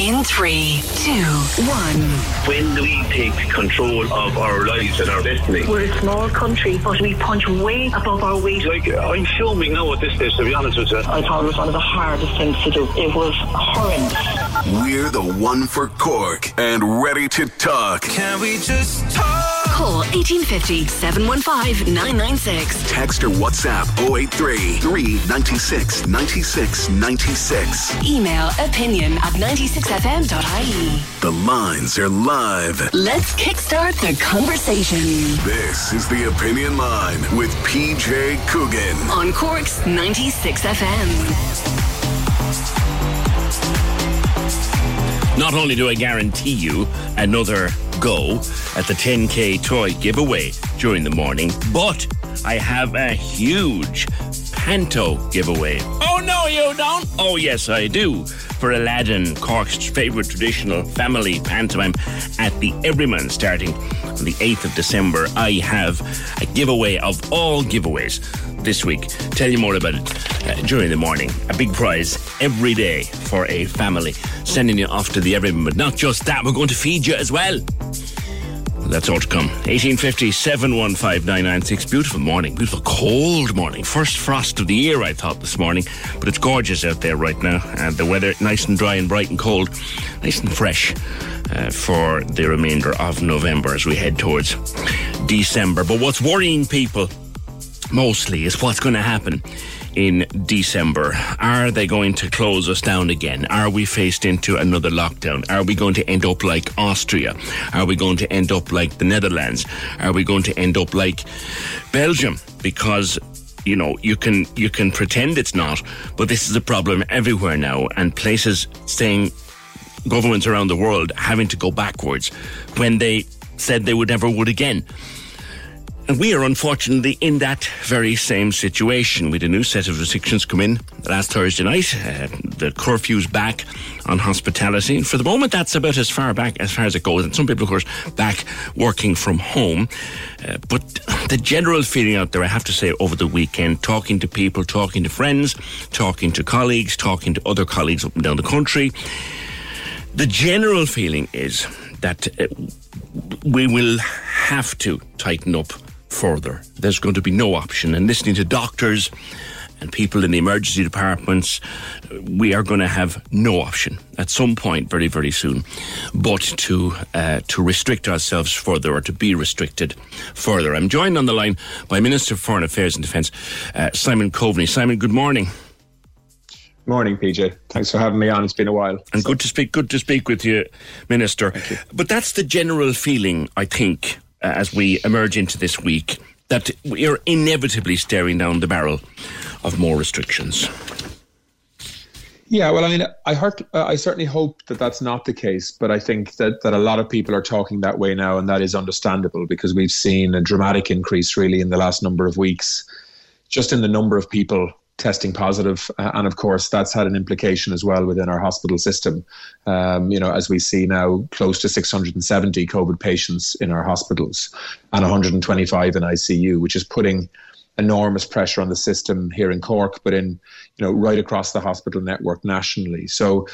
In three, two, one. When do we take control of our lives and our destiny? We're a small country, but we punch way above our weight. Like, I'm filming now at this stage, to be honest with you. I thought it was one of the hardest things to do. It was horrendous. We're the one for Cork and ready to talk. Can we just talk? Call 1850 715 996. Text or WhatsApp 083 396 96 96. Email opinion at 96fm.ie. The lines are live. Let's kickstart the conversation This is the Opinion Line with PJ Coogan. on Cork's 96FM. Not only do I guarantee you another go at the 10k toy giveaway during the morning, but I have a huge Panto giveaway. Oh no, you don't? Oh yes, I do. For Aladdin, Cork's favourite traditional family pantomime at the Everyman starting on the 8th of December. I have a giveaway of all giveaways this week. Tell you more about it uh, during the morning. A big prize every day for a family. Sending you off to the Everyman, but not just that, we're going to feed you as well. That's all to come. 1850 715 996. Beautiful morning. Beautiful cold morning. First frost of the year, I thought this morning. But it's gorgeous out there right now. And the weather nice and dry and bright and cold. Nice and fresh uh, for the remainder of November as we head towards December. But what's worrying people mostly is what's going to happen in December. Are they going to close us down again? Are we faced into another lockdown? Are we going to end up like Austria? Are we going to end up like the Netherlands? Are we going to end up like Belgium? Because you know you can you can pretend it's not, but this is a problem everywhere now, and places saying governments around the world having to go backwards when they said they would never would again. And we are unfortunately in that very same situation. We had a new set of restrictions come in last Thursday night. Uh, the curfew's back on hospitality. And for the moment, that's about as far back as far as it goes. And some people, of course, back working from home. Uh, but the general feeling out there, I have to say, over the weekend, talking to people, talking to friends, talking to colleagues, talking to other colleagues up and down the country, the general feeling is that uh, we will have to tighten up further. There's going to be no option. And listening to doctors and people in the emergency departments, we are going to have no option at some point very, very soon, but to uh, to restrict ourselves further or to be restricted further. I'm joined on the line by Minister for Foreign Affairs and Defence, uh, Simon Coveney. Simon, good morning. Morning, PJ. Thanks for having me on. It's been a while. And good to speak. Good to speak with you, Minister. you. But that's the general feeling, I think, as we emerge into this week, that we are inevitably staring down the barrel of more restrictions. Yeah, well, I mean, I heard, uh, I certainly hope that that's not the case, but I think that that a lot of people are talking that way now, and that is understandable because we've seen a dramatic increase really in the last number of weeks, just in the number of people testing positive, uh, and of course that's had an implication as well within our hospital system. Um, you know, as we see now, close to 670 COVID patients in our hospitals and 125 in ICU, which is putting enormous pressure on the system here in Cork, but in you know right across the hospital network nationally. So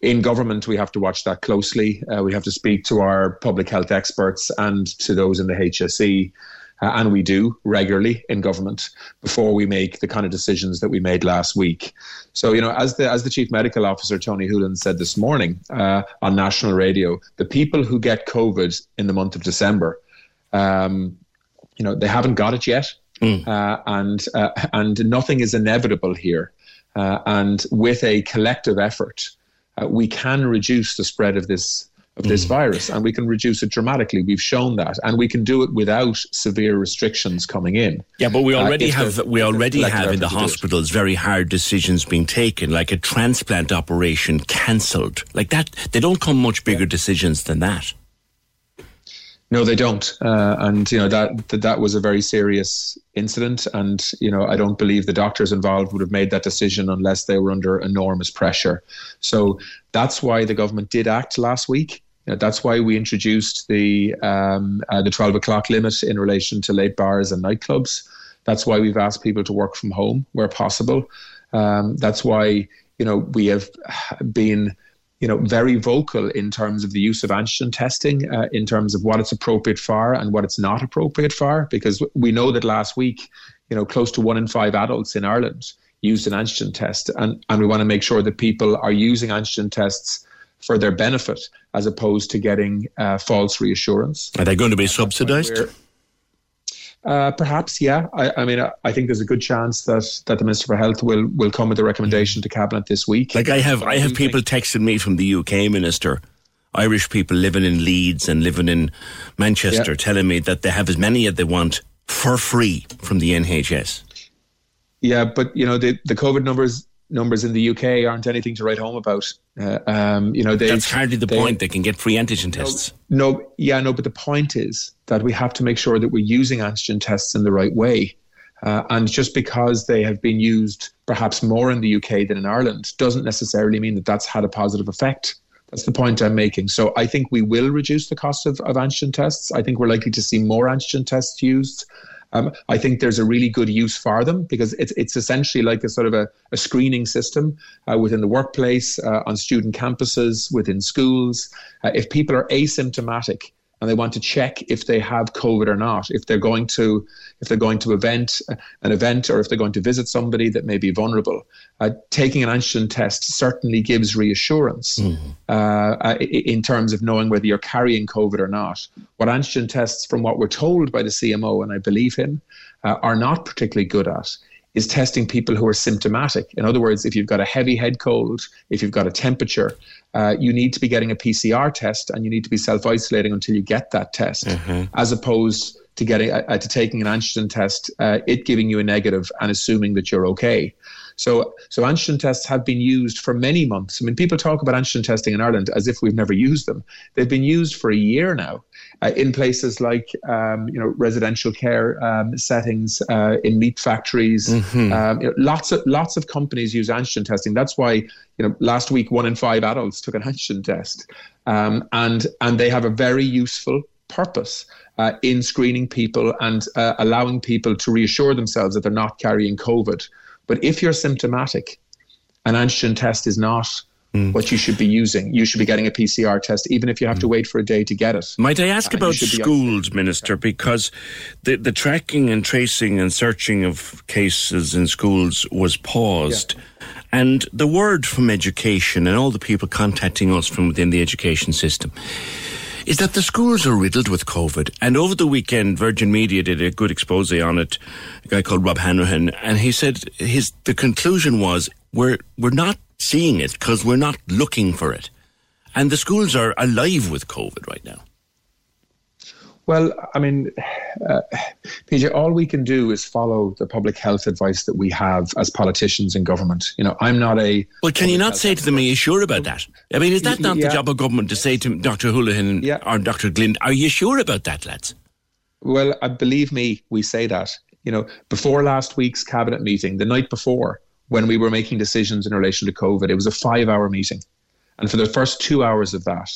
in government, we have to watch that closely. Uh, we have to speak to our public health experts and to those in the HSE. Uh, and we do regularly in government before we make the kind of decisions that we made last week. So, you know, as the as the chief medical officer Tony Holohan said this morning uh, on national radio, the people who get COVID in the month of December, um, you know, they haven't got it yet, mm. uh, and uh, and nothing is inevitable here. Uh, and with a collective effort, uh, we can reduce the spread of this of this mm. virus and we can reduce it dramatically we've shown that and we can do it without severe restrictions coming in yeah but we uh, already uh, have we already have in the hospitals very hard decisions being taken like a transplant operation cancelled like that they don't come much bigger yeah. decisions than that no, they don't, uh, and you know that, that that was a very serious incident, and you know I don't believe the doctors involved would have made that decision unless they were under enormous pressure. So that's why the government did act last week. That's why we introduced the um, uh, the twelve o'clock limit in relation to late bars and nightclubs. That's why we've asked people to work from home where possible. Um, that's why you know we have been you know, very vocal in terms of the use of antigen testing, uh, in terms of what it's appropriate for and what it's not appropriate for, because we know that last week, you know, close to one in five adults in Ireland used an antigen test, and and we want to make sure that people are using antigen tests for their benefit as opposed to getting uh, false reassurance. Are they going to be subsidised? Uh, perhaps, yeah. I, I mean, I, I, think there's a good chance that, that the Minister for Health will, will come with a recommendation to Cabinet this week. Like I have, I have people texting me from the UK Minister, Irish people living in Leeds and living in Manchester, yeah. telling me that they have as many as they want for free from the NHS. Yeah, but you know the the COVID numbers numbers in the UK aren't anything to write home about. Uh, um, you know, they, that's hardly the they, point. They can get free antigen tests. No, no, yeah, no. But the point is that we have to make sure that we're using antigen tests in the right way. Uh, and just because they have been used perhaps more in the UK than in Ireland doesn't necessarily mean that that's had a positive effect. That's the point I'm making. So I think we will reduce the cost of, of antigen tests. I think we're likely to see more antigen tests used. Um, I think there's a really good use for them because it's it's essentially like a sort of a, a screening system uh, within the workplace, uh, on student campuses, within schools. Uh, if people are asymptomatic and they want to check if they have COVID or not, if they're going to if they're going to event an event or if they're going to visit somebody that may be vulnerable, uh, taking an antigen test certainly gives reassurance mm-hmm. uh, in terms of knowing whether you're carrying COVID or not. What antigen tests, from what we're told by the CMO, and I believe him, uh, are not particularly good at is testing people who are symptomatic. In other words, if you've got a heavy head cold, if you've got a temperature, uh, you need to be getting a PCR test and you need to be self isolating until you get that test, mm-hmm. as opposed to getting uh, to taking an antigen test, uh, it giving you a negative and assuming that you're okay. So, so antigen tests have been used for many months. I mean, people talk about antigen testing in Ireland as if we've never used them. They've been used for a year now uh, in places like, um, you know, residential care um, settings, uh, in meat factories. Mm-hmm. Um, you know, lots of lots of companies use antigen testing. That's why, you know, last week one in five adults took an antigen test, um, and and they have a very useful purpose. Uh, in screening people and uh, allowing people to reassure themselves that they're not carrying COVID. But if you're symptomatic, an antigen test is not mm. what you should be using. You should be getting a PCR test, even if you have mm. to wait for a day to get it. Might I ask uh, about schools, Minister? Because the, the tracking and tracing and searching of cases in schools was paused. Yeah. And the word from education and all the people contacting us from within the education system is that the schools are riddled with COVID. And over the weekend, Virgin Media did a good expose on it. A guy called Rob Hanrahan, and he said his the conclusion was we're we're not seeing it because we're not looking for it, and the schools are alive with COVID right now. Well, I mean, uh, PJ, all we can do is follow the public health advice that we have as politicians in government. You know, I'm not a. Well, can you not say to them, are you sure about that? I mean, is that not yeah. the job of government to say to Dr. Holohan yeah. or Dr. Glynn, are you sure about that, lads? Well, uh, believe me, we say that. You know, before last week's cabinet meeting, the night before, when we were making decisions in relation to COVID, it was a five hour meeting. And for the first two hours of that,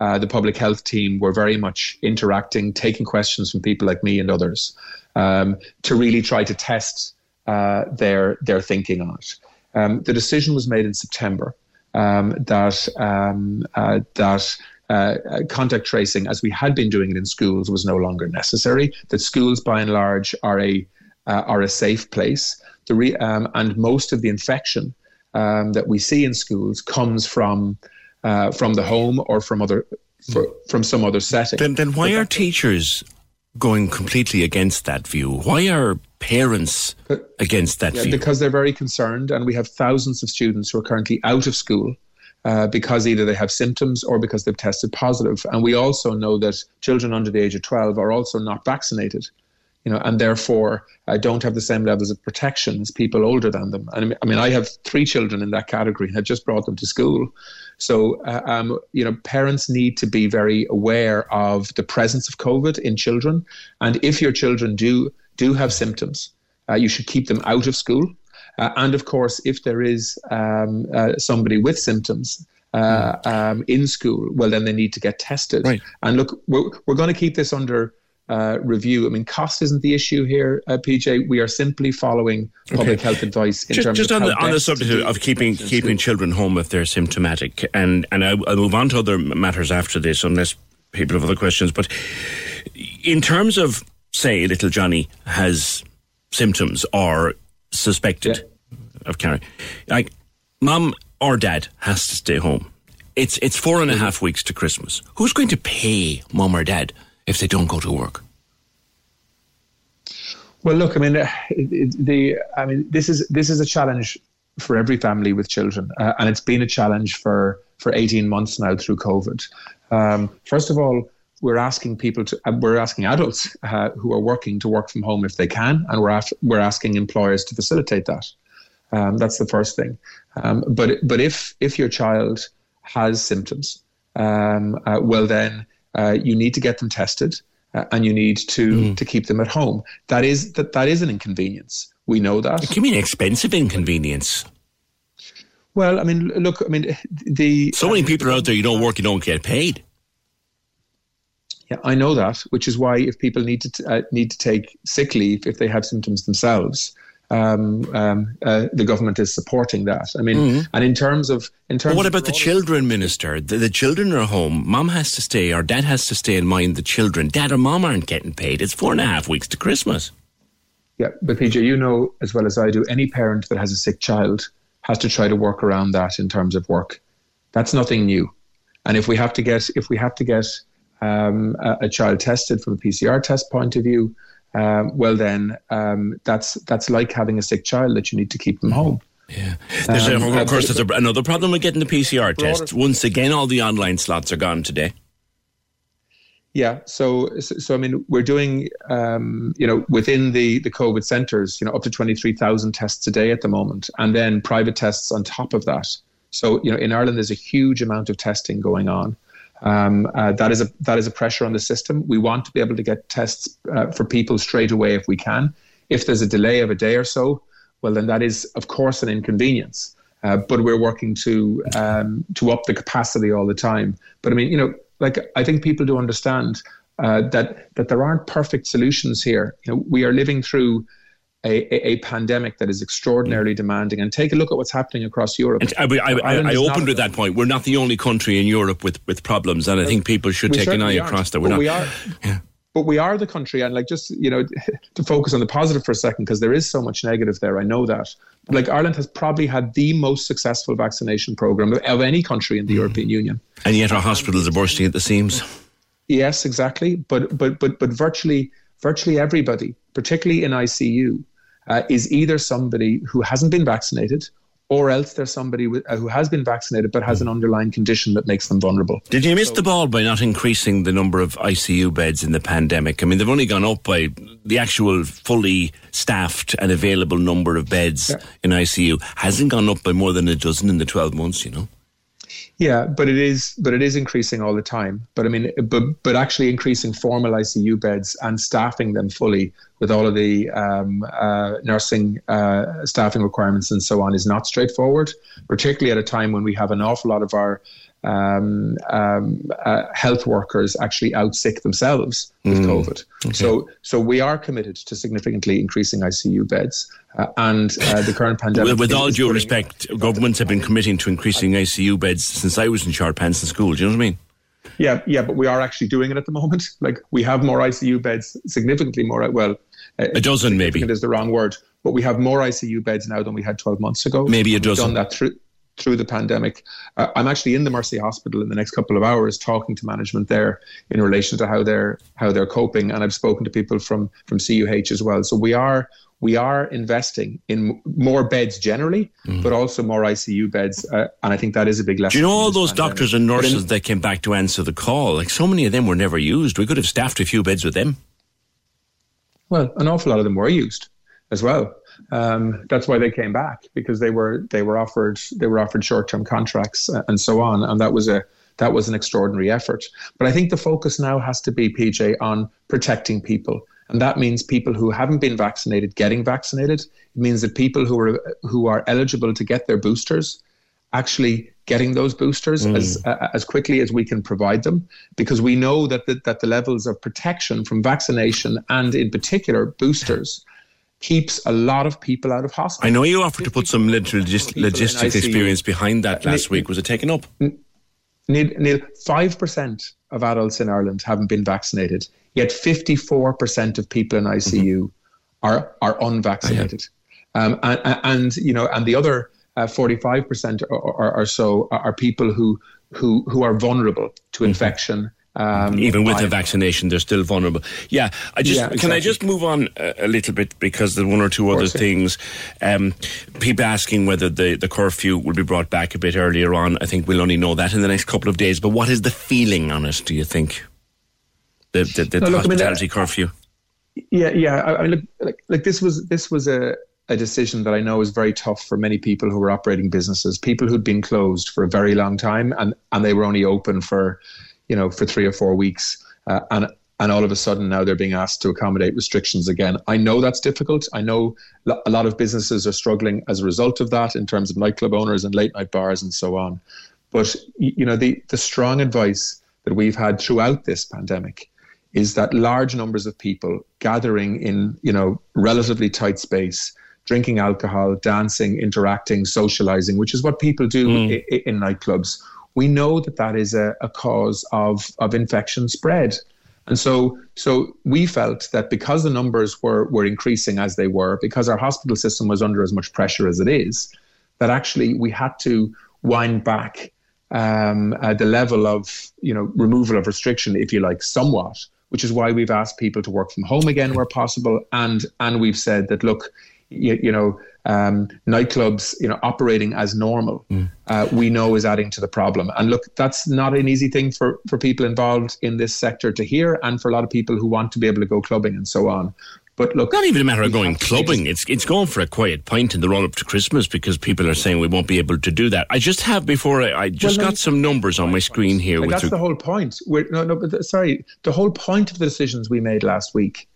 uh, the public health team were very much interacting, taking questions from people like me and others um, to really try to test uh, their their thinking on it. Um, the decision was made in September. um, that um, uh, that uh, contact tracing, as we had been doing it in schools, was no longer necessary. That schools, by and large, are a uh, are a safe place. The re- um, and most of the infection um, that we see in schools comes from uh, from the home or from other for, from some other setting. Then, then why are teachers going completely against that view? Why are parents against that yeah, view? Because they're very concerned, and we have thousands of students who are currently out of school. Uh, because either they have symptoms or because they've tested positive. And we also know that children under the age of 12 are also not vaccinated you know, and therefore uh, don't have the same levels of protection as people older than them. And I mean, I have three children in that category, and I just brought them to school. So, uh, um, you know, parents need to be very aware of the presence of COVID in children, and if your children do do have symptoms, uh, you should keep them out of school. Uh, and of course, if there is um, uh, somebody with symptoms, uh, um, in school, well, then they need to get tested. Right. And look, we're, we're going to keep this under uh, review. I mean, cost isn't the issue here, uh, PJ. We are simply following public health advice in just, terms just of on the on the subject of keeping keeping children home if they're symptomatic, and and I, I'll move on to other matters after this, unless people have other questions. But in terms of say, little Johnny has symptoms or suspected of carrying, like mum or dad has to stay home. It's it's four and a half weeks to Christmas. Who's going to pay mum or dad if they don't go to work? Well, look, I mean, uh, the I mean, this is this is a challenge for every family with children, uh, and it's been a challenge for for eighteen months now through COVID. Um, first of all, we're asking people to uh, we're asking adults uh, who are working to work from home if they can, and we're we're asking employers to facilitate that. Um, that's the first thing. Um, but but if if your child has symptoms, um, uh, well then uh, you need to get them tested uh, and you need to to keep them at home. That is that that is an inconvenience. We know that. Give me an expensive inconvenience. Well, I mean, look, I mean, the So many people are out there. You don't work, you don't get paid. Yeah, I know that, which is why if people need to t- uh, need to take sick leave if they have symptoms themselves, um, um, uh, the government is supporting that. I mean, and in terms of in terms. But what about the children, Minister? The, the children are home. Mom has to stay, or dad has to stay and mind the children. Dad or mom aren't getting paid. It's four and a half weeks to Christmas. Yeah, but PJ, you know as well as I do, any parent that has a sick child has to try to work around that in terms of work. That's nothing new. And if we have to get if we have to get um, a, a child tested from a PCR test point of view, um, well then um, that's that's like having a sick child that you need to keep them home. Yeah. There's a, Um, of course, but- there's a, another problem with getting the PCR test. Once again, all the online slots are gone today. Yeah, so so, so I mean, we're doing um, you know within the the COVID centres, you know, up to twenty three thousand tests a day at the moment, and then private tests on top of that. So you know, in Ireland, there's a huge amount of testing going on. Um, uh, that is a that is a pressure on the system. We want to be able to get tests uh, for people straight away if we can. If there's a delay of a day or so, well, then that is of course an inconvenience. Uh, but we're working to um, to up the capacity all the time. But I mean, you know, like I think people do understand uh, that that there aren't perfect solutions here. You know, we are living through a, a, a pandemic that is extraordinarily demanding. And take a look at what's happening across Europe. I, I, I, I opened with that point. We're not the only country in Europe with, with problems, and I think people should take an eye aren't, across that. We're but not. we are. But we are the country, and like just you know, to focus on the positive for a second, because there is so much negative there. I know that. Like Ireland has probably had the most successful vaccination program of, of any country in the mm. European Union. And yet our hospitals are bursting at the seams. Yes, exactly. But but but but virtually virtually everybody, particularly in ICU, uh, is either somebody who hasn't been vaccinated, or else there's somebody with, uh, who has been vaccinated but has an underlying condition that makes them vulnerable. Did you miss the ball by not increasing the number of ICU beds in the pandemic? I mean, they've only gone up by the actual fully staffed and available number of beds in ICU hasn't gone up by more than a dozen in the 12 months, you know? Yeah, but it is, but it is increasing all the time. But I mean, but but actually increasing formal ICU beds and staffing them fully with all of the um, uh, nursing uh, staffing requirements and so on is not straightforward. Particularly at a time when we have an awful lot of our um, um, uh, health workers actually out sick themselves with Mm. COVID. So, so we are committed to significantly increasing ICU beds, uh, and uh, the current pandemic. With, with all due respect, governments have been committing to increasing ICU beds since I was in short pants in school. Do you know what I mean? Yeah, yeah, but we are actually doing it at the moment. Like we have more ICU beds, significantly more. Well, uh, A dozen, maybe. is the wrong word, but we have more ICU beds now than we had 12 months ago. Maybe a We've dozen. Done that through through the pandemic. Uh, I'm actually in the Mercy Hospital in the next couple of hours talking to management there in relation to how they're how they're coping, and I've spoken to people from from CUH as well. So we are we are investing in more beds generally, but also more ICU beds, uh, and I think that is a big lesson. Mm. Do you know all those pandemic. doctors and But in- nurses that came back to answer the call? Like so many of them were never used. We could have staffed a few beds with them. Well, an awful lot of them were used as well. Um, that's why they came back because they were they were offered they were offered short term contracts uh, and so on, and that was a that was an extraordinary effort. But I think the focus now has to be PJ on protecting people, and that means people who haven't been vaccinated getting vaccinated. It means that people who are who are eligible to get their boosters actually getting those boosters as uh, as quickly as we can provide them because we know that the, that the levels of protection from vaccination and in particular boosters keeps a lot of people out of hospital. I know you offered to put some lit- logis- people logistics experience behind that last Nick- week. Was it taken up? Neil, Neil, 5% of adults in Ireland haven't been vaccinated, yet 54% of people in ICU are, are unvaccinated. Um, and, and, you know, and the other uh, 45% or, or, or so are, are people who, who, who are vulnerable to infection. Um, Even with by- the vaccination, they're still vulnerable. Yeah, I just Yeah, can I just move on a, a little bit because there one or two other things. Um, people asking whether the, the curfew will be brought back a bit earlier on. I think we'll only know that in the next couple of days. But what is the feeling on it? Do you think the the, the No, look, I mean, hospitality curfew? Yeah, yeah. I, I mean, look, like, like this was this was a, a decision that I know is very tough for many people who were operating businesses, people who'd been closed for a very long time, and and they were only open for, you know, for three or four weeks, uh, and and all of a sudden now they're being asked to accommodate restrictions again. I know that's difficult. I know a lot of businesses are struggling as a result of that in terms of nightclub owners and late night bars and so on. But you know, the the strong advice that we've had throughout this pandemic is that large numbers of people gathering in you know relatively tight space drinking alcohol dancing interacting socializing which is what people do i- i- in nightclubs we know that that is a, a cause of of infection spread and so so we felt that because the numbers were were increasing as they were because our hospital system was under as much pressure as it is that actually we had to wind back um, uh, the level of you know removal of restriction, if you like, somewhat. Which is why we've asked people to work from home again where possible, and and we've said that look, you, you know, um, nightclubs, you know, operating as normal, uh, we know is adding to the problem. And look, that's not an easy thing for for people involved in this sector to hear, and for a lot of people who want to be able to go clubbing and so on. But look, Not even a matter of going have to take clubbing. It's it's going for a quiet pint in the run up to Christmas because people are saying we won't be able to do that. I just have before I, I just Well, got some numbers on my screen here Like, that's reg- the whole point. We're, no, no, but the, sorry, the whole point of the decisions we made last week,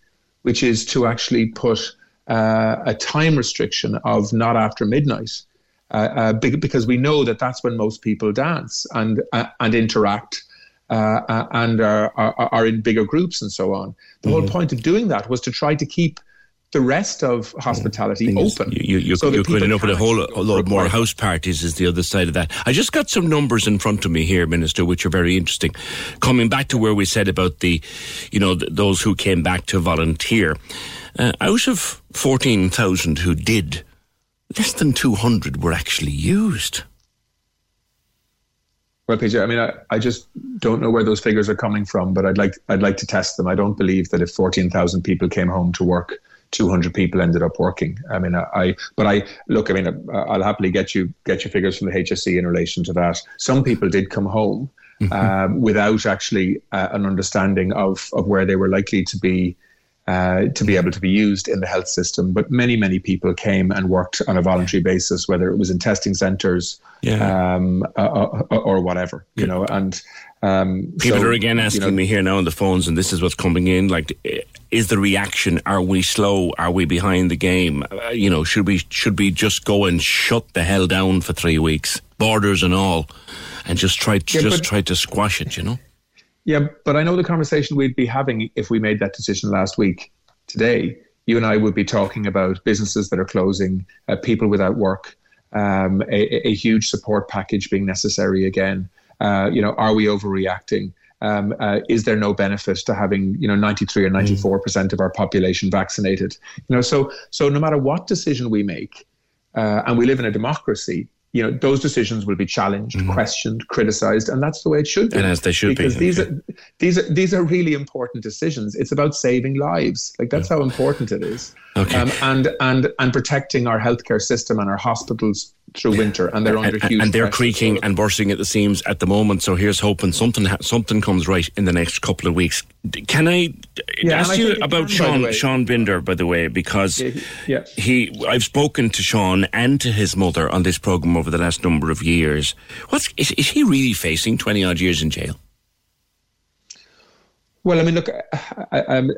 which is to actually put uh, a time restriction of not after midnight, uh, uh, because we know that that's when most people dance and uh, and interact. Uh, uh, and are, are, are in bigger groups and so on. The Mm-hmm. whole point of doing that was to try to keep the rest of hospitality thing is, open. You, you, so that you could people end up with a whole actually a lot more house parties is the other side of that. I just got some numbers in front of me here, Minister, which are very interesting. Coming back to where we said about the, you know, th- those who came back to volunteer, uh, out of fourteen thousand who did, less than two hundred were actually used. Well, PJ, I mean, I, I just don't know where those figures are coming from, but I'd like I'd like to test them. I don't believe that if fourteen thousand people came home to work, two hundred people ended up working. I mean, I, I but I look. I mean, I'll happily get you get you figures from the HSE in relation to that. Some people did come home um, without actually uh, an understanding of of where they were likely to be. Uh, to be able to be used in the health system, but many, many people came and worked on a voluntary basis, whether it was in testing centres, Yeah. um, uh, or, or whatever, you know. And um, People so, are again you asking know, me here now on the phones, and this is what's coming in. Like, eh, is the reaction? Are we slow? Are we behind the game? Uh, you know, should we should we just go and shut the hell down for three weeks? borders and all, and just try to, Yeah, just but- try to squash it. You know. Yeah, but I know the conversation we'd be having if we made that decision last week. Today, you and I would be talking about businesses that are closing, uh, people without work, um, a, a huge support package being necessary again. Uh, you know, are we overreacting? Um, uh, is there no benefit to having you know 93 or 94 percent of our population vaccinated? You know, so so no matter what decision we make, uh, and we live in a democracy, you know, those decisions will be challenged, questioned, criticized, and that's the way it should be. Mm-hmm. And as they should be, because these okay. are these are these are really important decisions. It's about saving lives. Like that's how important it is. Okay. Um, and and and protecting our healthcare system and our hospitals through winter, and they're under and, huge and they're creaking and bursting at the seams at the moment. So here's hoping something ha- something comes right in the next couple of weeks. Can i Yeah, ask I you about can, Sean. Sean Binder, by the way, because Yeah, yeah. he I've spoken to Sean and to his mother on this program over the last number of years. What's is, is he really facing twenty odd years in jail? Well, I mean, look, I, I,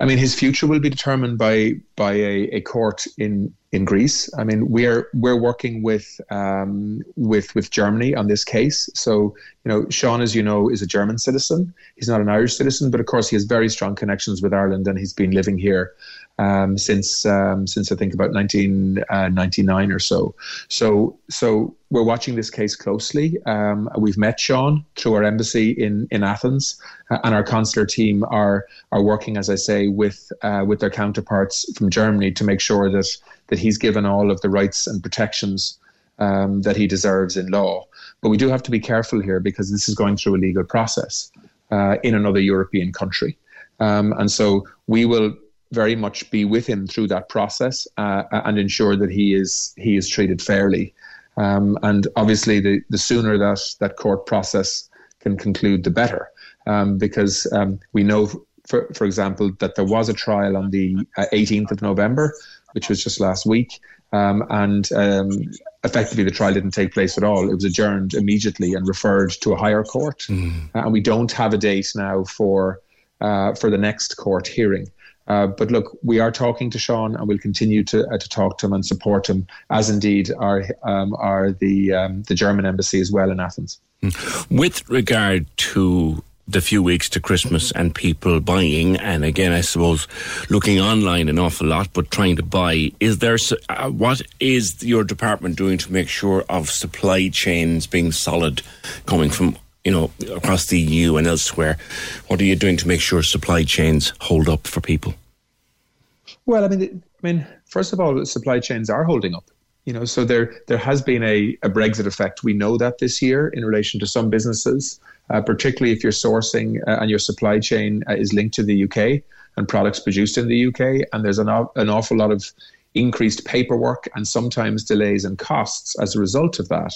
I mean, his future will be determined by by a, a court in in Greece. I mean, we're we're working with um, with with Germany on this case. So, you know, Sean, as you know, is a German citizen. He's not an Irish citizen, but of course, he has very strong connections with Ireland, and he's been living here um, since um, since I think about 1999 or so. So so we're watching this case closely. Um, we've met Sean through our embassy in in Athens, uh, and our consular team are are working, as I say, with uh, with their counterparts from Germany to make sure that that he's given all of the rights and protections um, that he deserves in law. But we do have to be careful here because this is going through a legal process uh, in another European country. Um, and so we will very much be with him through that process uh, and ensure that he is he is treated fairly. Um, and obviously, the, the sooner that that court process can conclude, the better, um, because um, we know, for for example, that there was a trial on the uh, 18th of November, which was just last week, um, and um, effectively the trial didn't take place at all. It was adjourned immediately and referred to a higher court, Uh, and we don't have a date now for uh, for the next court hearing. Uh, but look, we are talking to Sean, and we'll continue to uh, to talk to him and support him, as indeed are um, are the um, the German embassy as well in Athens. With regard to the few weeks to Christmas and people buying, and again, I suppose looking online an awful lot, but trying to buy, is there uh, what is your department doing to make sure of supply chains being solid, coming from you know across the EU and elsewhere? What are you doing to make sure supply chains hold up for people? Well, I mean, I mean, first of all, supply chains are holding up. You know, so there there has been a, a Brexit effect. We know that this year in relation to some businesses, uh, particularly if you're sourcing uh, and your supply chain uh, is linked to the UK and products produced in the UK, and there's an an awful lot of increased paperwork and sometimes delays and costs as a result of that.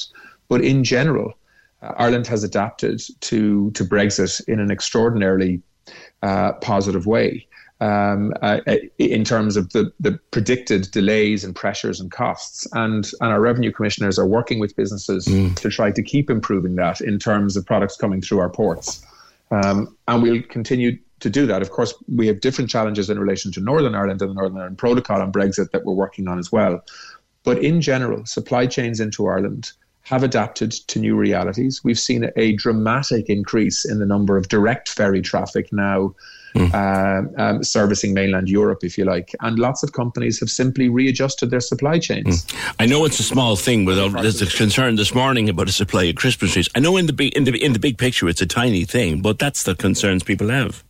But in general, uh, Ireland has adapted to to Brexit in an extraordinarily uh, positive way um, uh, in terms of the, the predicted delays and pressures and costs. And, and our revenue commissioners are working with businesses to try to keep improving that in terms of products coming through our ports. Um, and we'll continue to do that. Of course, we have different challenges in relation to Northern Ireland and the Northern Ireland Protocol on Brexit that we're working on as well. But in general, supply chains into Ireland have adapted to new realities. We've seen a dramatic increase in the number of direct ferry traffic now um, um, servicing mainland Europe, if you like. And lots of companies have simply readjusted their supply chains. I know it's a small thing, but there's a concern this morning about a supply of Christmas trees. I know in the big in the in the big picture it's a tiny thing, but that's the concerns people have.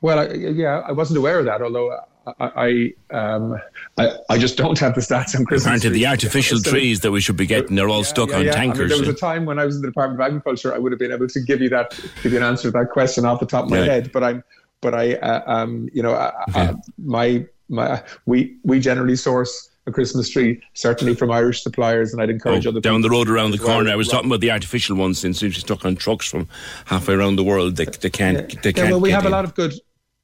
Well, I, yeah, I wasn't aware of that, although I, I, um, I, I just don't have the stats on Christmas. Apparently, the artificial So- trees that we should be getting, they're all Yeah, stuck yeah, on yeah. I mean, tankers. there was a time when I was in the Department of Agriculture, I would have been able to give you that, give you an answer to that question off the top of my Yeah. head. But I'm, but I, uh, um, you know, uh, uh, my, my, we, we generally source a Christmas tree certainly from Irish suppliers, and I'd encourage Oh, other down the road around the as well. corner. I was talking about the artificial ones since they're stuck on trucks from halfway around the world. They, they can't. Yeah. They can't. well, we have a lot of good.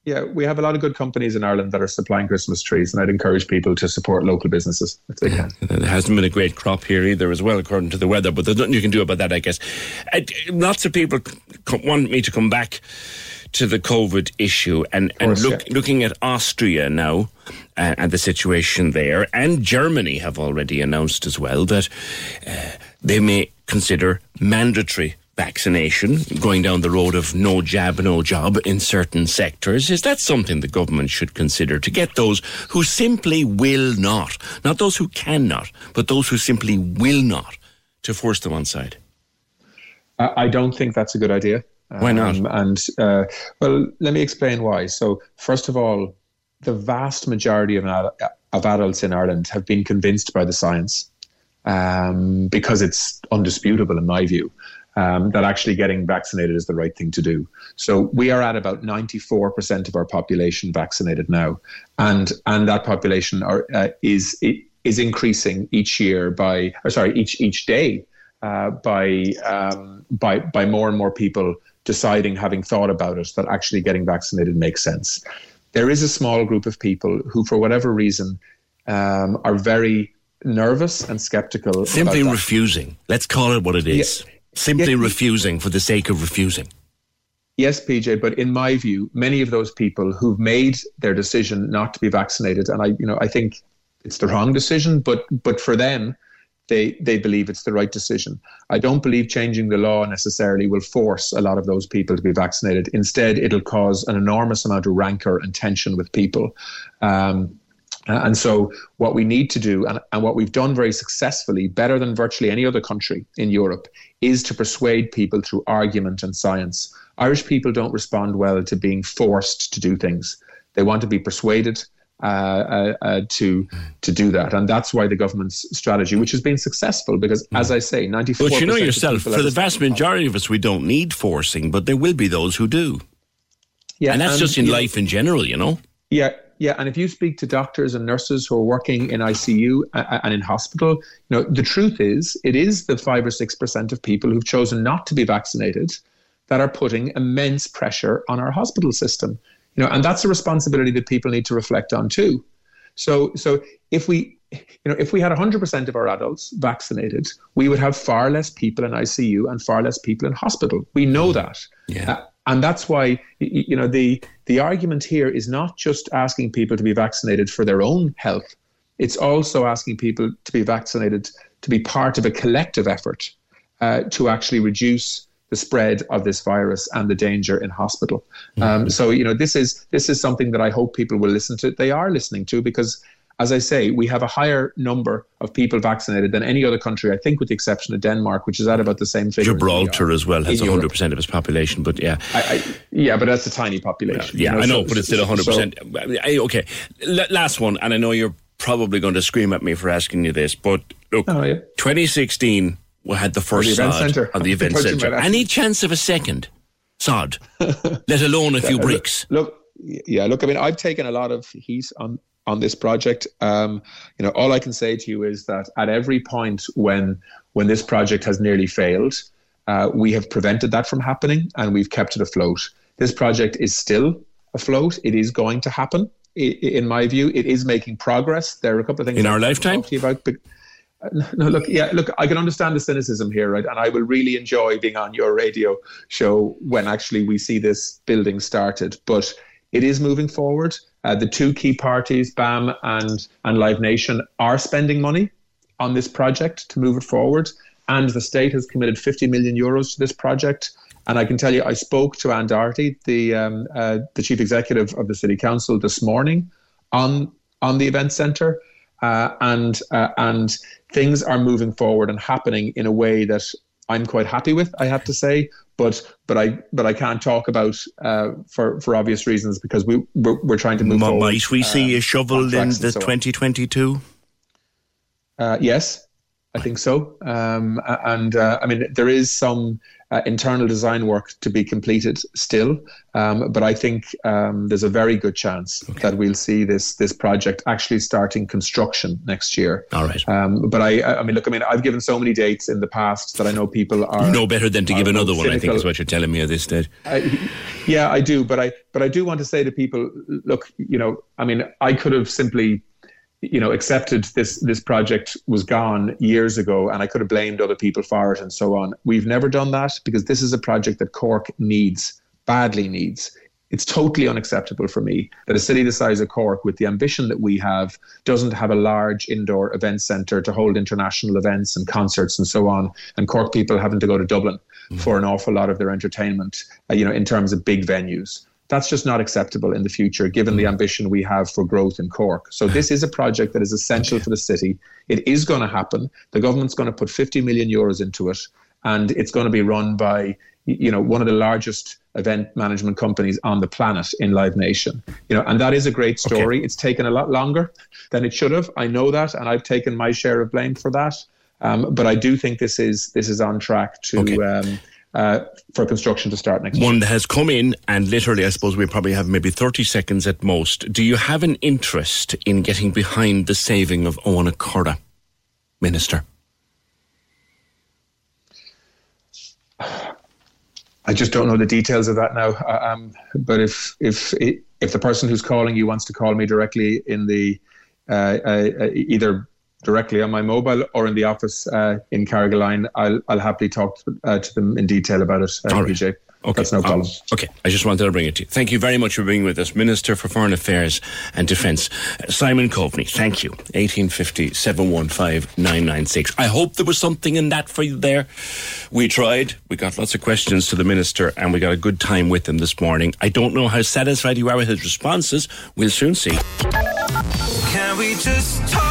Yeah, we have a lot of good companies in Ireland that are supplying Christmas trees, and I'd encourage people to support local businesses if they can. There hasn't been a great crop here either, as well, according to the weather. But there's nothing you can do about that, I guess. Uh, lots of people c- want me to come back to the COVID issue and, and look, yeah. looking at Austria now. uh, and the situation there. And Germany have already announced as well that uh, they may consider mandatory vaccination, going down the road of no jab, no job in certain sectors. Is that something the government should consider to get those who simply will not, not those who cannot, but those who simply will not, to force them on side? I don't think that's a good idea. Why not? Um, and uh, well, let me explain why. So, first of all, the vast majority of, of adults in Ireland have been convinced by the science um, because it's undisputable, in my view, um, that actually getting vaccinated is the right thing to do. So we are at about 94% of our population vaccinated now, and and that population are, uh, is is increasing each year by, or sorry, each each day uh, by um, by by more and more people deciding, having thought about it, that actually getting vaccinated makes sense. There is a small group of people who, for whatever reason, um, are very nervous and skeptical. Simply refusing. Let's call it what it is. Yeah simply yeah, refusing for the sake of refusing. Yes, PJ, but in my view, many of those people who've made their decision not to be vaccinated, and I, you know, I think it's the wrong decision, but but for them, they they believe it's the right decision. I don't believe changing the law necessarily will force a lot of those people to be vaccinated. Instead, it'll cause an enormous amount of rancor and tension with people. Um, uh, and so, what we need to do, and, and what we've done very successfully, better than virtually any other country in Europe, is to persuade people through argument and science. Irish people don't respond well to being forced to do things. They want to be persuaded uh, uh, uh, to to do that, and that's why the government's strategy, which has been successful, because as I say, ninety four. But you know yourself, for the vast majority of us, we don't need forcing, but there will be those who do. Yeah, and that's and, just in life in general, you know. Yeah, yeah, and if you speak to doctors and nurses who are working in ICU and in hospital, you know the truth is it is the five or six percent of people who've chosen not to be vaccinated that are putting immense pressure on our hospital system. You know, and that's a responsibility that people need to reflect on too. So, so if we, you know, if we had 100% of our adults vaccinated, we would have far less people in ICU and far less people in hospital. We know that. Yeah. Uh, and that's why you know the the argument here is not just asking people to be vaccinated for their own health it's also asking people to be vaccinated to be part of a collective effort uh, to actually reduce the spread of this virus and the danger in hospital. Um, mm-hmm. so you know this is this is something that I hope people will listen to. They are listening to because as I say, we have a higher number of people vaccinated than any other country, I think, with the exception of Denmark, which is at about the same figure. Gibraltar as well has 100% of its population, but yeah. I, I, yeah, but that's a tiny population. Yeah, you know, I know, so, but it's still 100%. So, okay, L- last one, and I know you're probably going to scream at me for asking you this, but look, oh, yeah. 2016 we had the first the sod on the event centre. Any chance of a second sod, let alone a few bricks? Look, yeah, look, I mean, I've taken a lot of heat on on this project. Um, you know, all I can say to you is that at every point when when this project has nearly failed, uh, we have prevented that from happening and we've kept it afloat. This project is still afloat. It is going to happen. In my view, it is making progress. There are a couple of things in our lifetime. About, but, uh, no, look, yeah, look, I can understand the cynicism here, right? And I will really enjoy being on your radio show when actually we see this building started. But it is moving forward. Uh, the two key parties, BAM and, and Live Nation, are spending money on this project to move it forward. And the state has committed 50 million euros to this project. And I can tell you, I spoke to Ann Doherty, the um, uh, the chief executive of the city council, this morning on on the event centre, uh, and uh, and things are moving forward and happening in a way that I'm quite happy with. I have to say, but but I but I can't talk about uh, for for obvious reasons because we we're, we're trying to move. Might forward, we see uh, a shovel in the 2022? Uh, yes, I think so. Um, and uh, I mean, there is some uh, internal design work to be completed still, um, but I think um, there's a very good chance okay. that we'll see this this project actually starting construction next year. All right. Um, but I, I mean, look, I mean, I've given so many dates in the past that I know people are no better than to give another cynical. one. I think is what you're telling me at this stage. I, yeah, I do, but I but I do want to say to people, look, you know, I mean, I could have simply you know, accepted this this project was gone years ago, and I could have blamed other people for it and so on. We've never done that because this is a project that Cork needs badly needs. It's totally unacceptable for me that a city the size of Cork, with the ambition that we have, doesn't have a large indoor event centre to hold international events and concerts and so on, and Cork people having to go to Dublin mm. for an awful lot of their entertainment, uh, you know, in terms of big venues. That's just not acceptable in the future, given the mm. ambition we have for growth in Cork. So this is a project that is essential for the city. It is going to happen. The government's going to put 50 million euros into it, and it's going to be run by you know one of the largest event management companies on the planet in Live Nation. You know, and that is a great story. Okay. It's taken a lot longer than it should have. I know that, and I've taken my share of blame for that. Um, but I do think this is this is on track to. Okay. Um, uh, for construction to start next One year. that has come in, and literally, I suppose we probably have maybe 30 seconds at most. Do you have an interest in getting behind the saving of Eoghan Corda, Minister? I just don't know the details of that now. Uh, um, but if if if the person who's calling you wants to call me directly in the uh, uh, uh either directly on my mobile or in the office uh, in Carrigaline, I'll I'll happily talk to, uh, to them in detail about it. Uh, PJ. Okay. That's no problem. Um, okay. I just wanted to bring it to you. Thank you very much for being with us. Minister for Foreign Affairs and Defence, Simon Coveney. Thank you. 1850 715 996. I hope there was something in that for you there. We tried. We got lots of questions to the Minister and we got a good time with him this morning. I don't know how satisfied you are with his responses. We'll soon see. Can we just talk?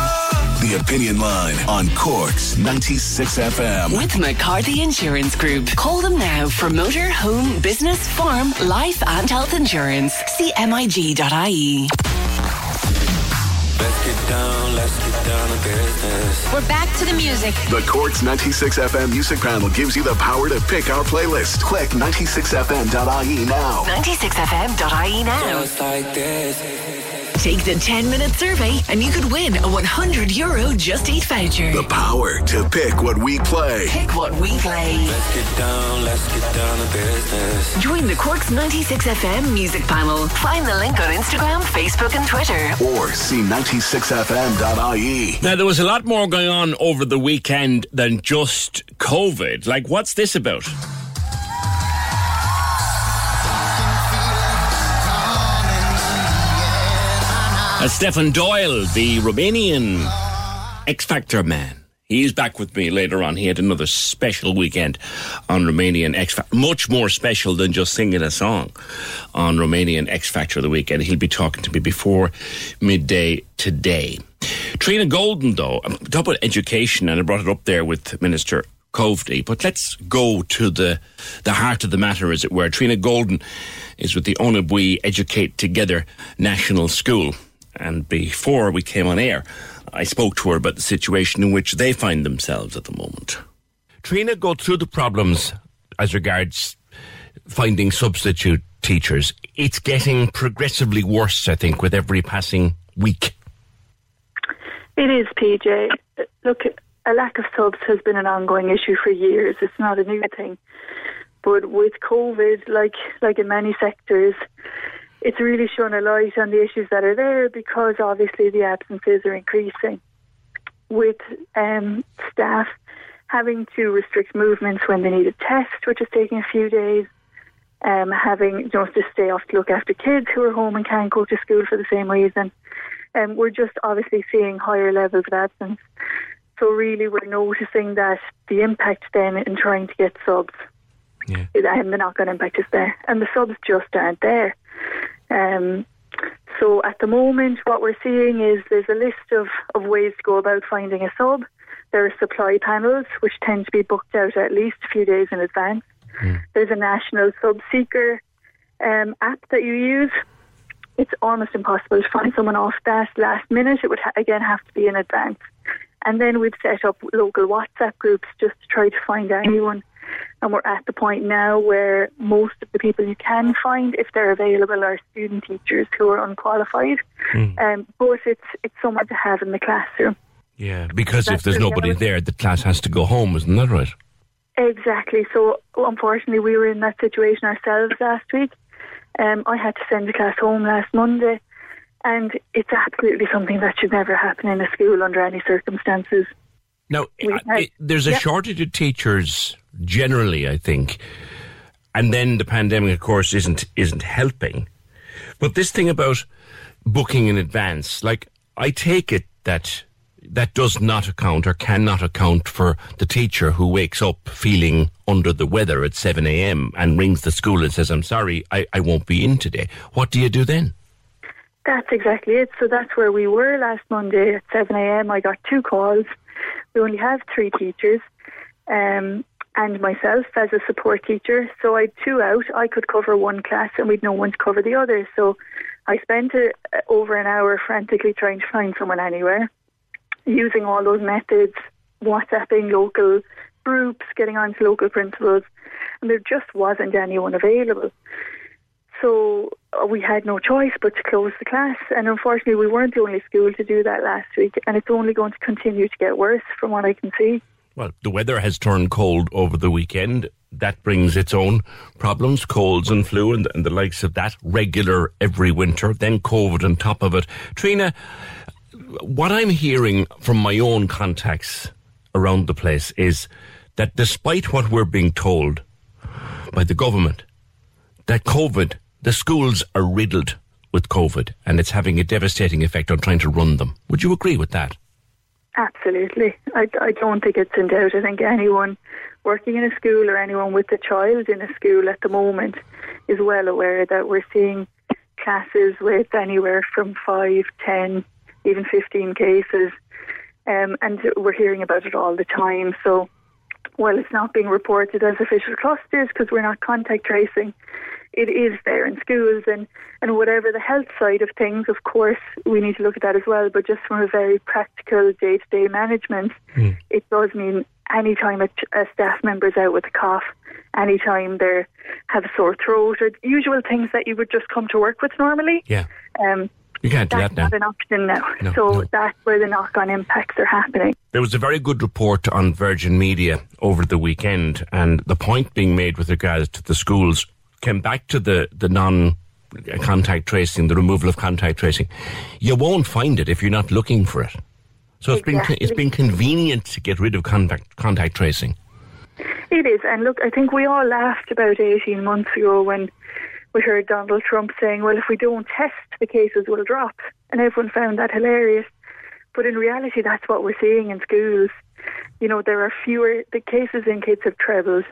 The Opinion Line on Cork's 96 FM. With McCarthy Insurance Group. Call them now for motor, home, business, farm, life, and health insurance. CMIG.ie. Let's get down, let's get down to business. We're back to the music. The Cork's 96 FM music panel gives you the power to pick our playlist. Click 96fm.ie now. 96fm.ie now. Just like this. Take the 10 minute survey and you could win a 100 euro Just Eat voucher. The power to pick what we play. Pick what we play. Let's get down, let's get down to business. Join the Corks 96 FM music panel. Find the link on Instagram, Facebook, and Twitter. Or see 96fm.ie. Now, there was a lot more going on over the weekend than just COVID. Like, what's this about? Uh, Stefan Doyle, the Romanian X Factor man. He's back with me later on. He had another special weekend on Romanian X Factor. Much more special than just singing a song on Romanian X Factor of the weekend. He'll be talking to me before midday today. Trina Golden, though, I'm talking about education, and I brought it up there with Minister Coveney. But let's go to the the heart of the matter, as it were. Trina Golden is with the Owenabue Educate Together National School. And before we came on air, I spoke to her about the situation in which they find themselves at the moment. Trina, go through the problems as regards finding substitute teachers. It's getting progressively worse, I think, with every passing week. It is, PJ. Look, a lack of subs has been an ongoing issue for years. It's not a new thing. But with COVID, like like in many sectors, it's really shone a light on the issues that are there because obviously the absences are increasing with um, staff having to restrict movements when they need a test, which is taking a few days, um, having you know, to stay off to look after kids who are home and can't go to school for the same reason. Um, we're just obviously seeing higher levels of absence. So really we're noticing that the impact then in trying to get subs yeah. and the knock-on impact is there. And the subs just aren't there. Um, so at the moment, what we're seeing is there's a list of, of ways to go about finding a sub. There are supply panels, which tend to be booked out at least a few days in advance. Mm. There's a national sub seeker um, app that you use. It's almost impossible to find someone off that last minute. It would ha- again have to be in advance. And then we've set up local WhatsApp groups just to try to find anyone and we're at the point now where most of the people you can find, if they're available, are student teachers who are unqualified. Mm. Um, but it's it's someone to have in the classroom. Yeah, because That's if there's nobody there, the class has to go home, isn't that right? Exactly. So unfortunately, we were in that situation ourselves last week. Um, I had to send the class home last Monday, and it's absolutely something that should never happen in a school under any circumstances. Now, had, it, there's a shortage of teachers generally, I think. and then the pandemic, of course, isn't isn't helping. But this thing about booking in advance, like I take it that that does not account or cannot account for the teacher who wakes up feeling under the weather at 7 a.m. and rings the school and says, I'm sorry, I, I won't be in today. What do you do then? That's exactly it. So that's where we were last Monday at 7 a.m. I got two calls. We only have three teachers. Um, and myself as a support teacher. So I had two out. I could cover one class and we'd no one to cover the other. So I spent a, over an hour frantically trying to find someone anywhere, using all those methods, WhatsApping local groups, getting on to local principals, and there just wasn't anyone available. So we had no choice but to close the class. And unfortunately, we weren't the only school to do that last week. And it's only going to continue to get worse from what I can see. Well, the weather has turned cold over the weekend. That brings its own problems, colds and flu and, and the likes of that, regular every winter, then COVID on top of it. Trina, what I'm hearing from my own contacts around the place is that despite what we're being told by the government, that COVID, the schools are riddled with COVID and it's having a devastating effect on trying to run them. Would you agree with that? Absolutely. I, I don't think it's in doubt. I think anyone working in a school or anyone with a child in a school at the moment is well aware that we're seeing classes with anywhere from 5, 10, even 15 cases. Um, and we're hearing about it all the time. So, while it's not being reported as official clusters because we're not contact tracing, it is there in schools and, and whatever the health side of things, of course, we need to look at that as well. But just from a very practical day to day management, mm. it does mean anytime a, a staff member is out with a cough, anytime they have a sore throat, or usual things that you would just come to work with normally. Yeah. Um, you can't do that now. not an option now. No, so no. that's where the knock on impacts are happening. There was a very good report on Virgin Media over the weekend, and the point being made with regards to the schools came back to the, the non uh, contact tracing, the removal of contact tracing, you won't find it if you're not looking for it. So it's exactly. been it's been convenient to get rid of contact contact tracing. It is, and look, I think we all laughed about eighteen months ago when we heard Donald Trump saying, "Well, if we don't test, the cases will drop," and everyone found that hilarious. But in reality, that's what we're seeing in schools. You know, there are fewer the cases in kids have trebled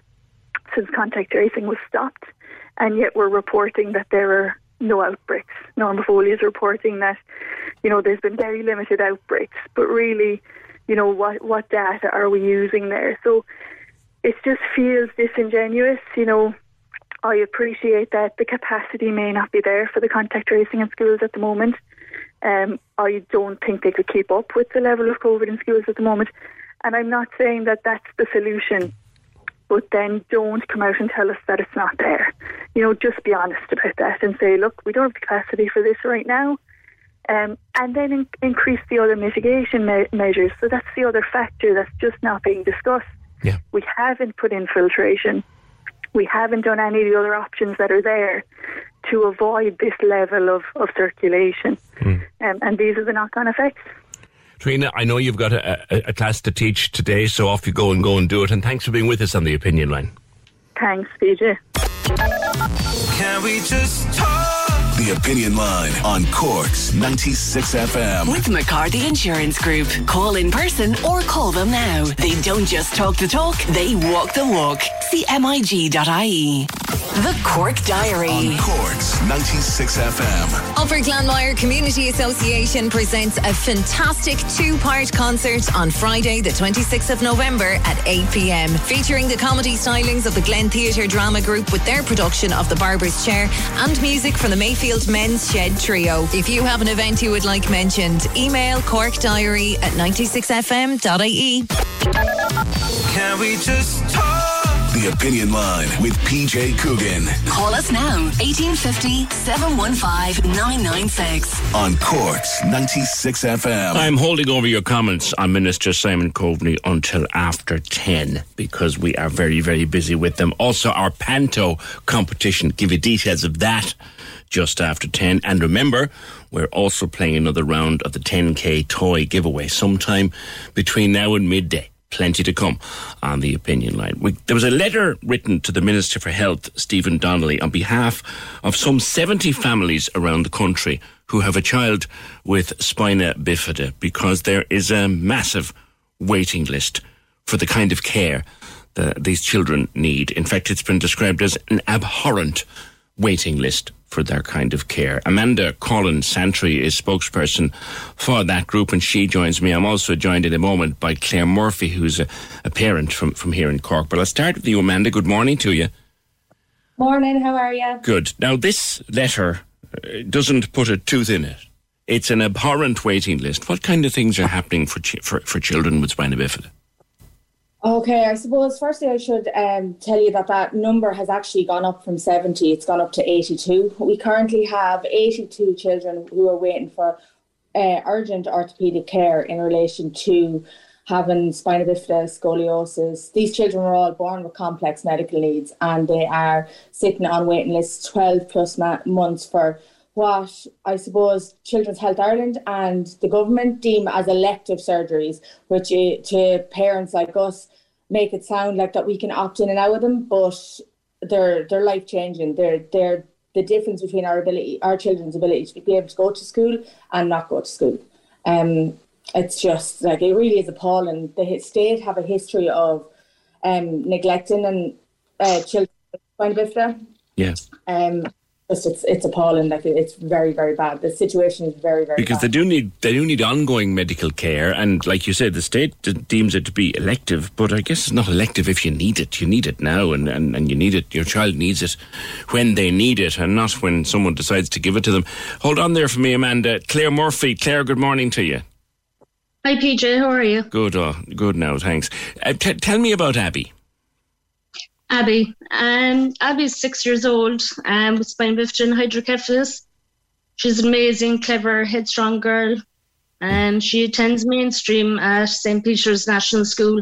since contact tracing was stopped and yet we're reporting that there are no outbreaks. Norma Foley is reporting that, you know, there's been very limited outbreaks, but really, you know, what what data are we using there? So it just feels disingenuous, you know. I appreciate that the capacity may not be there for the contact tracing in schools at the moment. Um, I don't think they could keep up with the level of COVID in schools at the moment. And I'm not saying that that's the solution but then don't come out and tell us that it's not there. You know, just be honest about that and say, look, we don't have the capacity for this right now. Um, and then in- increase the other mitigation me- measures. So that's the other factor that's just not being discussed. Yeah. We haven't put in filtration. We haven't done any of the other options that are there to avoid this level of, of circulation. Mm. Um, and these are the knock on effects. Trina, I know you've got a, a, a, class to teach today, so off you go and go and do it. And thanks for being with us on the opinion line. Thanks, PJ. Can we just talk? The Opinion Line on Cork's 96 FM. With McCarthy Insurance Group. Call in person or call them now. They don't just talk the talk, they walk the walk. CMIG.ie. The Cork Diary. On Cork's 96 FM. Upper Glanmire Community Association presents a fantastic two part concert on Friday, the 26th of November at 8 pm, featuring the comedy stylings of the Glen Theatre Drama Group with their production of The Barber's Chair and music from the Mayfield Men's Shed Trio. If you have an event you would like mentioned, email Cork Diary at 96fm.ie. Can we just talk? The Opinion Line with PJ Coogan. Call us now, 1850 715 996. On Cork's 96 FM. I'm holding over your comments on Minister Simon Coveney until after 10 because we are very, very busy with them. Also, our Panto competition. Give you details of that just after 10. And remember, we're also playing another round of the 10k toy giveaway sometime between now and midday. plenty to come on the opinion line. We, there was a letter written to the Minister for Health, Stephen Donnelly, on behalf of some 70 families around the country who have a child with spina bifida because there is a massive waiting list for the kind of care that these children need. In fact, it's been described as an abhorrent waiting list for their kind of care. Amanda Collins Santry is spokesperson for that group, and she joins me. I'm also joined in a moment by Claire Murphy, who's a, a parent from, from here in Cork. But I'll start with you, Amanda. Good morning to you. Morning, how are you? Good. Now, this letter uh, doesn't put a tooth in it. It's an abhorrent waiting list. What kind of things are happening for, ch- for, for children with spina bifida? Okay, I suppose firstly I should um, tell you that that number has actually gone up from 70, it's gone up to 82. We currently have 82 children who are waiting for uh, urgent orthopaedic care in relation to having spina bifida, scoliosis. These children are all born with complex medical needs and they are sitting on waiting lists 12 plus ma- months for what I suppose Children's Health Ireland and the government deem as elective surgeries, which uh, to parents like us make it sound like that we can opt in and out of them, but they're they're life changing. They're they're the difference between our ability, our children's ability to be able to go to school and not go to school. Um, it's just like it really is appalling. The state have a history of um, neglecting and uh, children. Yes. Um, just it's it's appalling. Like it's very very bad. The situation is very very because bad. they do need they do need ongoing medical care, and like you said, the state d- deems it to be elective. But I guess it's not elective if you need it. You need it now, and, and, and you need it. Your child needs it when they need it, and not when someone decides to give it to them. Hold on there for me, Amanda. Claire Murphy. Claire, good morning to you. Hi, PJ. How are you? Good, oh, good now, thanks. Uh, t- tell me about Abby. Abby. Um, Abby's six years old um, with spina bifida and hydrocephalus. She's an amazing, clever, headstrong girl. Um, she attends mainstream at St. Peter's National School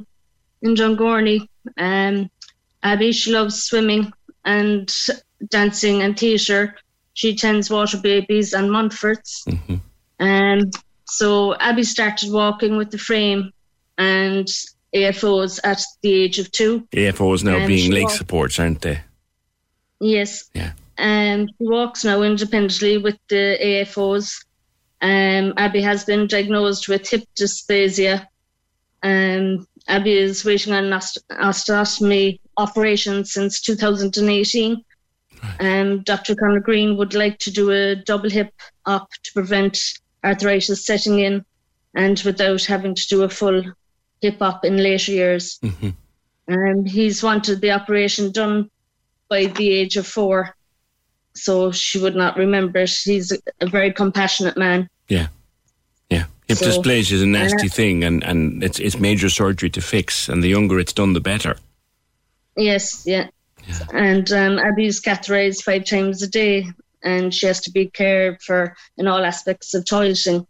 in Dungourney. Um, Abby, she loves swimming and dancing and theatre. She attends Water Babies and Montfort's. Um, so Abby started walking with the frame and AFOs at the age of two. AFOs now Um, being leg walked- supports, aren't they? Yes. Yeah. Um, she walks now independently with the AFOs. Um, Abby has been diagnosed with hip dysplasia. Um, Abby is waiting on an ost- osteotomy operation since 2018. Um, Dr. Conor Green would like to do a double hip op to prevent arthritis setting in and without having to do a full hip op in later years. Um, he's wanted the operation done by the age of four, so she would not remember it. He's a, very compassionate man. Yeah. Yeah. Hip So- dysplasia is a nasty Yeah. thing, and, and it's, it's major surgery to fix, and the younger it's done, the better. Yes, yeah. And um, Abby's catheterized five times a day, and she has to be cared for in all aspects of toileting.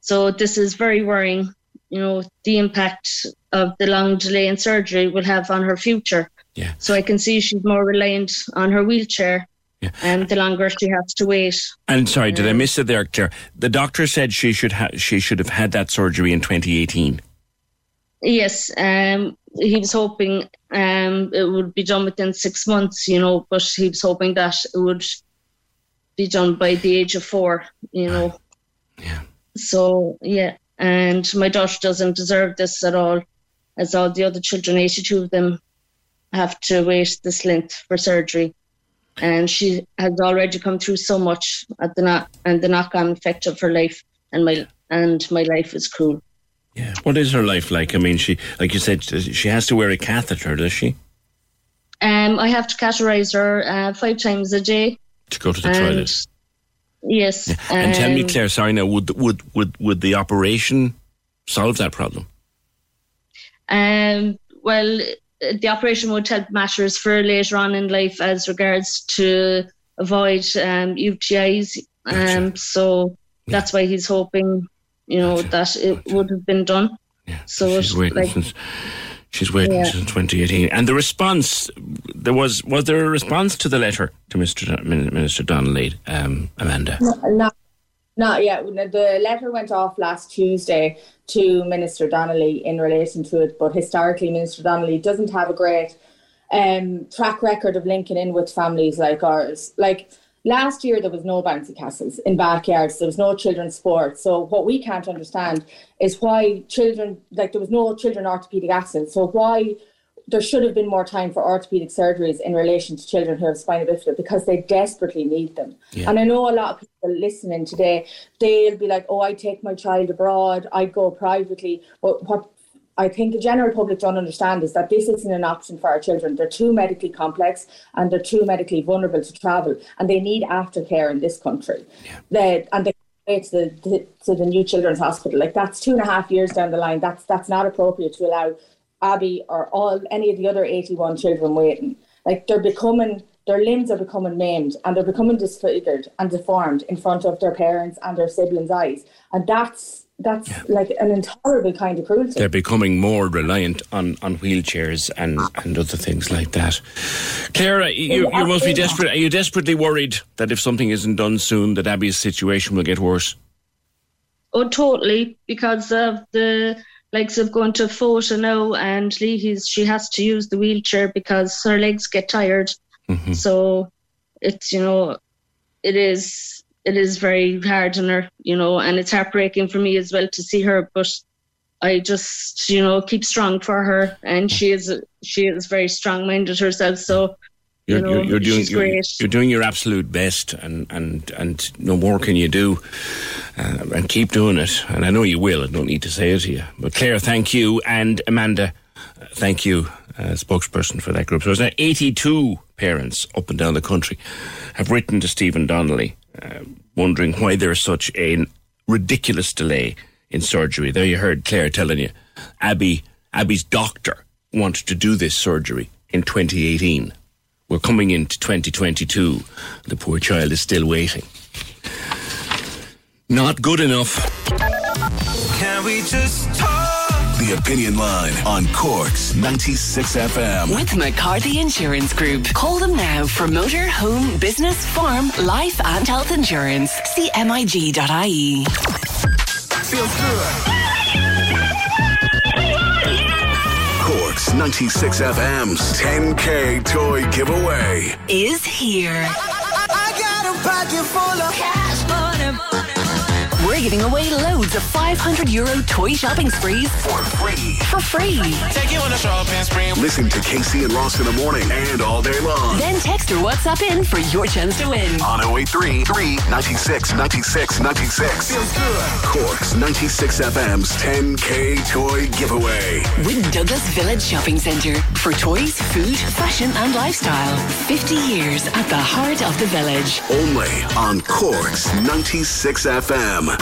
So this is very worrying. You know, the impact of the long delay in surgery will have on her future. Yeah. So I can see she's more reliant on her wheelchair, Yeah. and the longer she has to wait. And sorry, did I miss it there, Claire? The doctor said she should ha- she should have had that surgery in 2018. Yes, um, he was hoping um, it would be done within six months, you know, but he was hoping that it would be done by the age of four, you know. Yeah. So, yeah, and my daughter doesn't deserve this at all, as all the other children, 82 of them, have to wait this length for surgery. And she has already come through so much at the knock and the knock-on effect of her life, and my and my life is cruel. Yeah. What is her life like? I mean, she, like you said, she has to wear a catheter, does she, Um, I have to catheterize her uh, five times a day. to go to the And- toilet? Yes. And tell me, um, Claire, sorry now, would would would would the operation solve that problem? Um, well, the operation would help matters for later on in life as regards to avoid um, UTIs. Um, so that's why he's hoping, you know, that it would have been done. Yeah. So She's waiting like, she's waiting Yeah. since 2018. And the response there was was there a response to the letter to Mr. Minister Donnelly, um, Amanda? No, not, Not yet. The letter went off last Tuesday to Minister Donnelly in relation to it, but historically, Minister Donnelly doesn't have a great um, track record of linking in with families like ours. Like last year, there was no bouncy castles in backyards. There was no children's sport. So what we can't understand is why children like there was no children orthopedic accidents. So why there should have been more time for orthopedic surgeries in relation to children who have spinal bifida because they desperately need them. Yeah. And I know a lot of people listening today, they'll be like, "Oh, I take my child abroad. I go privately." But what I think the general public don't understand is that this isn't an option for our children. They're too medically complex and they're too medically vulnerable to travel, and they need aftercare in this country. Yeah. They, and they to the, to the new children's hospital. Like that's two and a half years down the line. That's that's not appropriate to allow Abby or all any of the other 81 children waiting. Like they're becoming, their limbs are becoming maimed and they're becoming disfigured and deformed in front of their parents and their siblings' eyes. And that's that's yeah. like an intolerable kind of cruelty. They're becoming more reliant on, on wheelchairs and, and other things like that. Clara, you, you must be desperate. Are you desperately worried that if something isn't done soon, that Abby's situation will get worse? Oh, totally, because of the likes of going to Fota now and Leahy's she has to use the wheelchair because her legs get tired. Mm-hmm. So it's you know it is it is very hard on her, you know, and it's heartbreaking for me as well to see her. But I just you know keep strong for her, and she is she is very strong minded herself. So you're, you know, you're, you're doing you're, you're, doing your absolute best, and, and, and no more can you do, uh, and keep doing it. And I know you will. I don't need to say it to you. But Claire, thank you, and Amanda, uh, thank you, uh, spokesperson for that group. So there's now 82 parents up and down the country have written to Stephen Donnelly, uh, wondering why there's such a ridiculous delay in surgery. There you heard Claire telling you, Abby, Abby's doctor wanted to do this surgery in 2018 we're coming into 2022. The poor child is still waiting. Not good enough. Can we just talk? The Opinion Line on Cork's 96 FM. With McCarthy Insurance Group. Call them now for motor, home, business, farm, life, and health insurance. CMIG.ie. MIG.ie. Feels good. Corks 96 FM's 10K toy giveaway is here. I, I got a pocket full of cash money. We're giving away loads of 500 euro toy shopping sprees for free. For free. Take you on a shopping spree. Listen to Casey and Ross in the morning and all day long. Then text or WhatsApp in for your chance to win. On 083 396 96 96. Feels good. Cork's 96 FM's 10K toy giveaway. Win Douglas Village Shopping Centre for toys, food, fashion, and lifestyle. 50 years at the heart of the village. Only on Cork's 96 FM.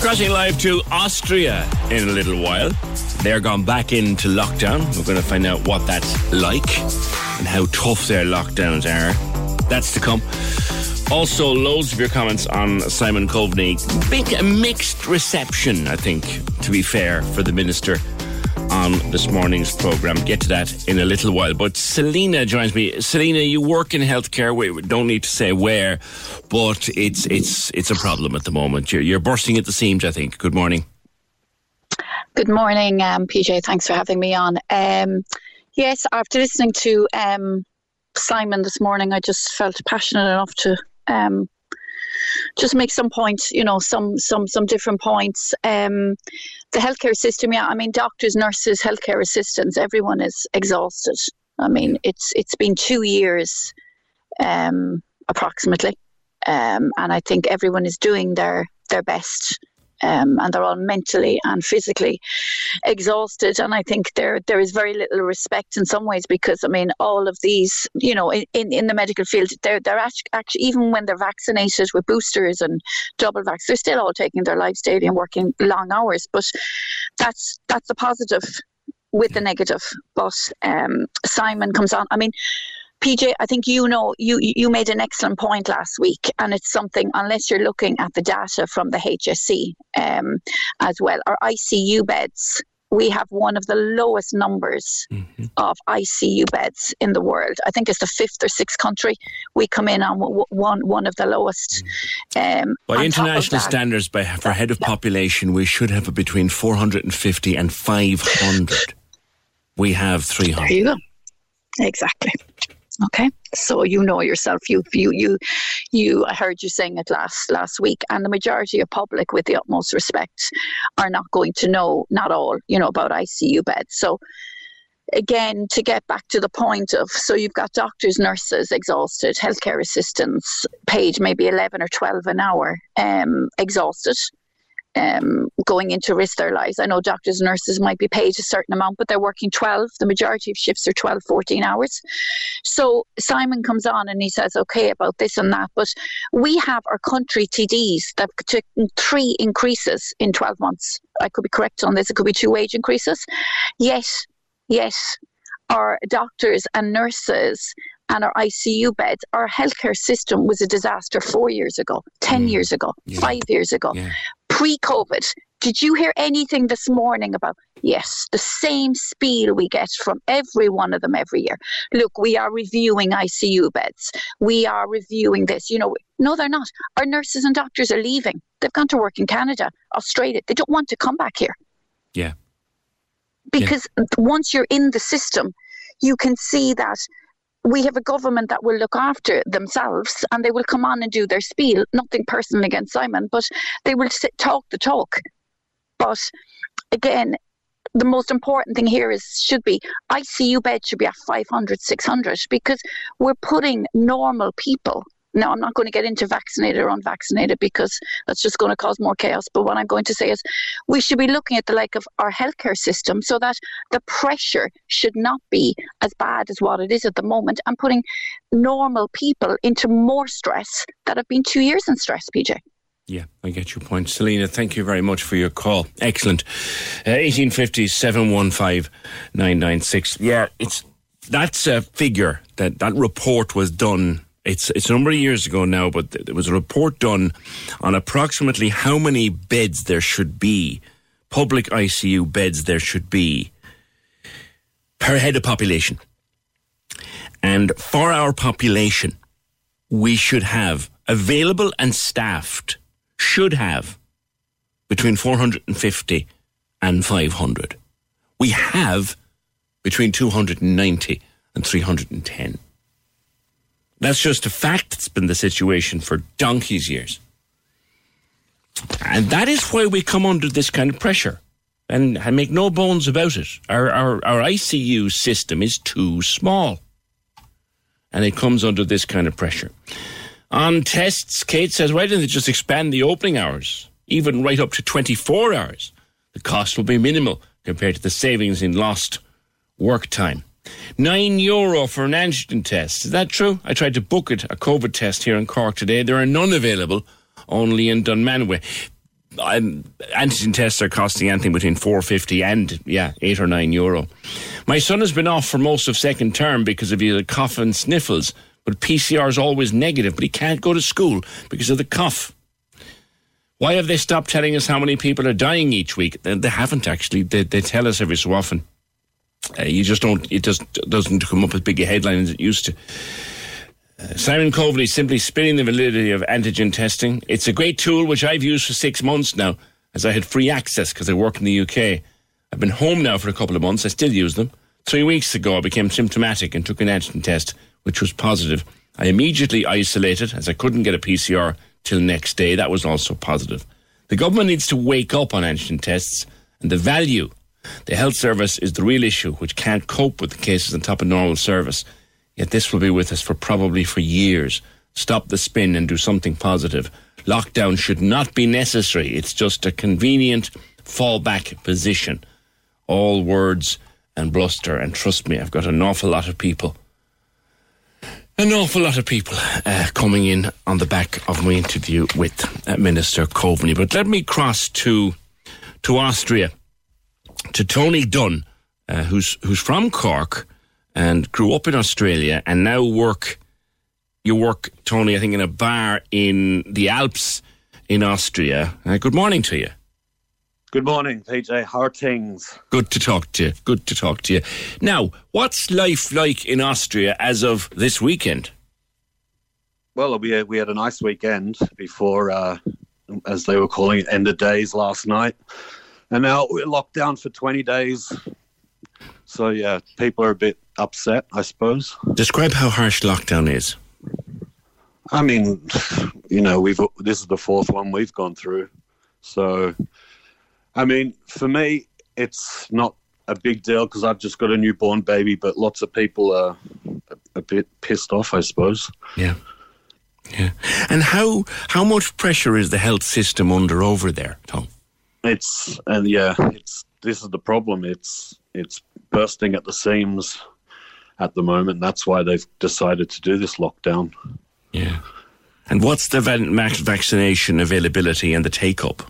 Crossing live to Austria in a little while. They're gone back into lockdown. We're going to find out what that's like and how tough their lockdowns are. That's to come. Also, loads of your comments on Simon Coveney. Big mixed reception, I think, to be fair, for the minister on this morning's programme. Get to that in a little while. But Selena joins me. Selena, you work in healthcare. We don't need to say where, but it's it's it's a problem at the moment. You're, you're bursting at the seams. I think. Good morning. Good morning, um, PJ. Thanks for having me on. Um, yes, after listening to um, Simon this morning, I just felt passionate enough to um, just make some points, you know, some some some different points. The healthcare system, yeah, I mean, doctors, nurses, healthcare assistants, everyone is exhausted. I mean, it's it's been two years, um, approximately, um, and I think everyone is doing their their best um, and they're all mentally and physically exhausted. And I think there there is very little respect in some ways because I mean all of these, you know, in, in the medical field, they're they're actually even when they're vaccinated with boosters and double vax, they're still all taking their lives daily and working long hours. But that's that's a positive with the negative. But um, Simon comes on. I mean, PJ, I think you know you you made an excellent point last week, and it's something unless you're looking at the data from the HSE um, as well, our ICU beds. We have one of the lowest numbers Mm-hmm. of ICU beds in the world. I think it's the fifth or sixth country we come in on w- one one of the lowest. Um, By on top of international that- standards, by for head of population, we should have between 450 and 500. We have 300. There you go. Exactly. Okay, so you know yourself. You, you, you, you. I heard you saying it last last week, and the majority of public, with the utmost respect, are not going to know. Not all, you know, about ICU beds. So, again, to get back to the point of, so you've got doctors, nurses exhausted, healthcare assistants paid maybe eleven or twelve an hour, um, exhausted um, going in to risk their lives. I know doctors and nurses might be paid a certain amount, but they're working 12. The majority of shifts are 12, 14 hours. So Simon comes on and he says, okay, about this and that. But we have our country TDs that took three increases in 12 months. I could be correct on this. It could be two wage increases. Yes, yes. our doctors and nurses and our ICU beds, our healthcare system was a disaster four years ago, 10 years ago, five years ago, pre COVID. Did you hear anything this morning about? Yes, the same spiel we get from every one of them every year. Look, we are reviewing ICU beds. We are reviewing this. You know, no, they're not. Our nurses and doctors are leaving. They've gone to work in Canada, Australia. They don't want to come back here Yeah. because once you're in the system, you can see that we have a government that will look after themselves and they will come on and do their spiel. Nothing personal against Simon, but they will sit, talk the talk. But again, the most important thing here is should be ICU beds should be at 500, 600 because we're putting normal people. Now, I'm not going to get into vaccinated or unvaccinated because that's just going to cause more chaos. But what I'm going to say is we should be looking at the like of our healthcare system so that the pressure should not be as bad as what it is at the moment and putting normal people into more stress that have been two years in stress, PJ. Yeah, I get your point. Selena, thank you very much for your call. Excellent. Uh, 1850 715 996. Yeah, it's that's a figure that that report was done. It's it's a number of years ago now, but there was a report done on approximately how many beds there should be, public ICU beds there should be per head of population. And for our population, we should have available and staffed should have between 450 and 500. We have between 290 and 310. That's just a fact. It's been the situation for donkey's years. And that is why we come under this kind of pressure. And I make no bones about it. Our, our, our ICU system is too small. And it comes under this kind of pressure. On tests, Kate says, why didn't they just expand the opening hours, even right up to 24 hours? The cost will be minimal compared to the savings in lost work time. Nine euro for an antigen test. Is that true? I tried to book it, a COVID test here in Cork today. There are none available, only in Dunmanway. Antigen tests are costing anything between 450 and, yeah, 8 or 9 euro. My son has been off for most of second term because of either cough and sniffles, but PCR is always negative, but he can't go to school because of the cough. Why have they stopped telling us how many people are dying each week? They, they haven't actually. They, they tell us every so often. Uh, you just don't. It just doesn't come up as big a headline as it used to. Uh, Simon Coveney simply spinning the validity of antigen testing. It's a great tool which I've used for six months now, as I had free access because I work in the UK. I've been home now for a couple of months. I still use them. Three weeks ago, I became symptomatic and took an antigen test, which was positive. I immediately isolated as I couldn't get a PCR till next day. That was also positive. The government needs to wake up on antigen tests and the value. The health service is the real issue, which can't cope with the cases on top of normal service. Yet this will be with us for probably for years. Stop the spin and do something positive. Lockdown should not be necessary. It's just a convenient fallback position. All words and bluster. And trust me, I've got an awful lot of people an awful lot of people uh, coming in on the back of my interview with uh, Minister Coveney. But let me cross to to Austria, to Tony Dunn, uh, who's who's from Cork and grew up in Australia and now work. You work, Tony, I think, in a bar in the Alps in Austria. Uh, good morning to you. Good morning, PJ. How are things? Good to talk to you. Good to talk to you. Now, what's life like in Austria as of this weekend? Well, we had, we had a nice weekend before, uh, as they were calling it, end of days last night. And now we're locked down for 20 days. So, yeah, people are a bit upset, I suppose. Describe how harsh lockdown is. I mean, you know, we've this is the fourth one we've gone through. So, I mean, for me, it's not a big deal because I've just got a newborn baby, but lots of people are a, a bit pissed off, I suppose. Yeah. Yeah. And how how much pressure is the health system under over there, Tom? It's and yeah, it's this is the problem. It's it's bursting at the seams at the moment. That's why they've decided to do this lockdown. Yeah. And what's the max vaccination availability and the take up?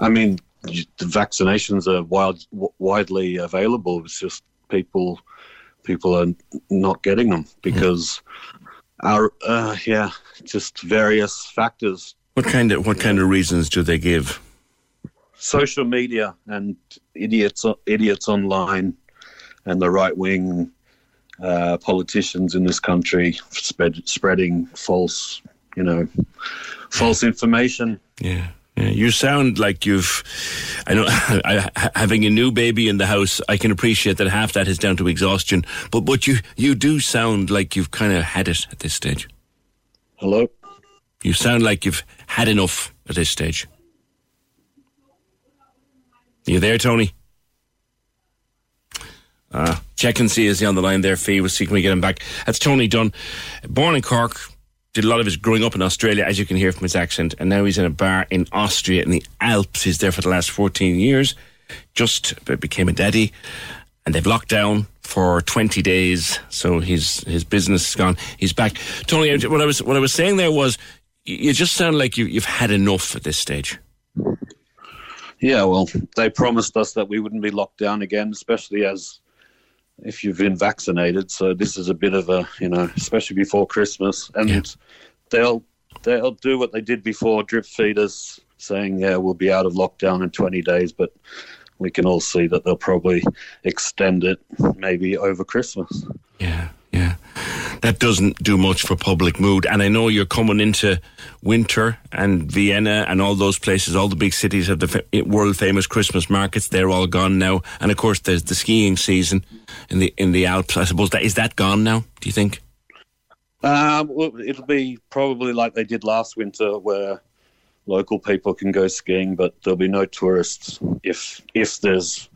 I mean, the vaccinations are wild, widely available. It's just people people are not getting them because yeah. our uh, yeah, just various factors. What kind of what kind of reasons do they give? Social media and idiots idiots online and the right wing uh, politicians in this country spread, spreading false, you know, false information. Yeah. Yeah, you sound like you've. I know, having a new baby in the house, I can appreciate that half that is down to exhaustion. But but you you do sound like you've kind of had it at this stage. Hello. You sound like you've had enough at this stage. You there, Tony? Uh, check and see is he on the line there, Fee. We'll see can we get him back. That's Tony Dunn, born in Cork, did a lot of his growing up in Australia, as you can hear from his accent, and now he's in a bar in Austria in the Alps. He's there for the last 14 years, just became a daddy, and they've locked down for 20 days, so his his business is gone. He's back. Tony, what I was what I was saying there was, you just sound like you, you've had enough at this stage. Yeah, well, they promised us that we wouldn't be locked down again, especially as if you've been vaccinated. So this is a bit of a, you know, especially before Christmas, and yeah. they'll they'll do what they did before, drip feed us, saying, yeah, we'll be out of lockdown in 20 days, but we can all see that they'll probably extend it maybe over Christmas. Yeah, yeah that doesn't do much for public mood. And I know you're coming into winter and Vienna and all those places, all the big cities have the world famous Christmas markets. They're all gone now. And of course, there's the skiing season in the in the Alps. I suppose that is that gone now. Do you think? Um, it'll be probably like they did last winter, where local people can go skiing, but there'll be no tourists if if there's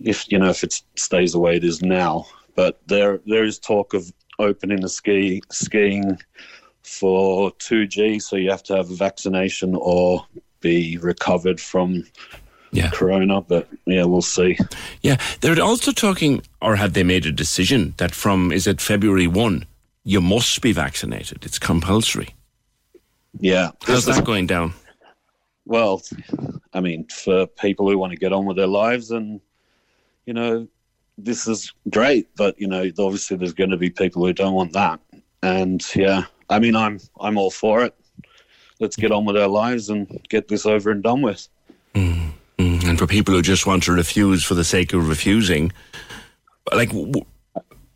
if you know if it stays the way it is now. But there there is talk of opening the ski skiing for 2G, so you have to have a vaccination or be recovered from yeah. corona. But yeah, we'll see. Yeah, they're also talking, or have they made a decision that from is it February one, you must be vaccinated? It's compulsory. Yeah, how's that going down? Well, I mean, for people who want to get on with their lives and you know this is great, but you know, obviously there's going to be people who don't want that. And yeah, I mean, I'm I'm all for it. Let's get on with our lives and get this over and done with. Mm, mm. And for people who just want to refuse for the sake of refusing, like w-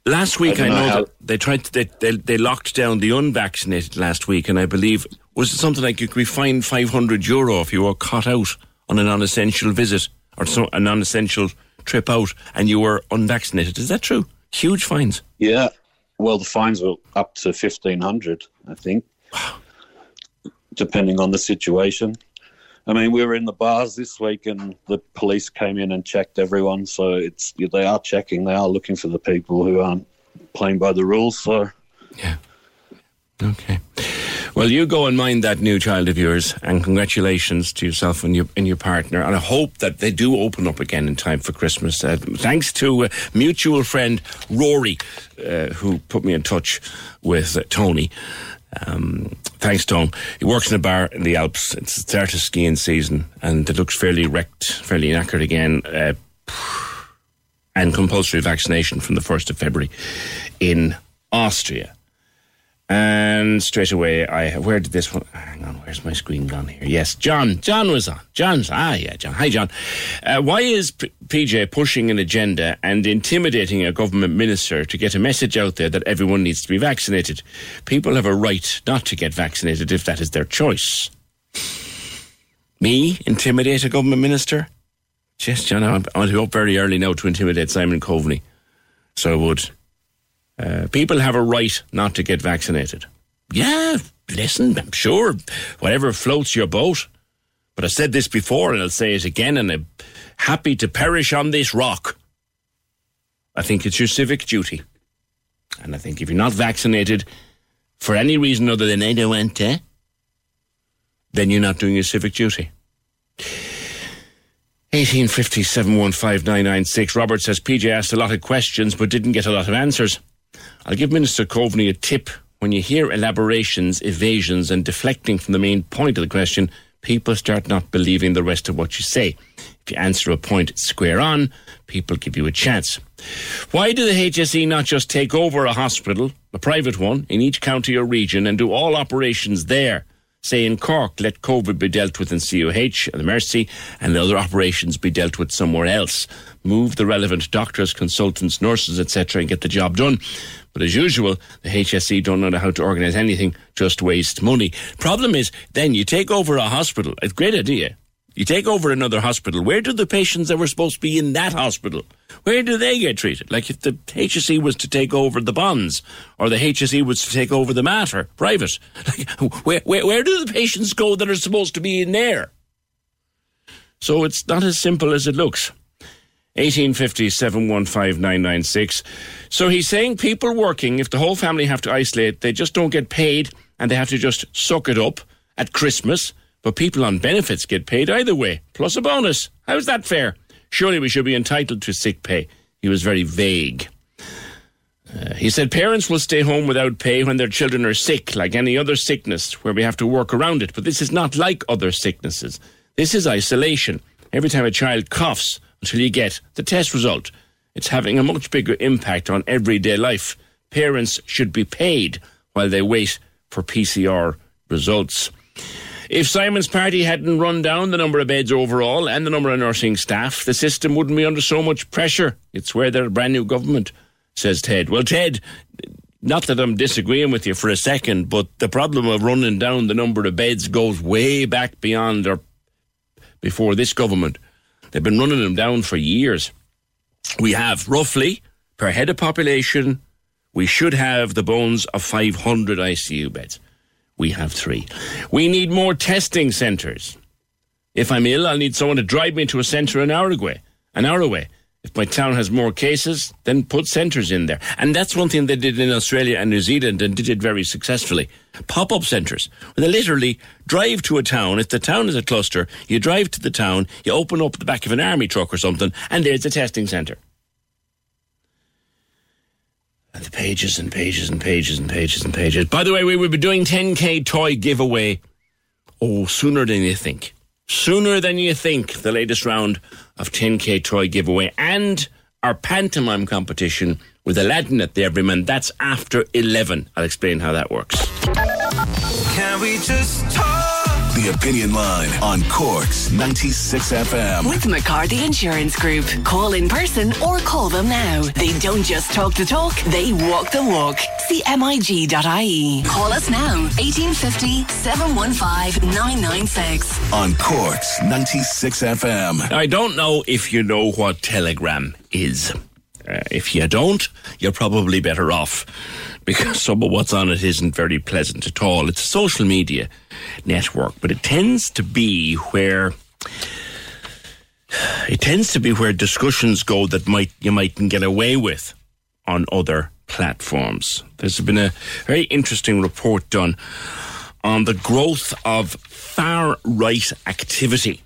last week, I, I know, know that they tried to, they, they they locked down the unvaccinated last week, and I believe was it something like you could be fined 500 euro if you were caught out on a non-essential visit or so, a non-essential trip out and you were unvaccinated. Is that true? Huge fines. Yeah. Well, the fines were up to 1500 I think, depending on the situation. I mean, we were in the bars this week, and the police came in and checked everyone. So it's they are checking. They are looking for the people who aren't playing by the rules. So yeah, okay. Well, you go and mind that new child of yours, and congratulations to yourself and your and your partner. And I hope that they do open up again in time for Christmas. Uh, thanks to a mutual friend Rory, uh, who put me in touch with uh, Tony. Um, thanks, Tom. He works in a bar in the Alps. It's the start of skiing season, and it looks fairly wrecked, fairly knackered again. Uh, and compulsory vaccination from the 1st of February in Austria. And straight away, I where did this one? Hang on, where's my screen gone here? Yes, John. John was on. John's ah yeah, John. Hi, John. Uh, why is P- PJ pushing an agenda and intimidating a government minister to get a message out there that everyone needs to be vaccinated? People have a right not to get vaccinated if that is their choice. Me intimidate a government minister? Yes, John. I want to be up very early now to intimidate Simon Coveney, so I would. Uh, people have a right not to get vaccinated. Yeah, listen, I'm sure, whatever floats your boat. But I said this before and I'll say it again, and I'm happy to perish on this rock. I think it's your civic duty. And I think if you're not vaccinated for any reason other than I don't want to, then you're not doing your civic duty. 1850 Robert says PJ asked a lot of questions but didn't get a lot of answers. I'll give Minister Coveney a tip. When you hear elaborations, evasions, and deflecting from the main point of the question, people start not believing the rest of what you say. If you answer a point square on, people give you a chance. Why do the HSE not just take over a hospital, a private one, in each county or region and do all operations there? Say in Cork, let COVID be dealt with in CUH and the Mercy, and the other operations be dealt with somewhere else. Move the relevant doctors, consultants, nurses, etc., and get the job done. But as usual, the HSE don't know how to organise anything, just waste money. Problem is, then you take over a hospital. A great idea. You take over another hospital. Where do the patients that were supposed to be in that hospital, where do they get treated? Like if the HSE was to take over the Bons, or the HSE was to take over the Mater, private, like, where, where, where do the patients go that are supposed to be in there? So it's not as simple as it looks. 1850 So he's saying people working, if the whole family have to isolate, they just don't get paid and they have to just suck it up at Christmas. But people on benefits get paid either way, plus a bonus. How's that fair? Surely we should be entitled to sick pay. He was very vague. Uh, he said parents will stay home without pay when their children are sick, like any other sickness, where we have to work around it. But this is not like other sicknesses. This is isolation. Every time a child coughs, until you get the test result. It's having a much bigger impact on everyday life. Parents should be paid while they wait for PCR results. If Simon's party hadn't run down the number of beds overall and the number of nursing staff, the system wouldn't be under so much pressure. It's where they're a brand new government, says Ted. Well, Ted, not that I'm disagreeing with you for a second, but the problem of running down the number of beds goes way back beyond or before this government. They've been running them down for years. We have roughly, per head of population, we should have the bones of 500 ICU beds. We have three. We need more testing centres. If I'm ill, I'll need someone to drive me to a centre an hour away. An hour away. If my town has more cases, then put centres in there. And that's one thing they did in Australia and New Zealand and did it very successfully. Pop up centres. They literally drive to a town. If the town is a cluster, you drive to the town, you open up the back of an army truck or something, and there's a testing centre. And the pages and pages and pages and pages and pages. By the way, we will be doing 10k toy giveaway. Oh, sooner than you think. Sooner than you think, the latest round of 10k toy giveaway and our pantomime competition with Aladdin at the Everyman. That's after 11. I'll explain how that works. Can we just talk? The Opinion Line on Cork's 96 FM. With McCarthy Insurance Group. Call in person or call them now. They don't just talk the talk, they walk the walk. CMIG.ie. Call us now 1850 715 996. On Cork's 96 FM. I don't know if you know what Telegram is. Uh, if you don't, you're probably better off because some of what's on it isn't very pleasant at all. It's a social media network, but it tends to be where it tends to be where discussions go that might you mightn't get away with on other platforms. There's been a very interesting report done on the growth of far right activity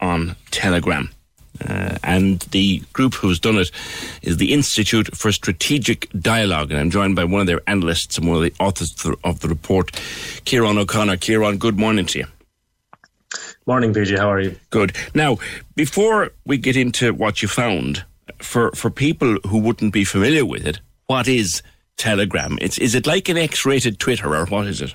on Telegram. Uh, and the group who's done it is the Institute for Strategic Dialogue. And I'm joined by one of their analysts and one of the authors of the report, Kieran O'Connor. Kieran, good morning to you. Morning, PJ. How are you? Good. Now, before we get into what you found, for for people who wouldn't be familiar with it, what is Telegram? It's is it like an X-rated Twitter or what is it?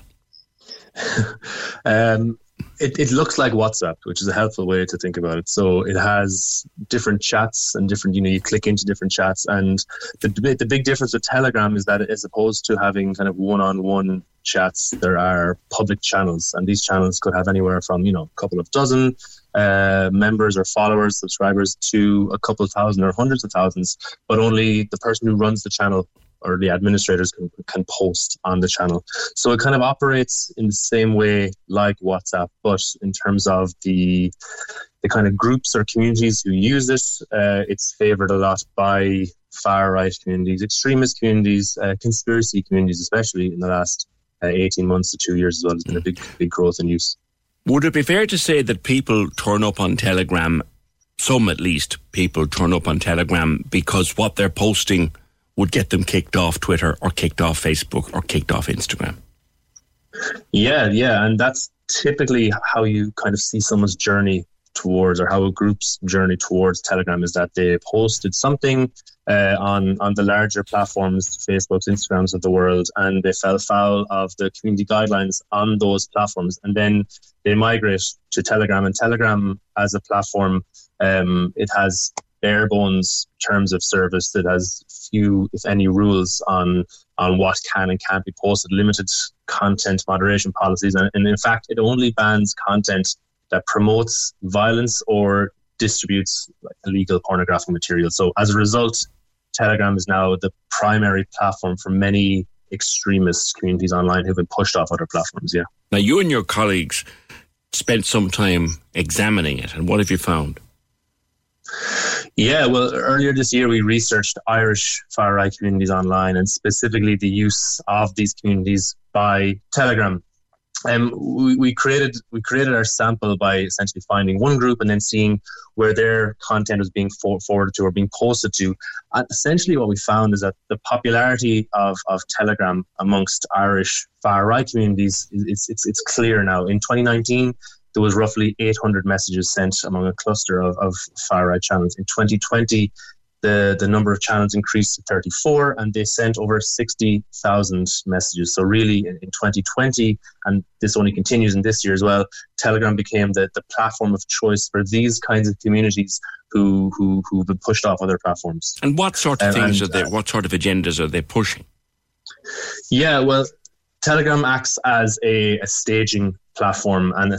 um, it, it looks like WhatsApp, which is a helpful way to think about it. So it has different chats and different, you know, you click into different chats. And the, the big difference with Telegram is that as opposed to having kind of one on one chats, there are public channels. And these channels could have anywhere from, you know, a couple of dozen uh, members or followers, subscribers to a couple thousand or hundreds of thousands. But only the person who runs the channel or the administrators can, can post on the channel. So it kind of operates in the same way like WhatsApp, but in terms of the the kind of groups or communities who use it, uh, it's favored a lot by far right communities, extremist communities, uh, conspiracy communities, especially in the last uh, 18 months to two years as well. There's been a big, big growth in use. Would it be fair to say that people turn up on Telegram, some at least people turn up on Telegram because what they're posting would get them kicked off Twitter or kicked off Facebook or kicked off Instagram. Yeah, yeah, and that's typically how you kind of see someone's journey towards or how a group's journey towards Telegram is that they posted something uh, on on the larger platforms, Facebook's, Instagrams of the world, and they fell foul of the community guidelines on those platforms, and then they migrate to Telegram. And Telegram as a platform, um, it has bare bones terms of service that has few, if any, rules on on what can and can't be posted, limited content moderation policies, and, and in fact, it only bans content that promotes violence or distributes like, illegal pornographic material. So as a result, Telegram is now the primary platform for many extremist communities online who've been pushed off other platforms. Yeah. Now, you and your colleagues spent some time examining it, and what have you found? Yeah, well, earlier this year we researched Irish far right communities online and specifically the use of these communities by Telegram. Um, we, we created we created our sample by essentially finding one group and then seeing where their content was being for, forwarded to or being posted to. And essentially, what we found is that the popularity of, of Telegram amongst Irish far right communities is it's, it's, it's clear now. In 2019, there was roughly 800 messages sent among a cluster of, of far right channels. In 2020, the, the number of channels increased to 34 and they sent over 60,000 messages. So, really, in, in 2020, and this only continues in this year as well, Telegram became the, the platform of choice for these kinds of communities who, who, who've been pushed off other platforms. And what sort of things and, are they, uh, what sort of agendas are they pushing? Yeah, well, Telegram acts as a, a staging platform and a,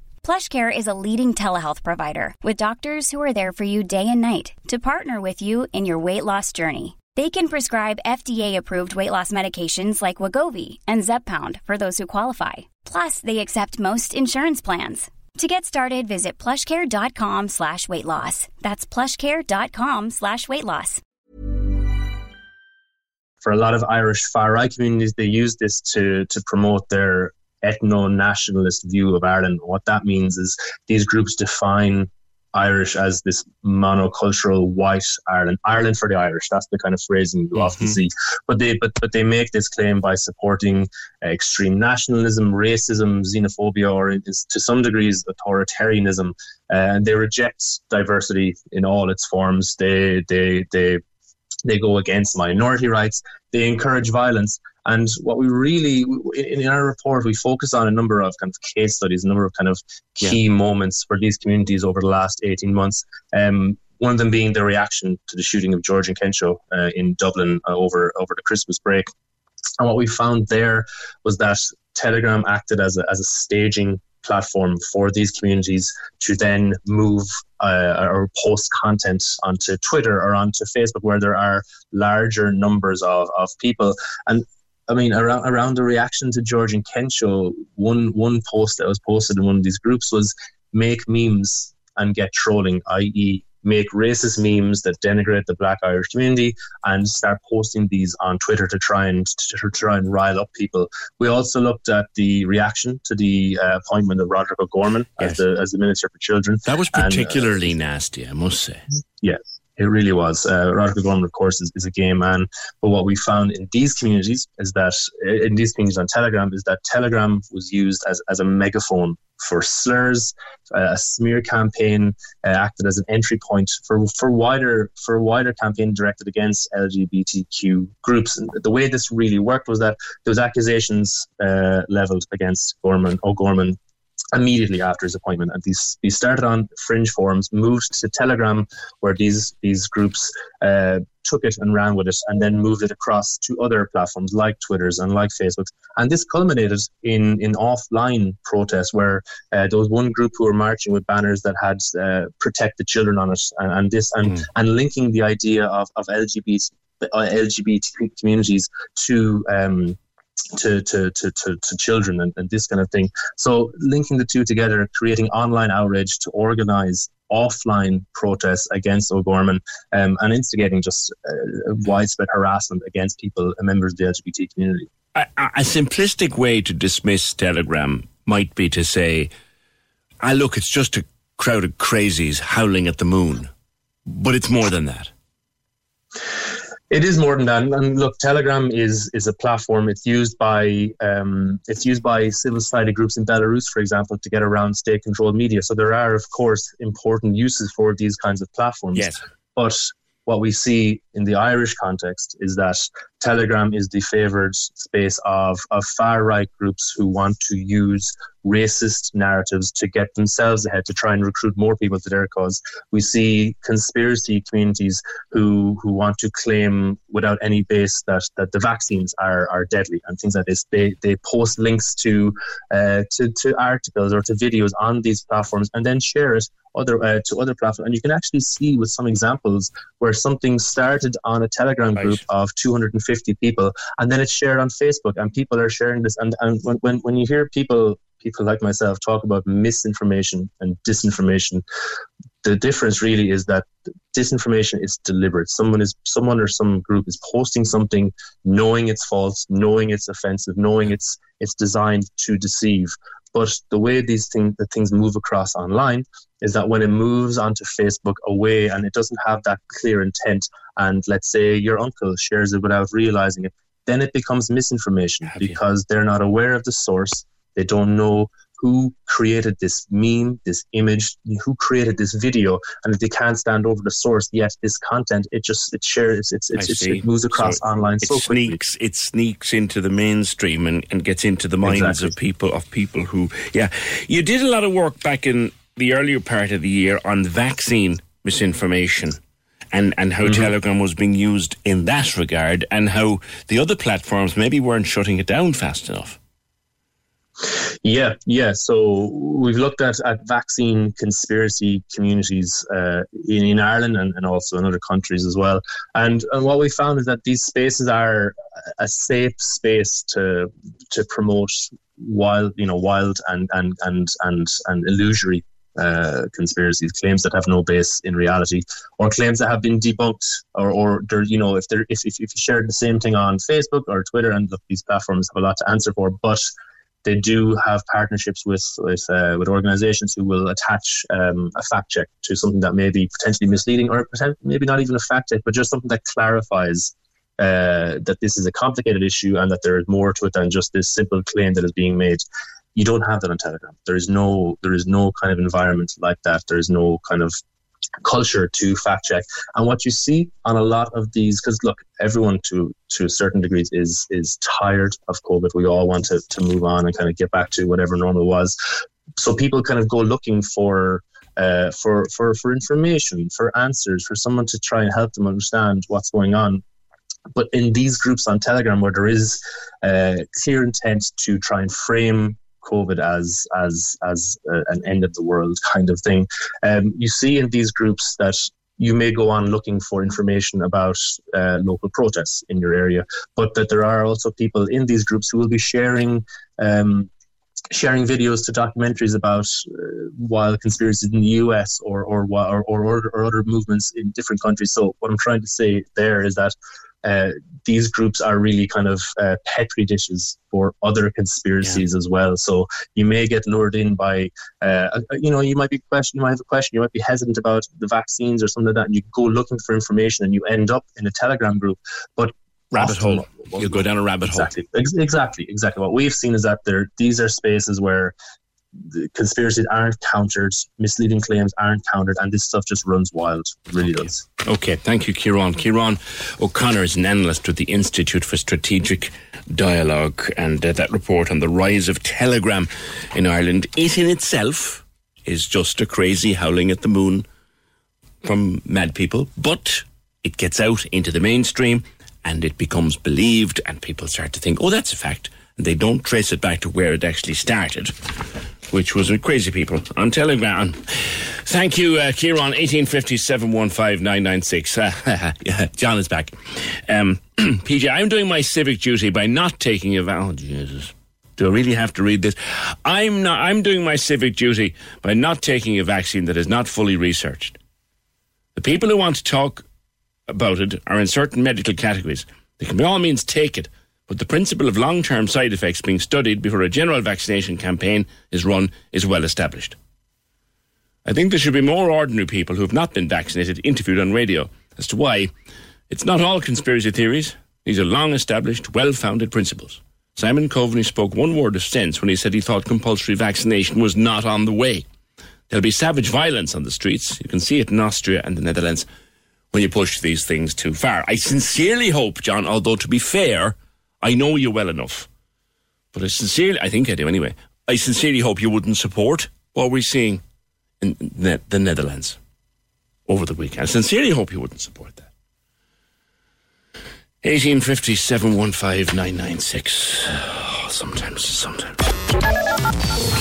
PlushCare is a leading telehealth provider with doctors who are there for you day and night to partner with you in your weight loss journey. They can prescribe FDA-approved weight loss medications like Wegovy and Zepbound for those who qualify. Plus, they accept most insurance plans. To get started, visit plushcare.com slash weight loss. That's plushcare.com slash weight loss. For a lot of Irish far right communities, they use this to to promote their ethno nationalist view of Ireland. What that means is these groups define Irish as this monocultural white Ireland, Ireland for the Irish. That's the kind of phrasing you mm-hmm. often see. But they but but they make this claim by supporting uh, extreme nationalism, racism, xenophobia, or to some degrees authoritarianism. Uh, and they reject diversity in all its forms. They they they they go against minority rights. they encourage violence. And what we really, in, in our report, we focus on a number of kind of case studies, a number of kind of key yeah. moments for these communities over the last 18 months. Um, one of them being the reaction to the shooting of George Nkencho uh, in Dublin uh, over over the Christmas break. And what we found there was that Telegram acted as a, as a staging platform for these communities to then move uh, or post content onto Twitter or onto Facebook where there are larger numbers of, of people. And I mean, around, around the reaction to George Nkencho, one, one post that was posted in one of these groups was make memes and get trolling, i.e., make racist memes that denigrate the Black Irish community and start posting these on Twitter to try and to try and rile up people. We also looked at the reaction to the uh, appointment of Roderick O'Gorman yes. as the as the Minister for Children. That was particularly and, uh, nasty, I must say. Yeah. It really was. Uh, Roderick O'Gorman, of course, is, is a gay man. But what we found in these communities is that, in these communities on Telegram, is that Telegram was used as, as a megaphone for slurs. Uh, a smear campaign uh, acted as an entry point for, for wider for a wider campaign directed against LGBTQ groups. And the way this really worked was that was accusations uh, leveled against Gorman O'Gorman immediately after his appointment. And these, these started on fringe forums, moved to Telegram, where these these groups uh, took it and ran with it, and then moved it across to other platforms like Twitter's and like Facebook's. And this culminated in in offline protests, where uh, there was one group who were marching with banners that had uh, "Protect the Children" on it, and, and this and mm. and linking the idea of of LGBT uh, LGBT communities to um, to, to, to, to, to children and, and, this kind of thing. So linking the two together, creating online outrage to organize offline protests against O'Gorman um, and instigating just uh, widespread harassment against people, uh, members of the LGBT community. A, a, simplistic way to dismiss Telegram might be to say, "I ah, look, it's just a crowd of crazies howling at the moon," but it's more than that. It is more than that. And look, Telegram is is a platform. It's used by um, it's used by civil society groups in Belarus, for example, to get around state-controlled media. So there are, of course, important uses for these kinds of platforms. Yes. But what we see in the Irish context is that Telegram is the favoured space of, of far right groups who want to use racist narratives to get themselves ahead to try and recruit more people to their cause. We see conspiracy communities who who want to claim without any base that, that the vaccines are, are deadly and things like this. They they post links to uh, to to articles or to videos on these platforms and then share it other uh, to other platforms. And you can actually see with some examples where something started on a Telegram group right. of 250 people, and then it's shared on Facebook, and people are sharing this. And, and when, when, when you hear people people like myself talk about misinformation and disinformation, the difference really is that disinformation is deliberate. Someone is someone or some group is posting something, knowing it's false, knowing it's offensive, knowing it's it's designed to deceive. But the way these things the things move across online is that when it moves onto Facebook away and it doesn't have that clear intent, and let's say your uncle shares it without realizing it, then it becomes misinformation because they're not aware of the source. They don't know who created this meme, this image, who created this video, and if they can't stand over the source, yet this content it just it shares, it's, it's, it's it moves across so online it so sneaks, quickly. It sneaks into the mainstream and, and gets into the minds exactly. of people of people who, yeah, you did a lot of work back in the earlier part of the year on vaccine misinformation and, and how mm-hmm. Telegram was being used in that regard and how the other platforms maybe weren't shutting it down fast enough. Yeah, yeah. So we've looked at, at vaccine conspiracy communities uh, in, in Ireland and, and also in other countries as well. And, and what we found is that these spaces are a safe space to to promote wild, you know, wild and and and and, and illusory uh, conspiracies, claims that have no base in reality, or claims that have been debunked, or or there, you know, if they if, if if you shared the same thing on Facebook or Twitter, and look, these platforms have a lot to answer for, but they do have partnerships with with uh, with organisations who will attach um, a fact check to something that may be potentially misleading, or maybe not even a fact check, but just something that clarifies uh, that this is a complicated issue and that there is more to it than just this simple claim that is being made. You don't have that on Telegram. There is no there is no kind of environment like that. There is no kind of culture to fact check. And what you see on a lot of these, because look, everyone to to a certain degree is is tired of COVID. We all want to to move on and kind of get back to whatever normal was. So people kind of go looking for. Uh, for, for, for information, for answers, for someone to try and help them understand what's going on. But in these groups on Telegram, where there is uh, clear intent to try and frame COVID as as as uh, an end of the world kind of thing. Um, you see in these groups that you may go on looking for information about uh, local protests in your area, but that there are also people in these groups who will be sharing. Um, sharing videos to documentaries about uh, wild conspiracies in the US or or, or or or other movements in different countries. So what I'm trying to say there is that uh, these groups are really kind of uh, petri dishes for other conspiracies yeah. as well. So you may get lured in by, uh, you know, you might be question, you might have a question, you might be hesitant about the vaccines or something like that, and you go looking for information, and you end up in a Telegram group. But rabbit hole. You go down a rabbit exactly, hole. Exactly, exactly. exactly. What we've seen is that there these are spaces where conspiracies aren't countered, misleading claims aren't countered, and this stuff just runs wild. It really okay. does. Okay, thank you, Kieran. Kieran O'Connor is an analyst with the Institute for Strategic Dialogue, and uh, that report on the rise of Telegram in Ireland, it in itself is just a crazy howling at the moon from mad people, but it gets out into the mainstream and it becomes believed, and people start to think, oh, that's a fact. And they don't trace it back to where it actually started which was with Crazy People on Telegram. Thank you, uh, Kieran, 1857 uh, John is back. Um, PJ, I'm doing my civic duty by not taking a vow. Oh, Jesus. Do I really have to read this? I'm not. I'm doing my civic duty by not taking a vaccine that is not fully researched. The people who want to talk about it are in certain medical categories. They can by all means take it, but the principle of long term side effects being studied before a general vaccination campaign is run is well established. I think there should be more ordinary people who have not been vaccinated interviewed on radio as to why it's not all conspiracy theories. These are long established, well founded principles. Simon Coveney spoke one word of sense when he said he thought compulsory vaccination was not on the way. There'll be savage violence on the streets. You can see it in Austria and the Netherlands when you push these things too far. I sincerely hope, John, although to be fair, I know you well enough, but I sincerely, I think I do anyway. I sincerely hope you wouldn't support what we're seeing in the Netherlands over the weekend. I sincerely hope you wouldn't support that. 1850 715 996. Sometimes, sometimes.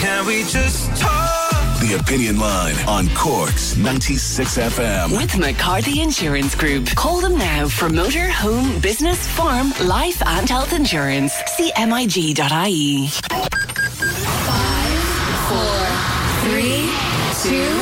Can we just talk? The Opinion Line on Cork's 96 FM. With McCarthy Insurance Group. Call them now for motor, home, business, farm, life, and health insurance. CMIG.ie. Five, four, three, two,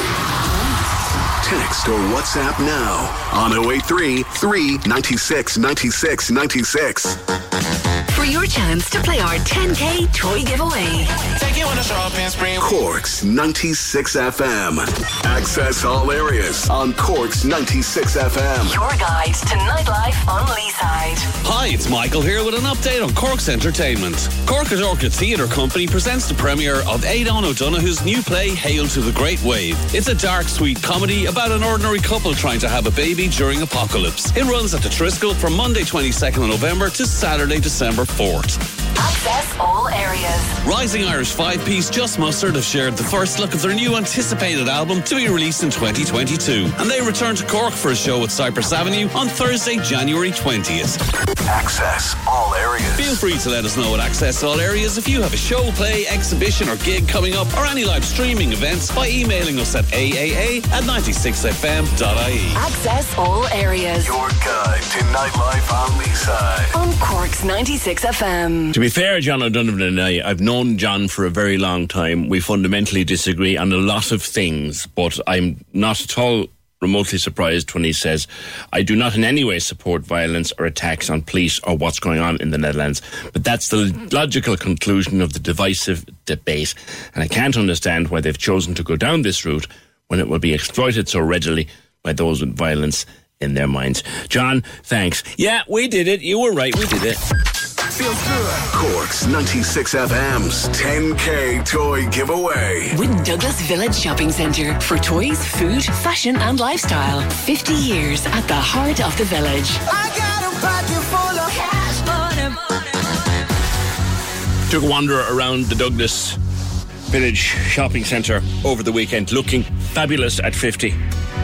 Text or WhatsApp now on 083 396 96 96 for your chance to play our 10K toy giveaway. Take you on a shopping spree. Cork's 96 FM. Access all areas on Cork's 96 FM. Your guide to nightlife on Leeside. Hi, it's Michael here with an update on Cork's entertainment. Cork's Orchid Theatre Company presents the premiere of Aidan O'Donoghue's new play, Hail to the Great Wave. It's a dark, sweet comedy about an ordinary couple trying to have a baby during apocalypse. It runs at the Triskel from Monday 22nd of November to Saturday, December Fort. Access all areas. Rising Irish five piece Just Mustard have shared the first look of their new anticipated album to be released in 2022. And they return to Cork for a show at Cypress Avenue on Thursday, January 20th. Access all areas. Feel free to let us know at Access All Areas if you have a show, play, exhibition, or gig coming up, or any live streaming events by emailing us at aaa at 96fm.ie. Access all areas. Your guide to nightlife on Leeside. On Cork's 96 FM. To be fair, John O'Donovan and I, I've known John for a very long time. We fundamentally disagree on a lot of things, but I'm not at all remotely surprised when he says, I do not in any way support violence or attacks on police or what's going on in the Netherlands. But that's the logical conclusion of the divisive debate. And I can't understand why they've chosen to go down this route when it will be exploited so readily by those with violence in their minds. John, thanks. Yeah, we did it. You were right. We did it. Feels good. Cork's 96 FM's 10K toy giveaway. With Douglas Village Shopping Centre for toys, food, fashion, and lifestyle. 50 years at the heart of the village. I got a pocket full of cash money. Took a wander around the Douglas Village Shopping Centre over the weekend, looking fabulous at 50.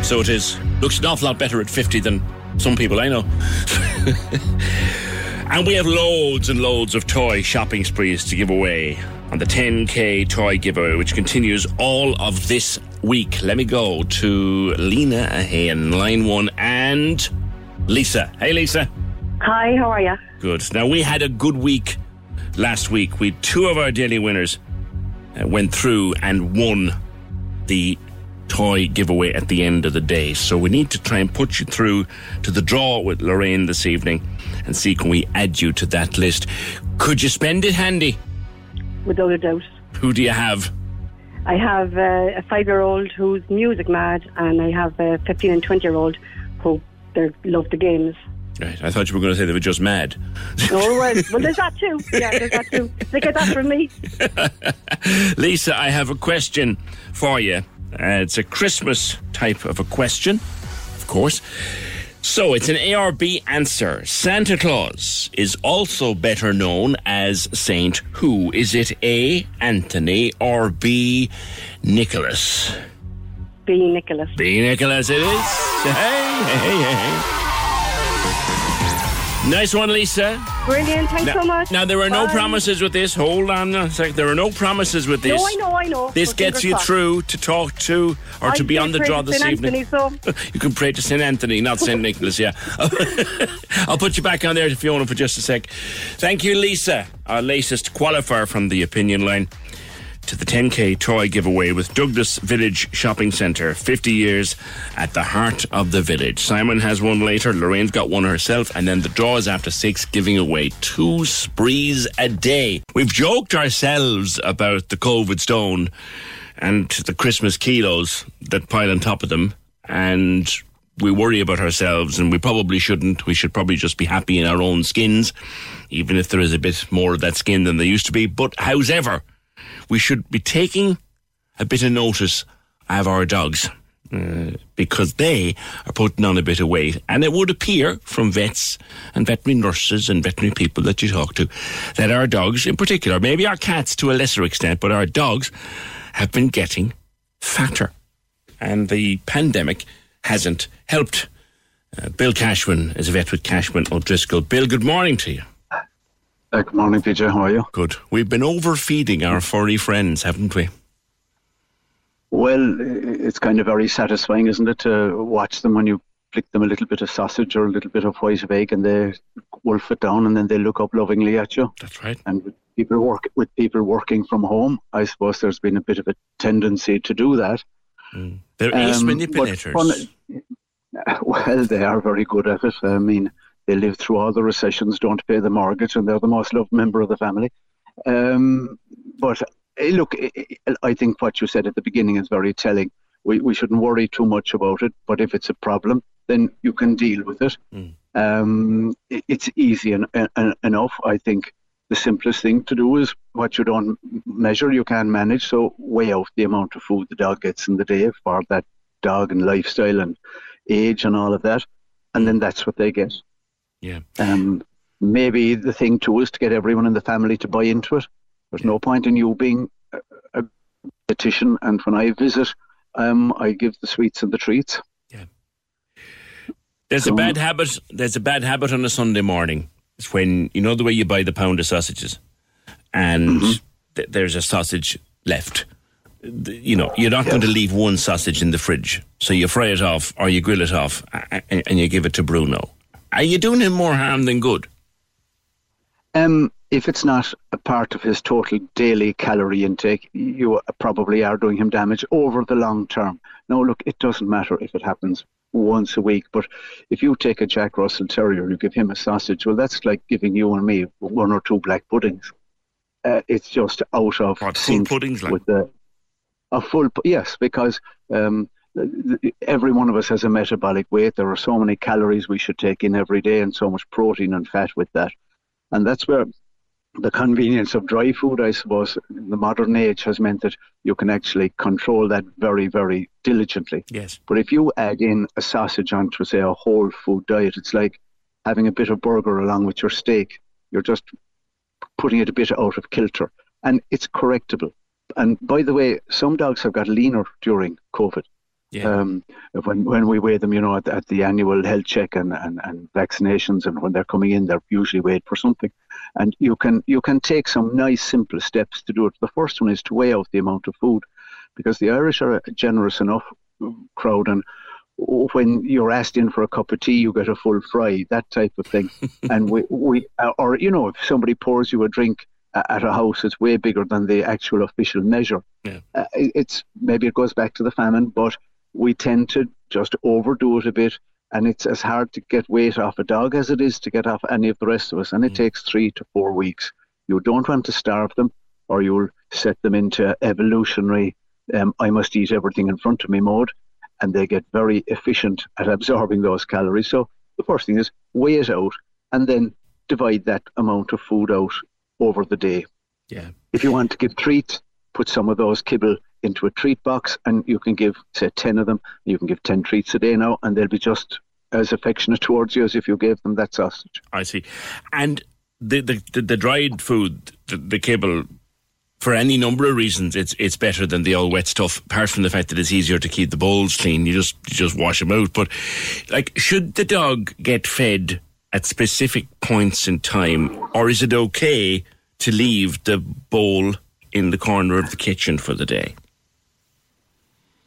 So it is. Looks an awful lot better at 50 than some people I know. and we have loads and loads of toy shopping sprees to give away on the 10k toy giveaway, which continues all of this week. Let me go to Lena in line one and Lisa. Hey, Lisa. Hi, how are you? Good. Now, we had a good week last week. We two of our daily winners uh, went through and won the toy giveaway at the end of the day. So we need to try and put you through to the draw with Lorraine this evening and see can we add you to that list. Could you spend it handy? Without a doubt. Who do you have? I have uh, a five year old who's music mad, and I have a 15 and 20 year old who they love the games. Right, I thought you were going to say they were just mad. Oh, well, well, there's that too. Yeah, there's that too. They get that from me. Lisa, I have a question for you. Uh, it's a Christmas type of a question, of course. So it's an ARB answer. Santa Claus is also better known as Saint Who? Is it A. Anthony or B. Nicholas? B. Nicholas. B. Nicholas it is. Hey, hey, hey. Nice one, Lisa. Brilliant. Thanks now, so much. Now, there are no promises with this. Hold on a sec. There are no promises with this. No, I know, I know. This But gets you crossed. through to talk to or to be on the draw this evening. Anthony, so You can pray to St. Anthony, not St. Nicholas, yeah. I'll put you back on there, Fiona, for just a sec. Thank you, Lisa, our latest qualifier from the opinion line to the 10k toy giveaway with Douglas Village Shopping Centre. 50 years at the heart of the village. Simon has one later, Lorraine's got one herself, and then the draw is after six, giving away two sprees a day. We've joked ourselves about the COVID stone and the Christmas kilos that pile on top of them, and we worry about ourselves, and we probably shouldn't. We should probably just be happy in our own skins, even if there is a bit more of that skin than there used to be. But, however, we should be taking a bit of notice of our dogs. Uh, because they are putting on a bit of weight. And it would appear from vets and veterinary nurses and veterinary people that you talk to that our dogs, in particular, maybe our cats to a lesser extent, but our dogs have been getting fatter. And the pandemic hasn't helped. Uh, Bill Cashman is a vet with Cashman O'Driscoll. Bill, good morning to you. Uh, good morning, PJ. How are you? Good. We've been overfeeding our furry friends, haven't we? Well, it's kind of very satisfying, isn't it, to watch them when you flick them a little bit of sausage or a little bit of white of egg, and they wolf it down, and then they look up lovingly at you. That's right. And with people work with people working from home, I suppose there's been a bit of a tendency to do that. They're ace Um, manipulators. fun- well, they are very good at it. I mean, they live through all the recessions, don't pay the mortgage, and they're the most loved member of the family. Um, but eh, look, eh, eh, I think what you said at the beginning is very telling. We, we shouldn't worry too much about it, but if it's a problem, then you can deal with it. Um, it- it's easy en- en- enough. I think the simplest thing to do is what you don't measure, you can manage. So weigh out the amount of food the dog gets in the day for that dog and lifestyle and age and all of that, and then that's what they get. Yeah. Um, maybe the thing too is to get everyone in the family to buy into it. There's no point in you being a, a petition, and when I visit, um, I give the sweets and the treats. Yeah. There's a bad habit. There's a bad habit on a Sunday morning. It's when you know the way you buy the pound of sausages, and th- there's a sausage left. The- You know, you're not going to leave one sausage in the fridge, so you fry it off or you grill it off, and you give it to Bruno. Are you doing him more harm than good? Um, if it's not a part of his total daily calorie intake, you probably are doing him damage over the long term. Now, look, it doesn't matter if it happens once a week, but if you take a Jack Russell Terrier, and you give him a sausage, well, that's like giving you and me one or two black puddings. Uh, it's just out of sync puddings, like? with the a full yes, because um, every one of us has a metabolic weight. There are so many calories we should take in every day, and so much protein and fat with that. And that's where the convenience of dry food, I suppose, in the modern age has meant that you can actually control that very, very diligently. Yes. But if you add in a sausage onto, say, a whole food diet, it's like having a bit of burger along with your steak. You're just putting it a bit out of kilter. And it's correctable. And by the way, some dogs have got leaner during COVID. Yeah. Um, when when we weigh them, you know, at, at the annual health check and, and, and vaccinations, and when they're coming in, they're usually weighed for something. And you can you can take some nice simple steps to do it. The first one is to weigh out the amount of food, because the Irish are a generous enough crowd, and when you're asked in for a cup of tea, you get a full fry, that type of thing. and we, we or you know, if somebody pours you a drink at a house, it's way bigger than the actual official measure. Yeah. Uh, it's maybe it goes back to the famine, but we tend to just overdo it a bit. And it's as hard to get weight off a dog as it is to get off any of the rest of us. And it Mm. takes three to four weeks. You don't want to starve them, or you'll set them into evolutionary, um, I must eat everything in front of me mode. And they get very efficient at absorbing those calories. So the first thing is weigh it out and then divide that amount of food out over the day. Yeah. If you want to give treats, put some of those kibble into a treat box and you can give, say, 10 of them. You can give 10 treats a day now and they'll be just as affectionate towards you as if you gave them that sausage. I see. And the the, the, the dried food, the, the kibble, for any number of reasons, it's it's better than the all wet stuff. Apart from the fact that it's easier to keep the bowls clean, you just you just wash them out. But like, should the dog get fed at specific points in time, or is it okay to leave the bowl in the corner of the kitchen for the day?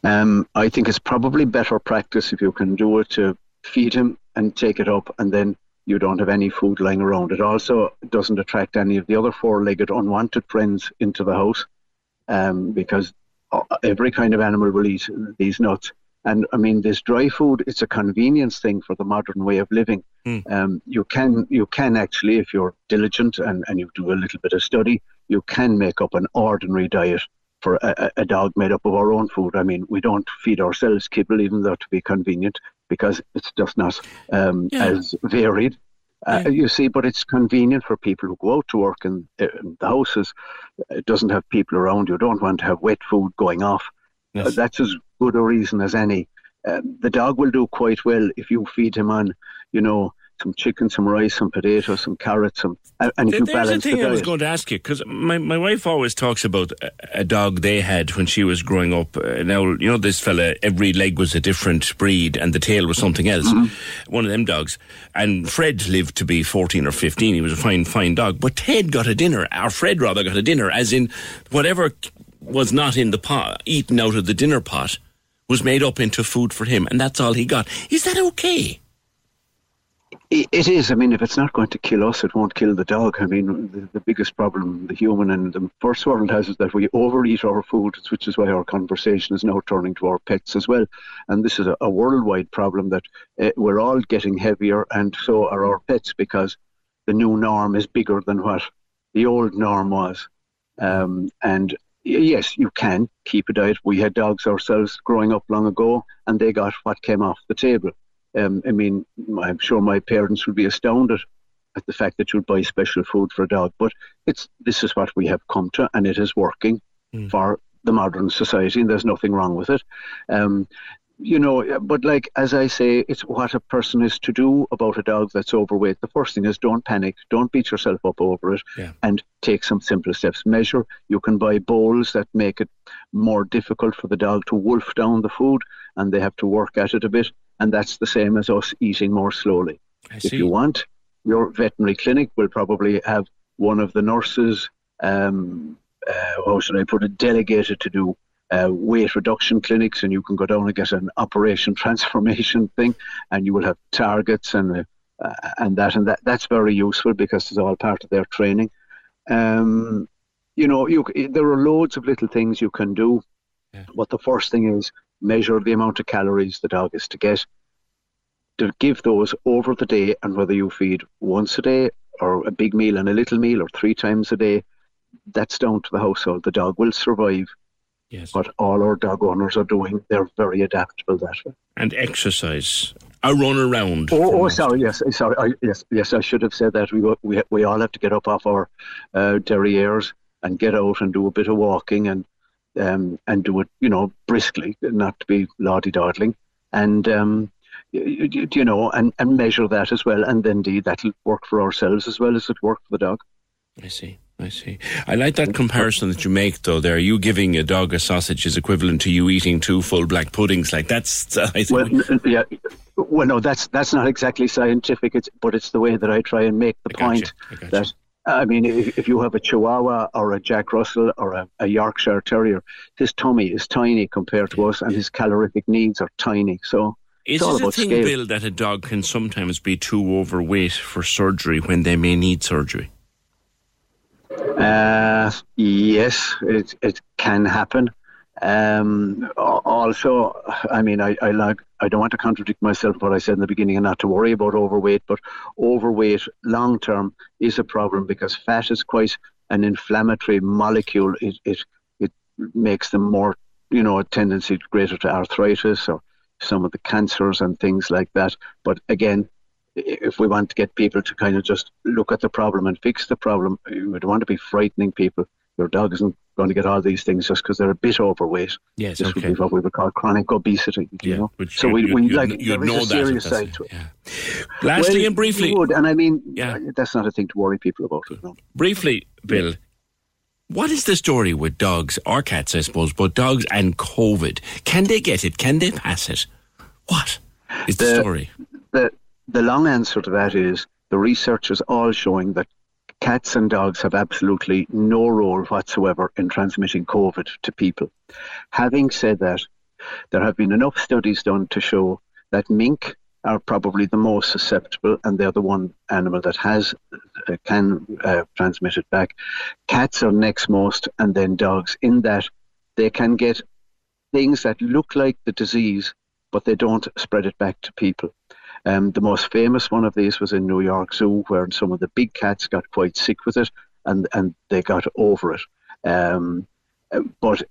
Um, I think it's probably better practice if you can do it to feed him and take it up, and then you don't have any food lying around. It also doesn't attract any of the other four-legged unwanted friends into the house, um, because uh, every kind of animal will eat these nuts. And I mean, this dry food, it's a convenience thing for the modern way of living. Um, you can you can actually, if you're diligent and, and you do a little bit of study, you can make up an ordinary diet for a, a- dog made up of our own food. I mean, we don't feed ourselves kibble, even though to be convenient, because it's just not um, Yeah. as varied. Uh, You see, but it's convenient for people who go out to work in, in the houses. It doesn't have people around. You don't want to have wet food going off. Uh, that's as good a reason as any. Uh, the dog will do quite well if you feed him on, you know, some chicken, some rice, some potatoes, some carrots, some, and, and you balance the thing I was going to ask you because my, my wife always talks about a, dog they had when she was growing up. Uh, now you know this fella, every leg was a different breed, and the tail was something else. One of them dogs, and Fred lived to be fourteen or fifteen. He was a fine, fine dog. But Ted got a dinner, or Fred rather got a dinner, as in whatever was not in the pot, eaten out of the dinner pot, was made up into food for him, and that's all he got. Is that okay? It is. I mean, if it's not going to kill us, it won't kill the dog. I mean, the, the biggest problem the human and the first world has is that we overeat our food, which is why our conversation is now turning to our pets as well. And this is a, a worldwide problem that uh, we're all getting heavier, and so are our pets because the new norm is bigger than what the old norm was. Um, and yes, you can keep a diet. We had dogs ourselves growing up long ago, and they got what came off the table. Um, I mean, I'm sure my parents would be astounded at the fact that you'd buy special food for a dog, but it's this is what we have come to, and it is working for the modern society, and there's nothing wrong with it. Um, you know, but like as I say, it's what a person is to do about a dog that's overweight. The first thing is don't panic, don't beat yourself up over it, Yeah. and take some simple steps. Measure. You can buy bowls that make it more difficult for the dog to wolf down the food, and they have to work at it a bit. And that's the same as us eating more slowly. If you want, your veterinary clinic will probably have one of the nurses, um, uh, how should I put it, delegated to do uh, weight reduction clinics, and you can go down and get an operation transformation thing, and you will have targets and uh, and that and that. That's very useful because it's all part of their training. Um, you know, you there are loads of little things you can do, but the first thing is measure the amount of calories the dog is to get. To give those over the day, and whether you feed once a day or a big meal and a little meal or three times a day, that's down to the household. The dog will survive. Yes. What all our dog owners are doing, they're very adaptable that way. and exercise. a run around. Oh, oh sorry. Yes, sorry. I, yes, yes. I should have said that. We we we all have to get up off our uh, derrieres and get out and do a bit of walking and um, and do it, you know, briskly, not to be lardy dawdling, and um, you, you, know, and, and measure that as well, and then indeed that'll work for ourselves as well as it work for the dog. I see. I see. I like that comparison that you make, though. There, you giving a dog a sausage is equivalent to you eating two full black puddings. Like that's, I think. Well, yeah. Well, no, that's that's not exactly scientific. It's but it's the way that I try and make the point that I mean, if, if, you have a Chihuahua or a Jack Russell or a, a, Yorkshire Terrier, his tummy is tiny compared to us, and his calorific needs are tiny. So. Is it a thing, scale. Bill, that a dog can sometimes be too overweight for surgery when they may need surgery? Uh, yes, it it can happen. Um, also, I mean, I, I like I don't want to contradict myself what I said in the beginning and not to worry about overweight, but overweight long term is a problem because fat is quite an inflammatory molecule. It it it makes them more, you know, a tendency greater to arthritis or some of the cancers and things like that. But again, if we want to get people to kind of just look at the problem and fix the problem, we don't want to be frightening people. Your dog isn't going to get all these things just because they're a bit overweight. Yes, this okay. would be what we would call chronic obesity. Yeah, you know? which so you- we, you- we you- like is know a that serious side to it. Lastly Well, and briefly, would, and I mean, Yeah. that's not a thing to worry people about. You briefly, Bill, what is the story with dogs or cats, I suppose, but dogs and COVID? Can they get it? Can they pass it? What is the, The- story? The the long answer to that is the research is all showing that cats and dogs have absolutely no role whatsoever in transmitting COVID to people. Having said that, there have been enough studies done to show that mink are probably the most susceptible, and they're the one animal that has uh, can uh, transmit it back. Cats are next most, and then dogs. In that they can get things that look like the disease, but they don't spread it back to people. Um, the most famous one of these was in New York Zoo, where some of the big cats got quite sick with it, and and they got over it. Um, uh, but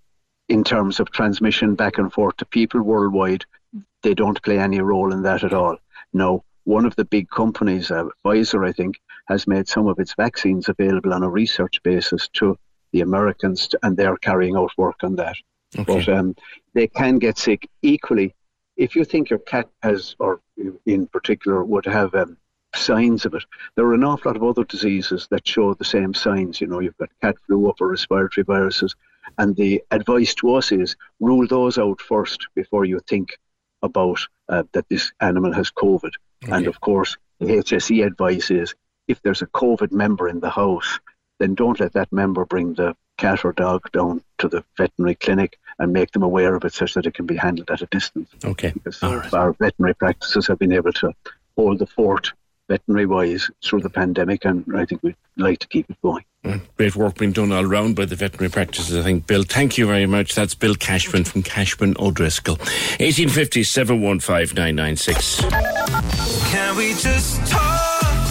in terms of transmission back and forth to people worldwide, they don't play any role in that at all. No, one of the big companies, uh, Pfizer, I think, has made some of its vaccines available on a research basis to the Americans, and they're carrying out work on that. But um, they can get sick equally. If you think your cat has, or in particular, would have um, signs of it, there are an awful lot of other diseases that show the same signs. You know, you've got cat flu, upper respiratory viruses, and the advice to us is rule those out first before you think about uh, that this animal has COVID. And of course, the HSE advice is if there's a COVID member in the house, then don't let that member bring the cat or dog down to the veterinary clinic and make them aware of it such that it can be handled at a distance. Okay. Because our veterinary practices have been able to hold the fort veterinary wise through the pandemic, and I think we'd like to keep it going. Great work being done all round by the veterinary practices, I think. Bill, thank you very much. That's Bill Cashman from Cashman O'Driscoll. 1850 715 996. Can we just talk?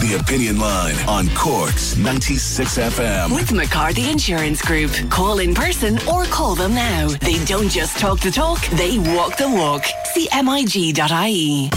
The Opinion Line on Corks 96 FM. With McCarthy Insurance Group. Call in person or call them now. They don't just talk the talk, they walk the walk. CMIG.ie.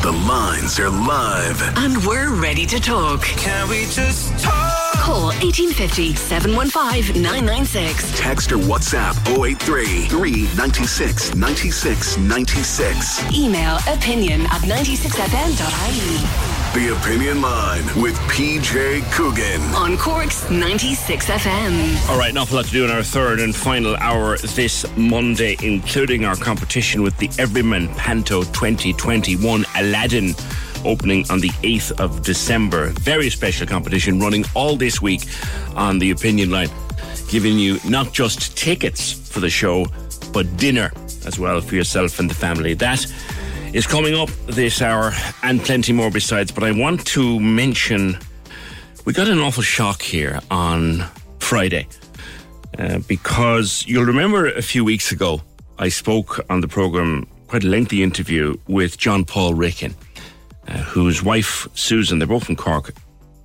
The lines are live. And we're ready to talk. Can we just talk? Call 1850 715 996. Text or WhatsApp 083 396 96 96. Email opinion at 96fm.ie. The Opinion Line with PJ Coogan. On Cork's 96 FM. All right, an awful lot to do in our third and final hour this Monday, including our competition with the Everyman Panto 2021 Aladdin opening on the 8th of December. Very special competition running all this week on the Opinion Line, giving you not just tickets for the show, but dinner as well for yourself and the family. That is coming up this hour and plenty more besides. But I want to mention we got an awful shock here on Friday uh, because you'll remember a few weeks ago I spoke on the program quite a lengthy interview with John Paul Ricken, uh, whose wife Susan, they're both from Cork.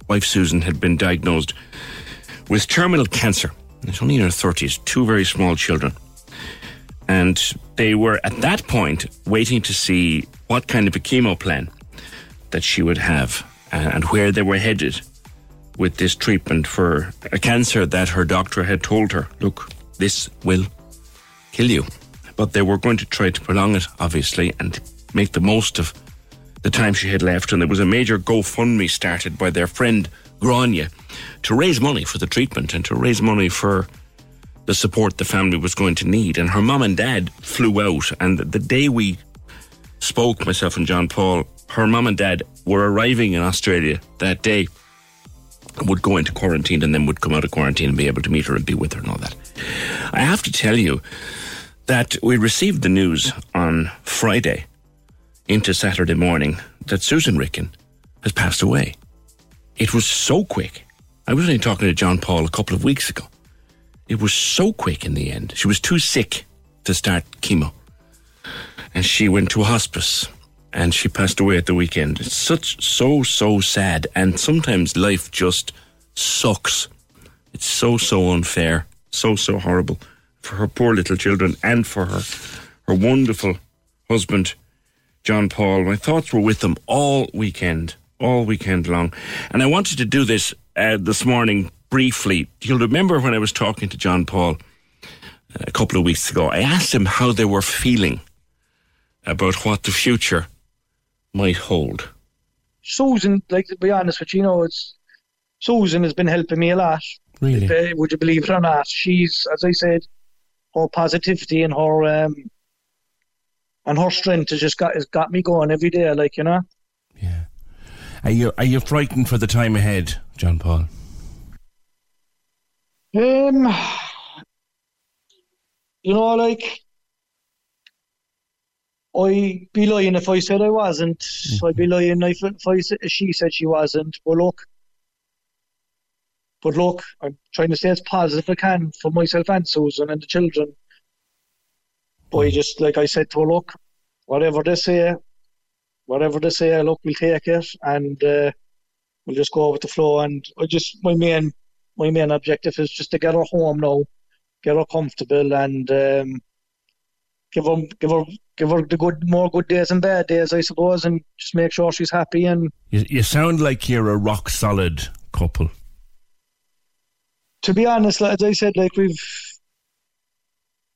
Wife Susan had been diagnosed with terminal cancer. She's only in her thirties, two very small children. And they were at that point waiting to see what kind of a chemo plan that she would have uh, and where they were headed with this treatment for a cancer that her doctor had told her, look, this will kill you. But they were going to try to prolong it, obviously, and make the most of the time she had left. And there was a major GoFundMe started by their friend Grania to raise money for the treatment and to raise money for the support the family was going to need. And her mum and dad flew out. And the day we spoke, myself and John Paul, her mum and dad were arriving in Australia that day would go into quarantine and then would come out of quarantine and be able to meet her and be with her and all that. I have to tell you that we received the news on Friday into Saturday morning that Susan Ricken has passed away. It was so quick. I was only talking to John Paul a couple of weeks ago. It was so quick in the end. She was too sick to start chemo. And she went to a hospice and she passed away at the weekend. It's such, so, so sad. And sometimes life just sucks. It's so, so unfair. So, so horrible for her poor little children and for her, her wonderful husband, John Paul. My thoughts were with them all weekend, all weekend long. And I wanted to do this uh, this morning briefly. You'll remember when I was talking to John Paul uh, a couple of weeks ago, I asked him how they were feeling about what the future might hold. Susan, like to be honest with you, you know, it's Susan has been helping me a lot. Really? If, uh, would you believe it or not? She's, as I said, her positivity and her um, and her strength has just got has got me going every day. Like you know. Yeah. Are you are you frightened for the time ahead, John Paul? Um, you know, like I'd be lying if I said I wasn't. Mm-hmm. I'd be lying if, if I said, she said she wasn't. But look, but look, I'm trying to stay as positive as I can for myself and Susan and the children. But I just, like I said to her, look, whatever they say, whatever they say, look, we'll take it and uh, we'll just go with the flow. And I just, my main, my main objective is just to get her home now, get her comfortable, and um, give her, give her, give her the good, more good days and bad days, I suppose, and just make sure she's happy. And You, you sound like you're a rock solid couple. to be honest, like, as I said, like we've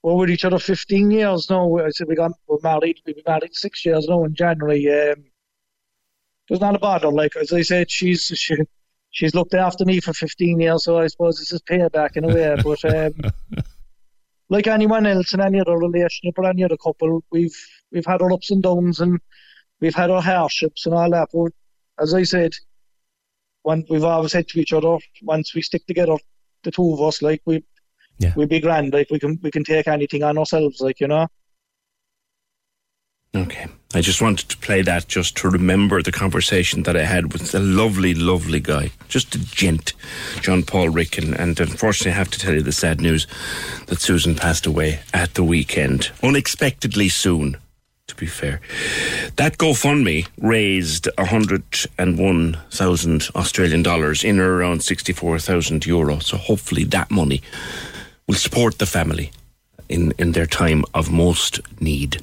we're with each other 15 years now. I said we got we're married. We've been married six years now in January. Um, there's not a bother. Like as I said, she's she, she's looked after me for 15 years, so I suppose this is payback in a way. But um, like anyone else in any other relationship or any other couple, we've we've had our ups and downs and we've had our hardships and all that. But as I said, when we've always said to each other, once we stick together, the two of us, like we we'd be grand. Like we can we can take anything on ourselves, like you know. Okay. I just wanted to play that just to remember the conversation that I had with a lovely, lovely guy. Just a gent, John Paul Ricken. And unfortunately, I have to tell you the sad news that Susan passed away at the weekend. Unexpectedly soon, to be fair. That GoFundMe raised 101,000 Australian dollars in or around 64,000 euro. So hopefully that money will support the family in, in their time of most need.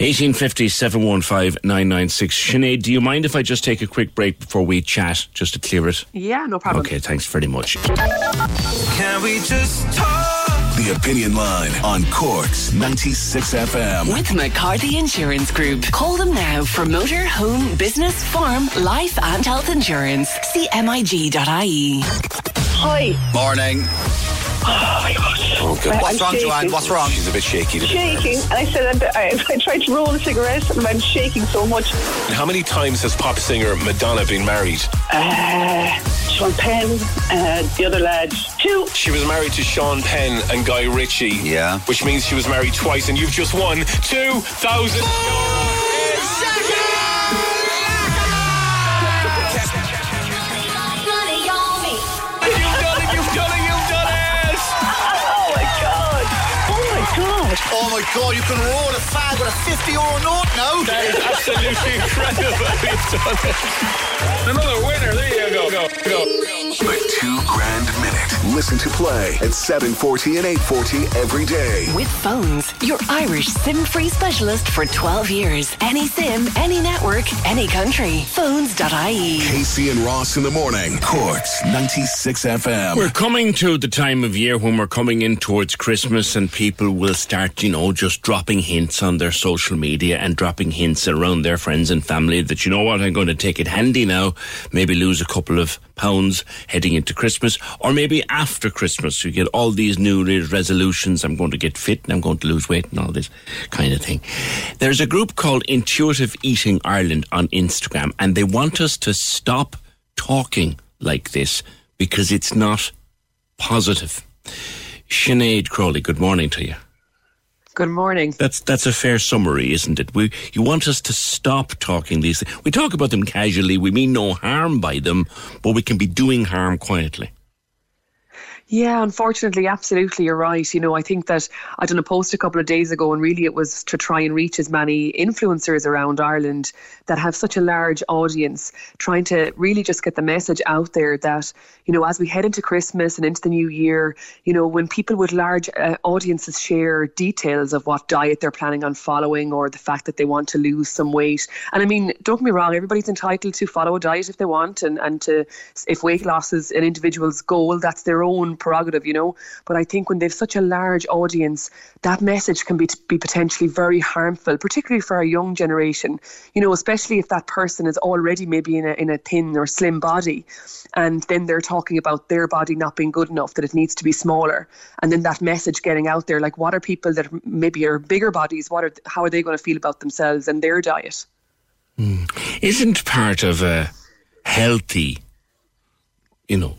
1850 715 996. Sinead, do you mind if I just take a quick break before we chat, just to clear it? Yeah, no problem. Okay, thanks very much. Can we just talk? The Opinion Line on Cork's 96 FM. With McCarthy Insurance Group. Call them now for motor, home, business, farm, life, and health insurance. CMIG.ie. Hi. Morning. Oh my God. Okay. I- What's I'm wrong, shaking. Joanne? What's wrong? She's a bit shaky. Shaking, and I said I, I tried to roll a cigarette, and I'm shaking so much. How many times has pop singer Madonna been married? Uh, Sean Penn, uh, the other lad, two. She was married to Sean Penn and Guy Ritchie. Yeah. Which means she was married twice, and you've just won 2,000 You've Oh my God! My God! My God, you can roll a fag with a 50 euro note now. That is absolutely incredible. You've done it. Another winner. There you go. Go. Go. The two grand minute. Listen to play at 740 and 840 every day. With phones, your Irish SIM free specialist for 12 years. Any SIM, any network, any country. Phones.ie. Casey and Ross in the morning. Corks 96 FM. We're coming to the time of year when we're coming in towards Christmas and people will start, you know, just dropping hints on their social media and dropping hints around their friends and family that, you know what, I'm going to take it handy now, maybe lose a couple of pounds heading into Christmas, or maybe after Christmas. You get all these New resolutions. I'm going to get fit and I'm going to lose weight and all this kind of thing. There's a group called Intuitive Eating Ireland on Instagram, and they want us to stop talking like this because it's not positive. Sinead Crowley, good morning to you. Good morning. That's that's a fair summary, isn't it? We you want us to stop talking these things. We talk about them casually. We mean no harm by them, but we can be doing harm quietly. Yeah, unfortunately, absolutely, you're right. You know, I think that I done a post a couple of days ago, and really it was to try and reach as many influencers around Ireland that have such a large audience, trying to really just get the message out there that, you know, as we head into Christmas and into the new year, you know, when people with large uh, audiences share details of what diet they're planning on following or the fact that they want to lose some weight. And I mean, don't get me wrong, everybody's entitled to follow a diet if they want, and, and to, if weight loss is an individual's goal, that's their own prerogative, you know. But I think when they've such a large audience, that message can be, be potentially very harmful, particularly for our young generation, you know, especially if that person is already maybe in a, in a thin or slim body. And then they're talking about their body not being good enough, that it needs to be smaller. And then that message getting out there, like, what are people that maybe are bigger bodies, what are, how are they going to feel about themselves and their diet? Hmm. Isn't part of a healthy, you know,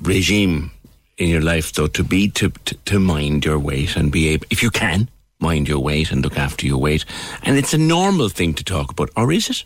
regime in your life though to be to, to mind your weight and be able, if you can, mind your weight and look after your weight, and it's a normal thing to talk about, or is it?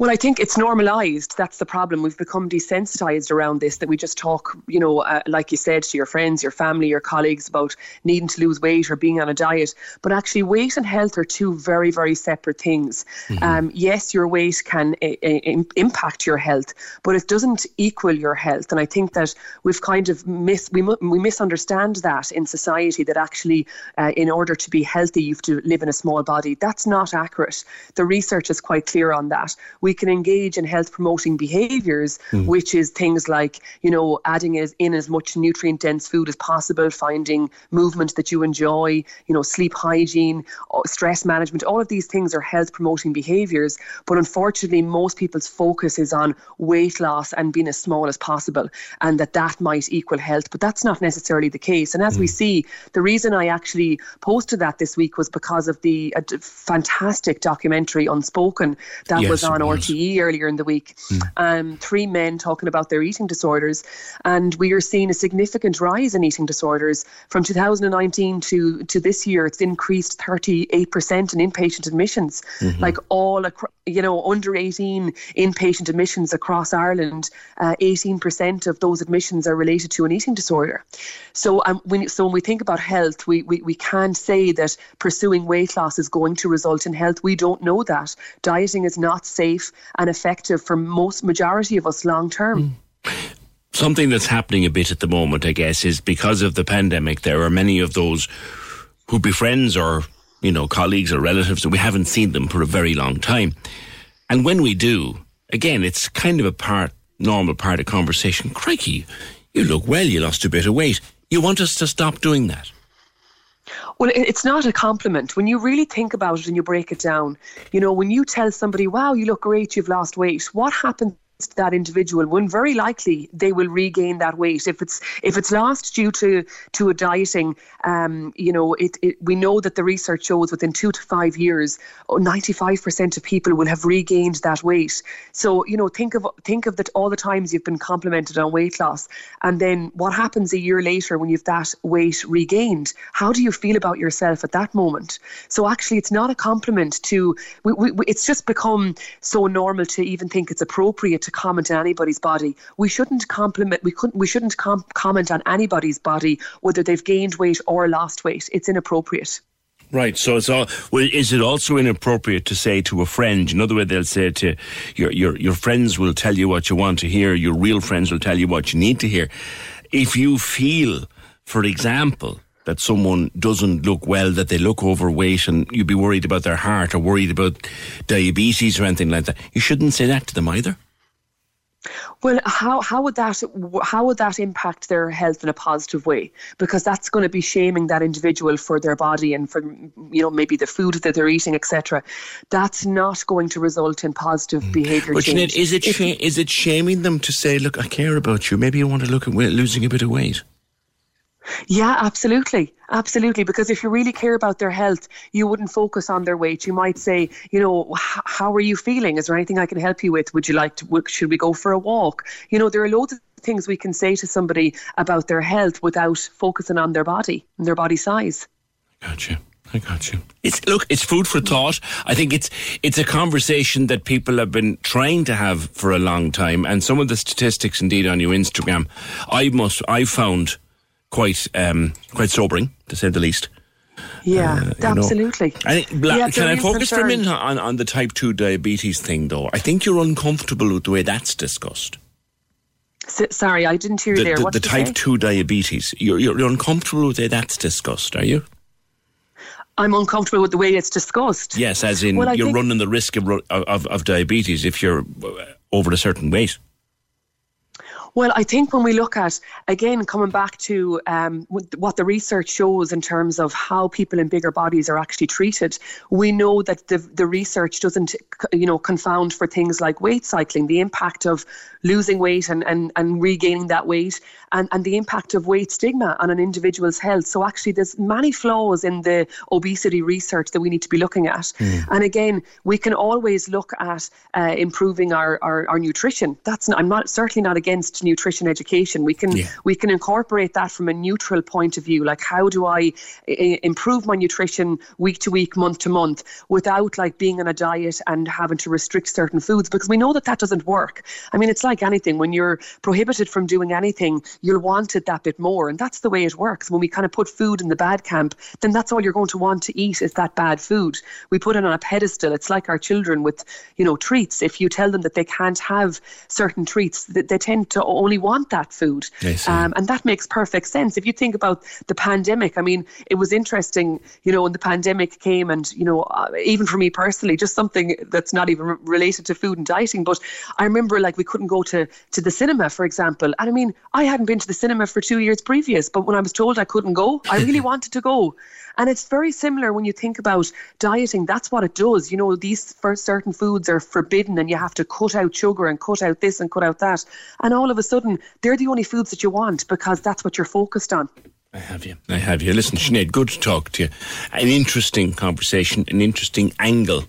Well, I think it's normalised. That's the problem. We've become desensitised around this, that we just talk, you know, uh, like you said, to your friends, your family, your colleagues about needing to lose weight or being on a diet. But actually, weight and health are two very, very separate things. Um, yes, your weight can uh, uh, impact your health, but it doesn't equal your health. And I think that we've kind of miss, we, we misunderstand that in society that actually, uh, in order to be healthy, you have to live in a small body. That's not accurate. The research is quite clear on that. We can engage in health promoting behaviours, Mm. which is things like, you know, adding as, in as much nutrient dense food as possible, finding movement that you enjoy, you know, sleep hygiene, uh, stress management. All of these things are health promoting behaviours. But unfortunately, most people's focus is on weight loss and being as small as possible, and that that might equal health. But that's not necessarily the case. And as we see, the reason I actually posted that this week was because of the uh, fantastic documentary Unspoken that Yes, was on. RTE earlier in the week. Um, three men talking about their eating disorders, and we are seeing a significant rise in eating disorders from 2019 to to this year. It's increased 38 percent in inpatient admissions, Mhm. like all you know under 18 inpatient admissions across Ireland. Uh, 18 percent of those admissions are related to an eating disorder. So um, when so when we think about health, we, we we can't say that pursuing weight loss is going to result in health. We don't know that. Dieting is not safe and effective for most majority of us long term. Hmm. Something that's happening a bit at the moment, I guess, is because of the pandemic, there are many of those who be friends or, you know, colleagues or relatives, and we haven't seen them for a very long time. And when we do, again, it's kind of a part, normal part of conversation. Crikey, you look well, you lost a bit of weight. You want us to stop doing that? Well, it's not a compliment. When you really think about it and you break it down, you know, when you tell somebody, wow, you look great, you've lost weight, what happens? That individual when very likely they will regain that weight. If it's if it's lost due to to a dieting um you know it, it we know that the research shows within 2 to 5 years oh, 95% of people will have regained that weight. So you know think of think of that all the times you've been complimented on weight loss and then what happens a year later when you've that weight regained? How do you feel about yourself at that moment? So actually it's not a compliment to we, we- it's just become so normal to even think it's appropriate to comment on anybody's body we shouldn't compliment we couldn't we shouldn't com- comment on anybody's body whether they've gained weight or lost weight it's inappropriate Right. So it's all. Well, is it also inappropriate to say to a friend? In another way they'll say to your your your friends will tell you what you want to hear. Your real friends will tell you what you need to hear. If you feel, for example, that someone doesn't look well, that they look overweight, and you'd be worried about their heart or worried about diabetes or anything like that, you shouldn't say that to them either. Well, how how would that how would that impact their health in a positive way? Because that's going to be shaming that individual for their body and for you know maybe the food that they're eating, etc. That's not going to result in positive mm. behaviour But change. Sinead, is it If- is it shaming them to say, "Look, I care about you. Maybe you want to look at losing a bit of weight." Yeah, absolutely. Absolutely. Because if you really care about their health, you wouldn't focus on their weight. You might say, you know, how are you feeling? Is there anything I can help you with? Would you like to, should we go for a walk? You know, there are loads of things we can say to somebody about their health without focusing on their body and their body size. Gotcha. I got you. It's look, it's food for thought. I think it's it's a conversation that people have been trying to have for a long time, and some of the statistics, indeed, on your Instagram, I must I found quite um, quite sobering to say the least. Yeah, Uh, know. absolutely. I think, Yeah, can I focus for a minute on, on the type two diabetes thing, though? I think you're uncomfortable with the way that's discussed. S- sorry, I didn't hear you The, there. the, what the type say? two diabetes. You're, you're you're uncomfortable with the way that's discussed, are you? I'm uncomfortable with the way it's discussed. Yes, as in Well, you're running the risk of, of of diabetes if you're uh, over a certain weight. Well, I think when we look at, again, coming back to um, what the research shows in terms of how people in bigger bodies are actually treated, we know that the, the research doesn't, you know, confound for things like weight cycling, the impact of losing weight and, and, and regaining that weight, and, and the impact of weight stigma on an individual's health. So actually, there's many flaws in the obesity research that we need to be looking at. And again, we can always look at uh, improving our, our, our nutrition. That's not, I'm not certainly not against nutrition education. We can we can incorporate that from a neutral point of view. Like how do I I- improve my nutrition week to week, month to month, without like being on a diet and having to restrict certain foods? Because we know that that doesn't work. I mean, it's like anything. When you're prohibited from doing anything, you'll want it that bit more, and that's the way it works. When we kind of put food in the bad camp, then that's all you're going to want to eat is that bad food. We put it on a pedestal. It's like our children with, you know, treats. If you tell them that they can't have certain treats, that they tend to only want that food. Um, and that makes perfect sense. If you think about the pandemic, I mean, it was interesting, you know, when the pandemic came, and, you know, uh, even for me personally, just something that's not even re- related to food and dieting. But I remember, like, we couldn't go to, to the cinema, for example. And I mean, I hadn't been to the cinema for two years previous, but when I was told I couldn't go, I really wanted to go. And it's very similar when you think about dieting. That's what it does. You know, these for certain foods are forbidden and you have to cut out sugar and cut out this and cut out that. And all of a sudden, they're the only foods that you want because that's what you're focused on. I have you. I have you. Listen, Sinead, good to talk to you. An interesting conversation, an interesting angle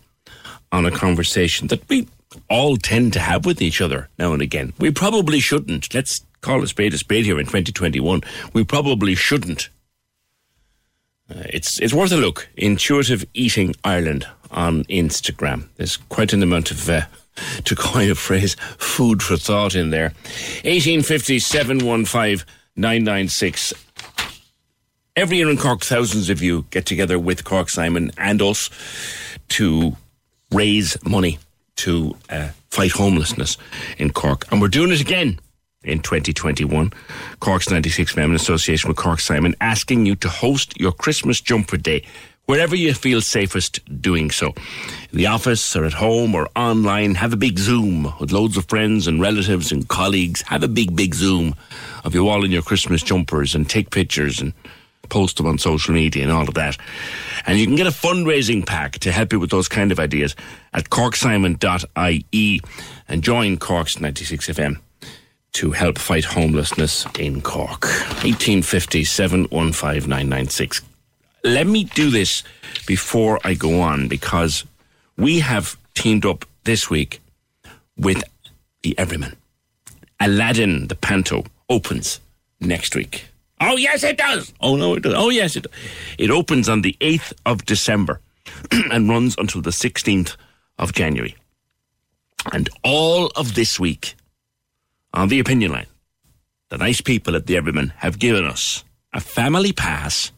on a conversation that we all tend to have with each other now and again. We probably shouldn't. Let's call a spade a spade here in 2021. We probably shouldn't. Uh, it's it's worth a look. Intuitive Eating Ireland on Instagram. There's quite an amount of, uh, to coin a phrase, food for thought in there. 1850 715 996 every year in Cork, thousands of you get together with Cork Simon and us to raise money to uh, fight homelessness in Cork. And we're doing it again in 2021. Cork's 96 FM in association with Cork Simon asking you to host your Christmas jumper day wherever you feel safest doing so. In the office or at home or online, have a big Zoom with loads of friends and relatives and colleagues. Have a big, big Zoom of you all in your Christmas jumpers and take pictures and post them on social media and all of that. And you can get a fundraising pack to help you with those kind of ideas at corksimon.ie and join Cork's 96 FM to help fight homelessness in Cork. 1850 715 996. Let me do this before I go on because we have teamed up this week with the Everyman. Aladdin the Panto opens next week. Oh, yes, it does. Oh, no, it does. Oh, yes, it does. It opens on the 8th of December and runs until the 16th of January. And all of this week on the opinion line, the nice people at the Everyman have given us a family pass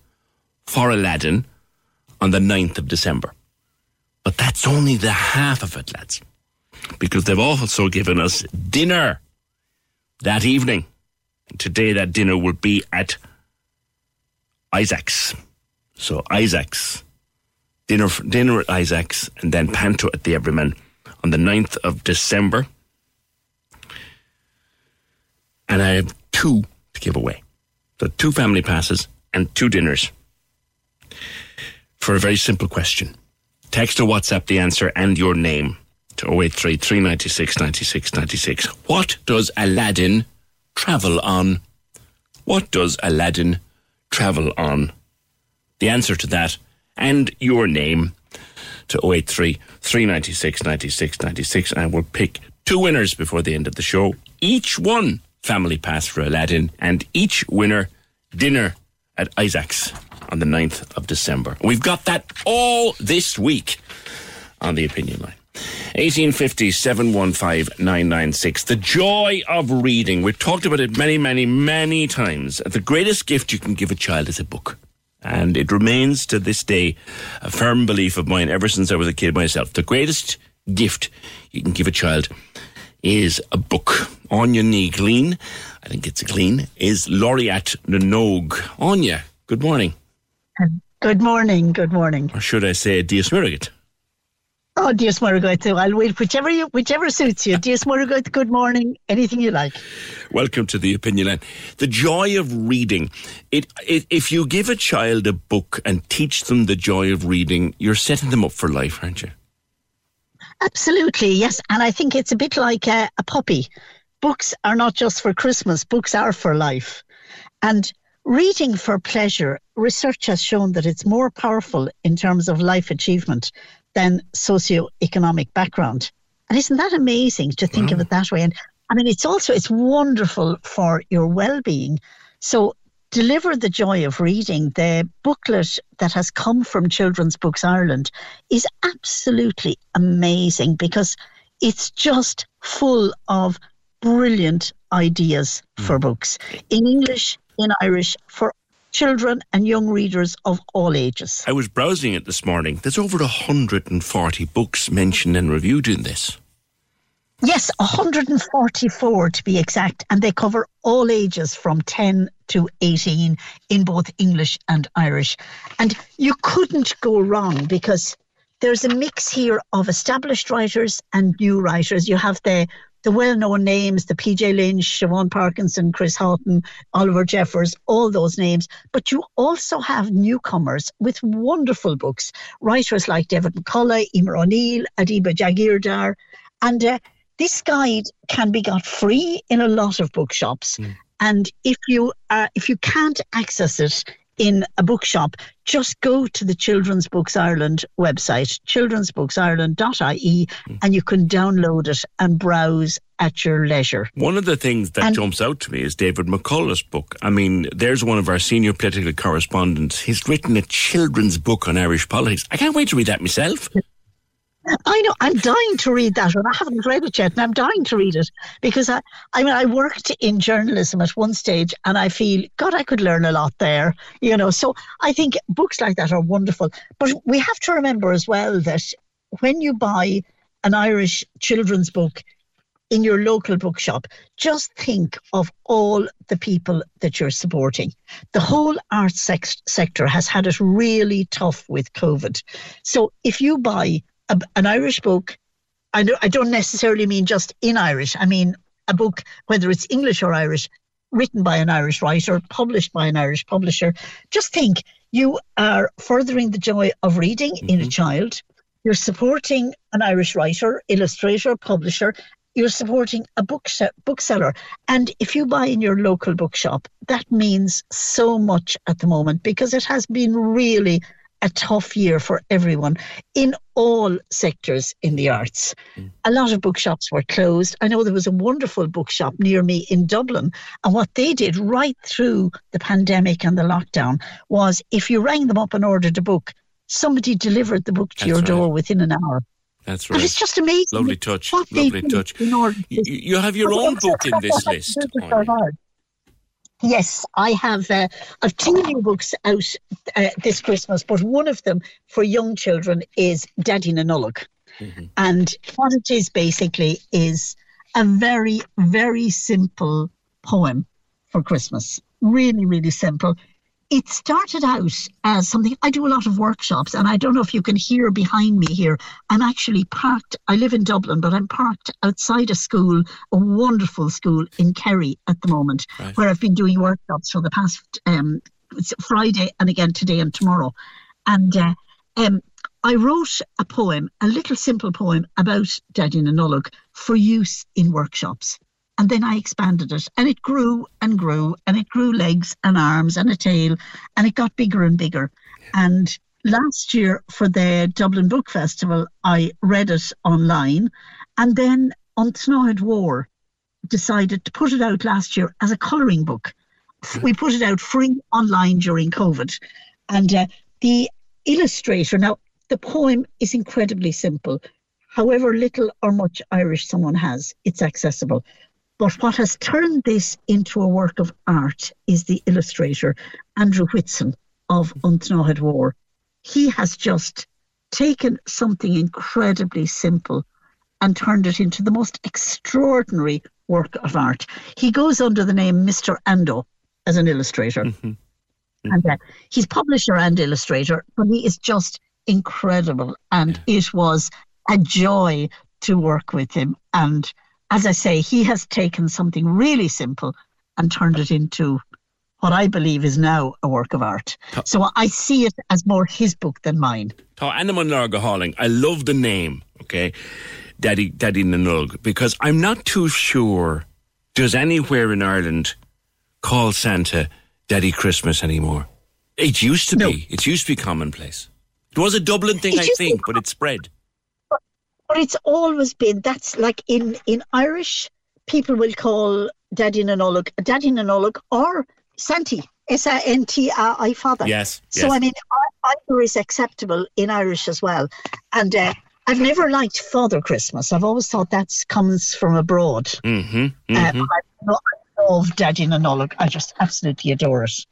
for Aladdin on the 9th of December. But that's only the half of it, lads. Because they've also given us dinner that evening. And Today, that dinner will be at Isaac's. So, Isaac's. Dinner, dinner at Isaac's and then Panto at the Everyman on the 9th of December. And I have two to give away. So, two family passes and two dinners for a very simple question. Text or WhatsApp the answer and your name to 083 396 96 96. What does Aladdin travel on? What does Aladdin travel on? The answer to that and your name to 083 396 96 96. And we'll pick two winners before the end of the show. Each one family pass for Aladdin and each winner dinner at Isaac's on the 9th of December. We've got that all this week on the opinion line. 1850 715 996. The joy of reading. We've talked about it many, many, many times. The greatest gift you can give a child is a book. And it remains to this day a firm belief of mine ever since I was a kid myself. The greatest gift you can give a child is a book. Áine Ní Ghlinn, I think it's a Glean, is laureate Nonog. Áine, good morning. Good morning, good morning. Or should I say Dias Murrigat? Oh, Dias Murrigat, I'll wait whichever you, whichever suits you. Dias Murrigat, good morning, anything you like. Welcome to the opinion line. The joy of reading. It, it, if you give a child a book and teach them the joy of reading, you're setting them up for life, aren't you? Absolutely, yes. And I think it's a bit like a, a puppy. Books are not just for Christmas, books are for life. And reading for pleasure, research has shown that it's more powerful in terms of life achievement than socioeconomic background. And isn't that amazing to think wow. of it that way? And I mean, it's also it's wonderful for your well-being. So Deliver the Joy of Reading, the booklet that has come from Children's Books Ireland, is absolutely amazing because it's just full of brilliant ideas mm. for books in English, in Irish, for children and young readers of all ages. I was browsing it this morning. There's over 140 books mentioned and reviewed in this. Yes, 144 to be exact, and they cover all ages from 10 to 18 in both English and Irish. And you couldn't go wrong because there's a mix here of established writers and new writers. You have the the well-known names, the PJ Lynch, Siobhan Parkinson, Chris Haughton, Oliver Jeffers, all those names. But you also have newcomers with wonderful books, writers like David McCullagh, Emer O'Neill, Adiba Jaigirdar. And uh, this guide can be got free in a lot of bookshops. Mm. And if you uh, if you can't access it in a bookshop, just go to the Children's Books Ireland website, children'sbooksireland.ie, mm. and you can download it and browse at your leisure. One of the things that and, jumps out to me is David McCullagh's book. I mean, there's one of our senior political correspondents. He's written a children's book on Irish politics. I can't wait to read that myself. I know. I'm dying to read that one. I haven't read it yet, and I'm dying to read it because I, I mean, I worked in journalism at one stage, and I feel, God, I could learn a lot there. You know, so I think books like that are wonderful. But we have to remember as well that when you buy an Irish children's book in your local bookshop, just think of all the people that you're supporting. The whole arts sector has had it really tough with COVID. So if you buy a, an Irish book. I don't, I don't necessarily mean just in Irish. I mean a book, whether it's English or Irish, written by an Irish writer, published by an Irish publisher. Just think you are furthering the joy of reading mm-hmm. in a mm-hmm. child. You're supporting an Irish writer, illustrator, publisher. You're supporting a book bookseller. And if you buy in your local bookshop, that means so much at the moment because it has been really a tough year for everyone in all sectors in the arts. Mm. A lot of bookshops were closed. I know there was a wonderful bookshop near me in Dublin, and what they did right through the pandemic and the lockdown was if you rang them up and ordered a book, somebody delivered the book to That's your right. door within an hour. That's right. And it's just amazing. Lovely touch. Lovely touch. You, you, have your own book in this list. Yes, I have. Uh, I've two new books out uh, this Christmas, but one of them for young children is Daidí na Nollag. And what it is basically is a very, very simple poem for Christmas. Really, really simple. It started out as something I do a lot of workshops, and I don't know if you can hear behind me here. I'm actually parked. I live in Dublin, but I'm parked outside a school, a wonderful school in Kerry at the moment, where I've been doing workshops for the past um, Friday and again today and tomorrow. And uh, um, I wrote a poem, a little simple poem about Daidí na Nollag for use in workshops. And then I expanded it and it grew and grew and it grew legs and arms and a tail and it got bigger and bigger. And last year for the Dublin Book Festival, I read it online and then An tSnáthaid Mhór decided to put it out last year as a colouring book. We put it out free online during COVID. And uh, the illustrator, now the poem is incredibly simple. However little or much Irish someone has, it's accessible. But what has turned this into a work of art is the illustrator, Andrew Whitson of An tSnáthaid Mhór. He has just taken something incredibly simple and turned it into the most extraordinary work of art. He goes under the name Mr. Ando as an illustrator. And uh, he's publisher and illustrator, but he is just incredible. And it was a joy to work with him. And as I say, he has taken something really simple and turned it into what I believe is now a work of art. So I see it as more his book than mine. Tá Annaman Larga Halling. I love the name, okay? Daddy Daidí na Nollag, because I'm not too sure does anywhere in Ireland call Santa Daddy Christmas anymore. It used to be. It used to be commonplace. It was a Dublin thing, It I think, but it spread. But it's always been that's like in in Irish, people will call Daidí na Nollag Daddy Nanulloch or Santi. S A N T A I father. Yes, So yes. I mean, I- either is acceptable in Irish as well. And uh, I've never liked Father Christmas. I've always thought that comes from abroad. Mm-hmm. Uh, I, lo- I love Daidí na Nollag. I just absolutely adore it.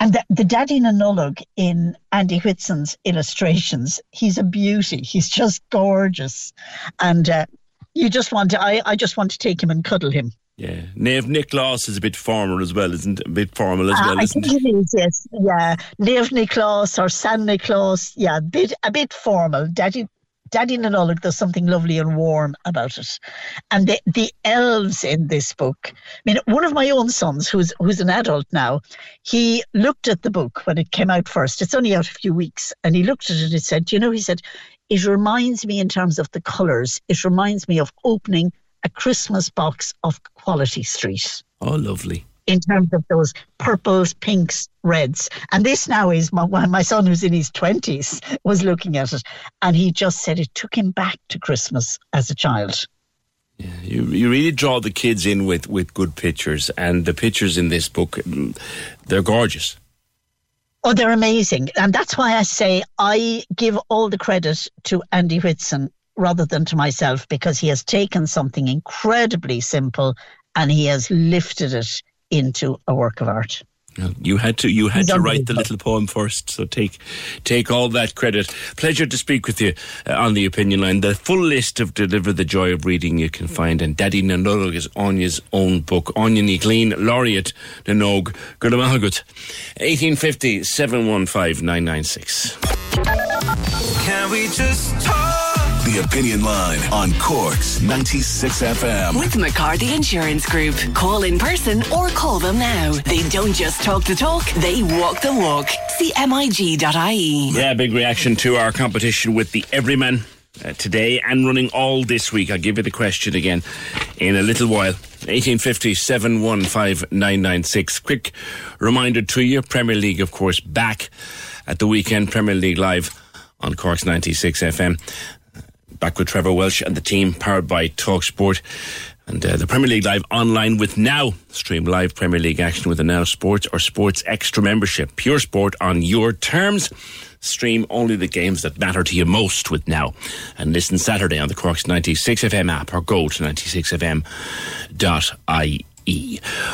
And the, the Daidí na Nollag in Andy Whitson's illustrations, he's a beauty. He's just gorgeous. And uh, you just want to, I, I just want to take him and cuddle him. Yeah. Nave Nicholas is a bit formal as well, isn't it? A bit formal as Uh, well, I isn't think it? it is, yes. Yeah. Lev Niklaus or San Niklaus. Yeah, a bit, a bit formal. Daddy, Daidí na Nollag, there's something lovely and warm about it. And the, the elves in this book. I mean, one of my own sons, who's who's an adult now, he looked at the book when it came out first. It's only out a few weeks, and he looked at it and he said, "You know," he said, "it reminds me in terms of the colours. It reminds me of opening a Christmas box of Quality Street." Oh, lovely. In terms of those purples, pinks, reds. And this now is my, my son, who's in his 20s, was looking at it and he just said it took him back to Christmas as a child. Yeah, You, you really draw the kids in with, with good pictures, and the pictures in this book, mm, they're gorgeous. Oh, they're amazing. And that's why I say I give all the credit to Andy Whitson rather than to myself because he has taken something incredibly simple and he has lifted it into a work of art. You had to you had to write the little poem first, so take take all that credit. Pleasure to speak with you uh, on the opinion line. The full list of Deliver the Joy of Reading you can find and Daidí na Nollag is Áine's own book. Áine Ní Ghlinn, laureate na nÓg. Good Good 1850 715 996. Can we just talk? The Opinion Line on Cork's 96 FM. With McCarthy Insurance Group. Call in person or call them now. They don't just talk the talk, they walk the walk. CMIG.ie. Yeah, big reaction to our competition with the Everyman uh, today and running all this week. I'll give you the question again in a little while. 1850 715 Quick reminder to you Premier League, of course, back at the weekend. Premier League Live on Cork's 96 FM. Back with Trevor Welsh and the team, powered by Talksport. And uh, the Premier League Live online with Now. Stream live Premier League action with a Now Sports or Sports Extra membership. Pure sport on your terms. Stream only the games that matter to you most with Now. And listen Saturday on the Corks 96FM app or go to 96fm.ie.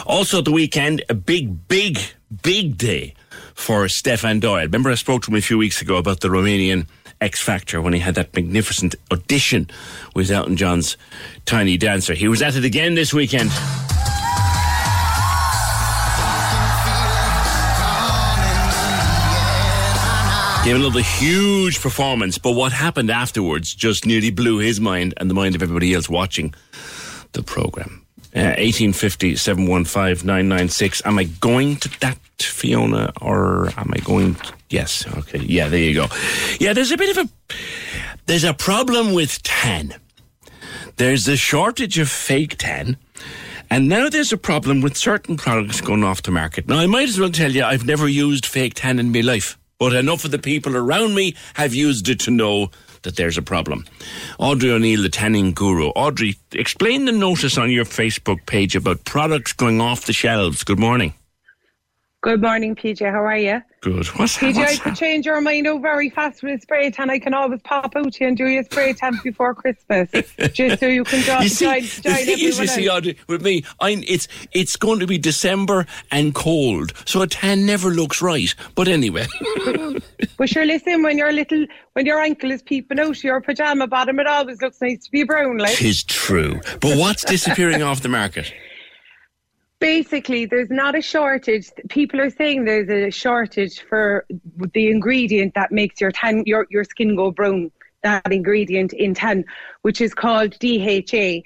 Also, at the weekend, a big, big, big day for Stefan Doyle. Remember, I spoke to him a few weeks ago about the Romanian X Factor when he had that magnificent audition with Elton John's Tiny Dancer. He was at it again this weekend. Gave another huge performance, but what happened afterwards just nearly blew his mind and the mind of everybody else watching the programme. Uh, 1850 715 996. Am I going to that, Fiona, or am I going? To, yes, okay. Yeah, there you go. Yeah, there's a bit of a. There's a problem with tan. There's a shortage of fake tan. And now there's a problem with certain products going off the market. Now, I might as well tell you, I've never used fake tan in my life, but enough of the people around me have used it to know that there's a problem. Audrey O'Neill, the tanning guru. Audrey, explain the notice on your Facebook page about products going off the shelves. Good morning. Good morning, PJ. How are you? Good. What's, PJ, what's I could change your mind out very fast with a spray tan. I can always pop out you and do your spray tan before Christmas, just so you can join, you see, join, the thing is, you everyone see. Audrey, with me, I'm, it's it's going to be December and cold, so a tan never looks right. But anyway, But sure, listen, when your little, when your ankle is peeping out of your pajama bottom, it always looks nice to be brown, like. tis true. But what's disappearing off the market? Basically, there's not a shortage. People are saying there's a shortage for the ingredient that makes your tan, your, your skin go brown. That ingredient in tan, which is called DHA,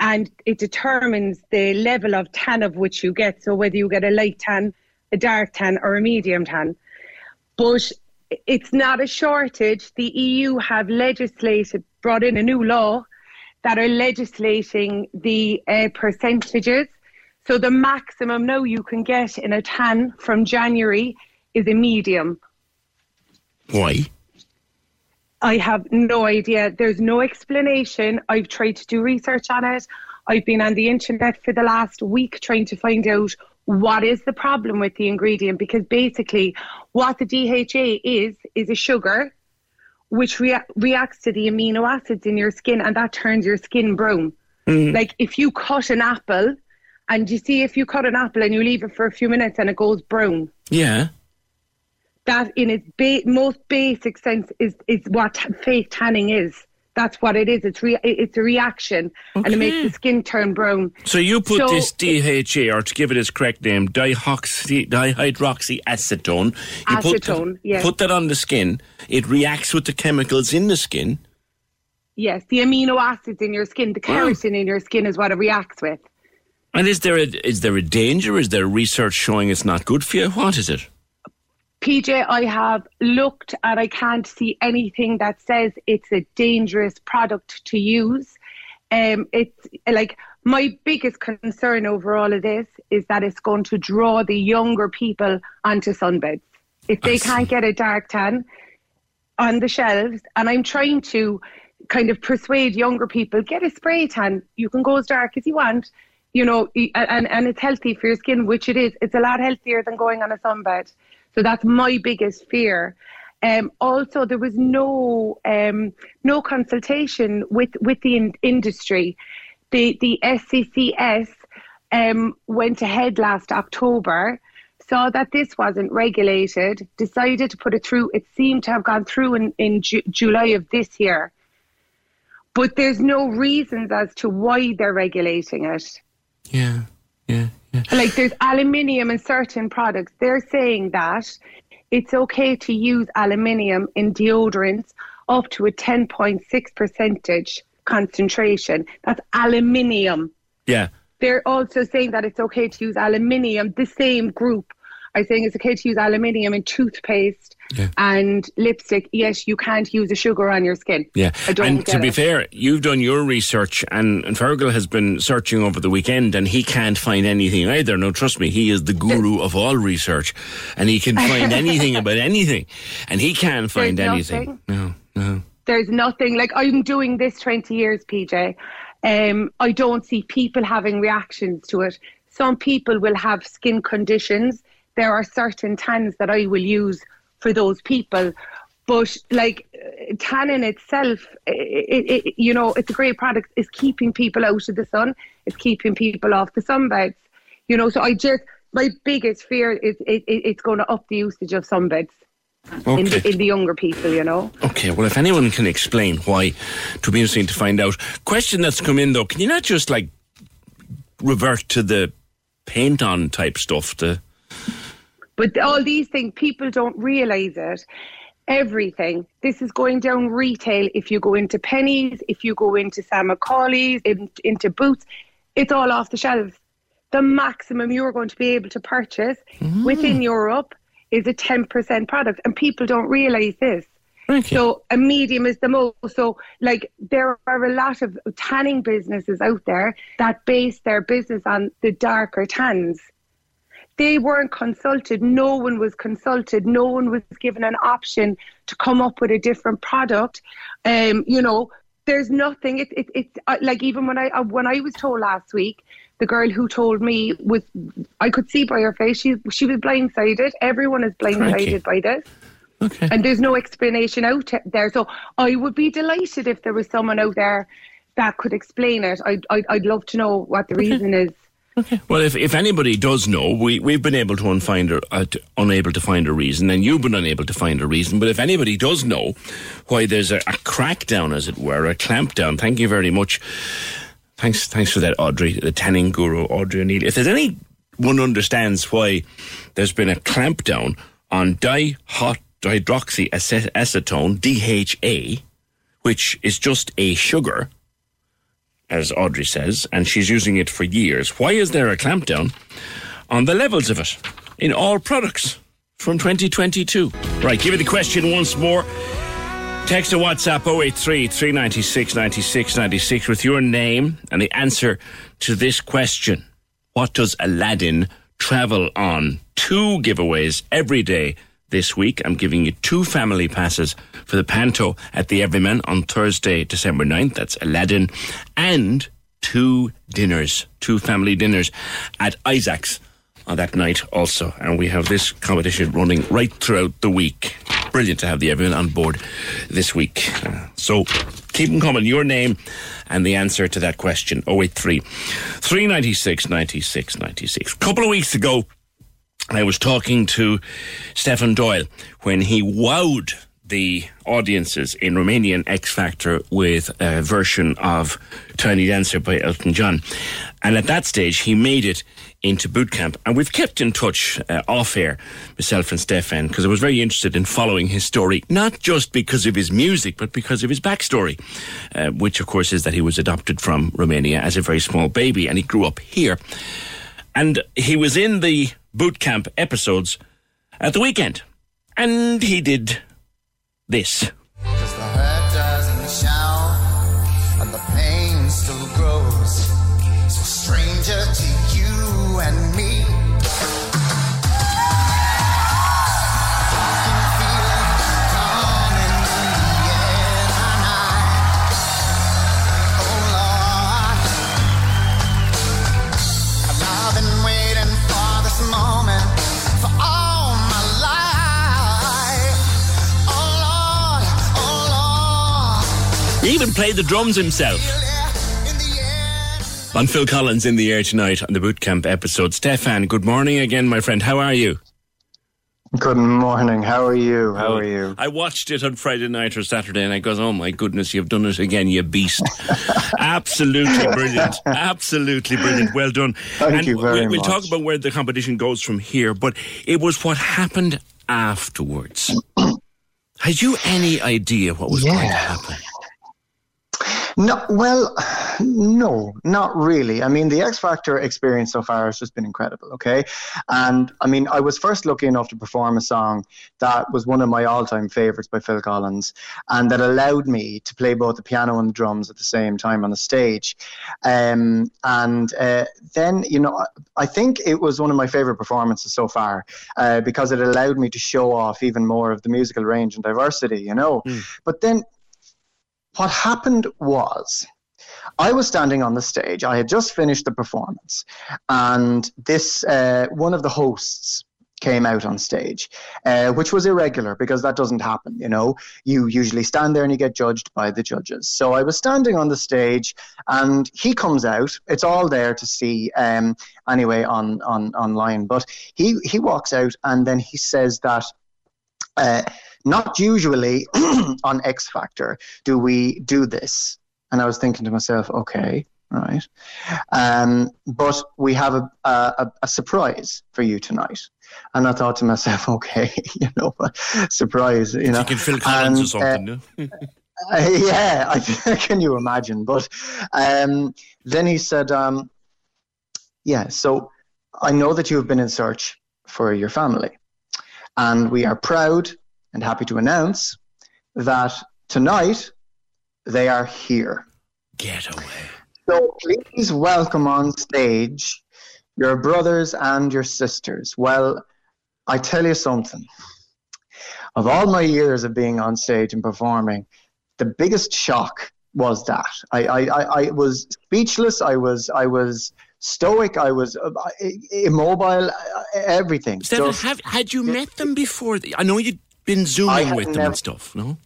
and it determines the level of tan of which you get. So whether you get a light tan, a dark tan, or a medium tan. But it's not a shortage. The EU have legislated, brought in a new law that are legislating the uh, percentages. So the maximum now you can get in a tan from January is a medium. Why? I have no idea. There's no explanation. I've tried to do research on it. I've been on the internet for the last week trying to find out what is the problem with the ingredient because basically what the DHA is is a sugar which rea- reacts to the amino acids in your skin and that turns your skin brown. Mm. Like if you cut an apple and you see if you cut an apple and you leave it for a few minutes and it goes brown, Yeah. that in its ba- most basic sense is is what t- fake tanning is. That's what it is. It's re- it's a reaction and it makes the skin turn brown. So you put So- this DHA, or to give it its correct name, dihoxy, dihydroxyacetone. You put, Acetone, yes. put that on the skin. It reacts with the chemicals in the skin. Yes, the amino acids in your skin, the keratin in your skin is what it reacts with. And is there a is there a danger? Is there research showing it's not good for you? What is it? PJ, I have looked and I can't see anything that says it's a dangerous product to use. Um, it's like my biggest concern over all of this is that it's going to draw the younger people onto sunbeds. If they can't get a dark tan on the shelves, and I'm trying to kind of persuade younger people get a spray tan. You can go as dark as you want, you know, and and it's healthy for your skin, which it is. It's a lot healthier than going on a sunbed. So that's my biggest fear. Um, also, there was no um, no consultation with with the in- industry. The the SCCS um, went ahead last October, saw that this wasn't regulated, decided to put it through. It seemed to have gone through in in Ju- July of this year, but there's no reasons as to why they're regulating it. Yeah, yeah, yeah. Like there's aluminium in certain products. They're saying that it's okay to use aluminium in deodorants up to a 10.6 percentage concentration. That's aluminium. Yeah. They're also saying that it's okay to use aluminium. The same group are saying it's okay to use aluminium in toothpaste and lipstick. Yes, you can't use a sugar on your skin. Yeah, I and to be it. fair, you've done your research, and, and Fergal has been searching over the weekend, and he can't find anything either. No, trust me, he is the guru of all research, and he can find anything about anything, and he can't find There's anything. No, no. There's nothing like I'm doing this 20 years, PJ. Um, I don't see people having reactions to it. Some people will have skin conditions. There are certain tans that I will use for those people. But like tannin itself, it, it, you know, it's a great product. It's keeping people out of the sun. It's keeping people off the sunbeds. You know, so I just my biggest fear is it, it, it's going to up the usage of sunbeds in, Okay. the, in the younger people. You know. Okay, well, if anyone can explain why, to be interesting to find out. Question that's come in though, can you not just like revert to the paint on type stuff? The But all these things, people don't realize it. Everything. This is going down retail. If you go into Penneys, if you go into Sam McCauley's, in, into Boots, it's all off the shelves. The maximum you're going to be able to purchase mm. within Europe is a 10% product, and people don't realize this. So a medium is the most. So like there are a lot of tanning businesses out there that base their business on the darker tans they weren't consulted. No one was consulted. No one was given an option to come up with a different product. Um, you know, there's nothing. It, it, it's uh, like even when I uh, when I was told last week, the girl who told me was I could see by her face she she was blindsided. Everyone is blindsided Crikey. by this. And there's no explanation out there. So I would be delighted if there was someone out there that could explain it. I'd, I'd, I'd love to know what the reason is. well, if, if anybody does know, we we've been able to unfind a, uh, to, unable to find a reason, and you've been unable to find a reason. But if anybody does know why there's a, a crackdown, as it were, a clampdown, thank you very much. Thanks, thanks for that, Audrey, the tanning guru, Audrey O'Neill. If there's anyone understands why there's been a clampdown on dihydroxyacetone (DHA), which is just a sugar, as Audrey says, and she's using it for years. Why is there a clampdown on the levels of it in all products from 2022? Right, give you the question once more. Text or WhatsApp 083 396 96 96 with your name and the answer to this question. What does Aladdin travel on? Two giveaways every day this week. I'm giving you two family passes for the Panto at the Everyman on Thursday, December 9th. That's Aladdin. And two dinners, two family dinners at Isaac's on that night also. And we have this competition running right throughout the week. Brilliant to have the Everyman on board this week. Uh, so keep them coming. Your name and the answer to that question 083 396 96 96. A couple of weeks ago, I was talking to Stefan Doyle when he wowed the audiences in Romanian X Factor with a version of Tiny Dancer by Elton John. And at that stage, he made it into boot camp. And we've kept in touch uh, off air, myself and Stefan, because I was very interested in following his story, not just because of his music, but because of his backstory, uh, which, of course, is that he was adopted from Romania as a very small baby and he grew up here. And he was in the boot camp episodes at the weekend. And he did this. Even played the drums himself. On Phil Collins in the air tonight on the Bootcamp episode. Stefan, good morning again, my friend. How are you? Good morning. How are you? How are you? I watched it on Friday night or Saturday and I goes, oh my goodness, you've done it again, you beast. Absolutely brilliant. Absolutely brilliant. Well done. Thank and you very we'll, we'll much. talk about where the competition goes from here, but it was what happened afterwards. Had you any idea what was going to happen? No, well, no, not really. I mean, the X Factor experience so far has just been incredible, okay? And I mean, I was first lucky enough to perform a song that was one of my all time favorites by Phil Collins, and that allowed me to play both the piano and the drums at the same time on the stage. Um, and uh, then, you know, I think it was one of my favorite performances so far uh, because it allowed me to show off even more of the musical range and diversity, you know? But then what happened was I was standing on the stage. I had just finished the performance, and this uh, one of the hosts came out on stage, uh, which was irregular because that doesn't happen. You know, you usually stand there and you get judged by the judges. So I was standing on the stage, and he comes out. It's all there to see um, anyway on on online. But he he walks out and then he says that. Uh, not usually on X Factor do we do this. And I was thinking to myself, okay, right. Um, but we have a, a, a surprise for you tonight. And I thought to myself, okay, you know, surprise, you know. You can Phil Collins And, or something, no? uh, yeah, I, can you imagine? But um, then he said, um, yeah, so I know that you have been in search for your family. And we are proud and happy to announce that tonight they are here. Get away. So please welcome on stage your brothers and your sisters. Well, I tell you something. Of all my years of being on stage and performing, the biggest shock was that I, I, I, I was speechless. I was I was stoic. I was uh, immobile. uh, Everything. Stefan, Just- have, had you met them before? I know you'd been zooming with them never- and stuff, no?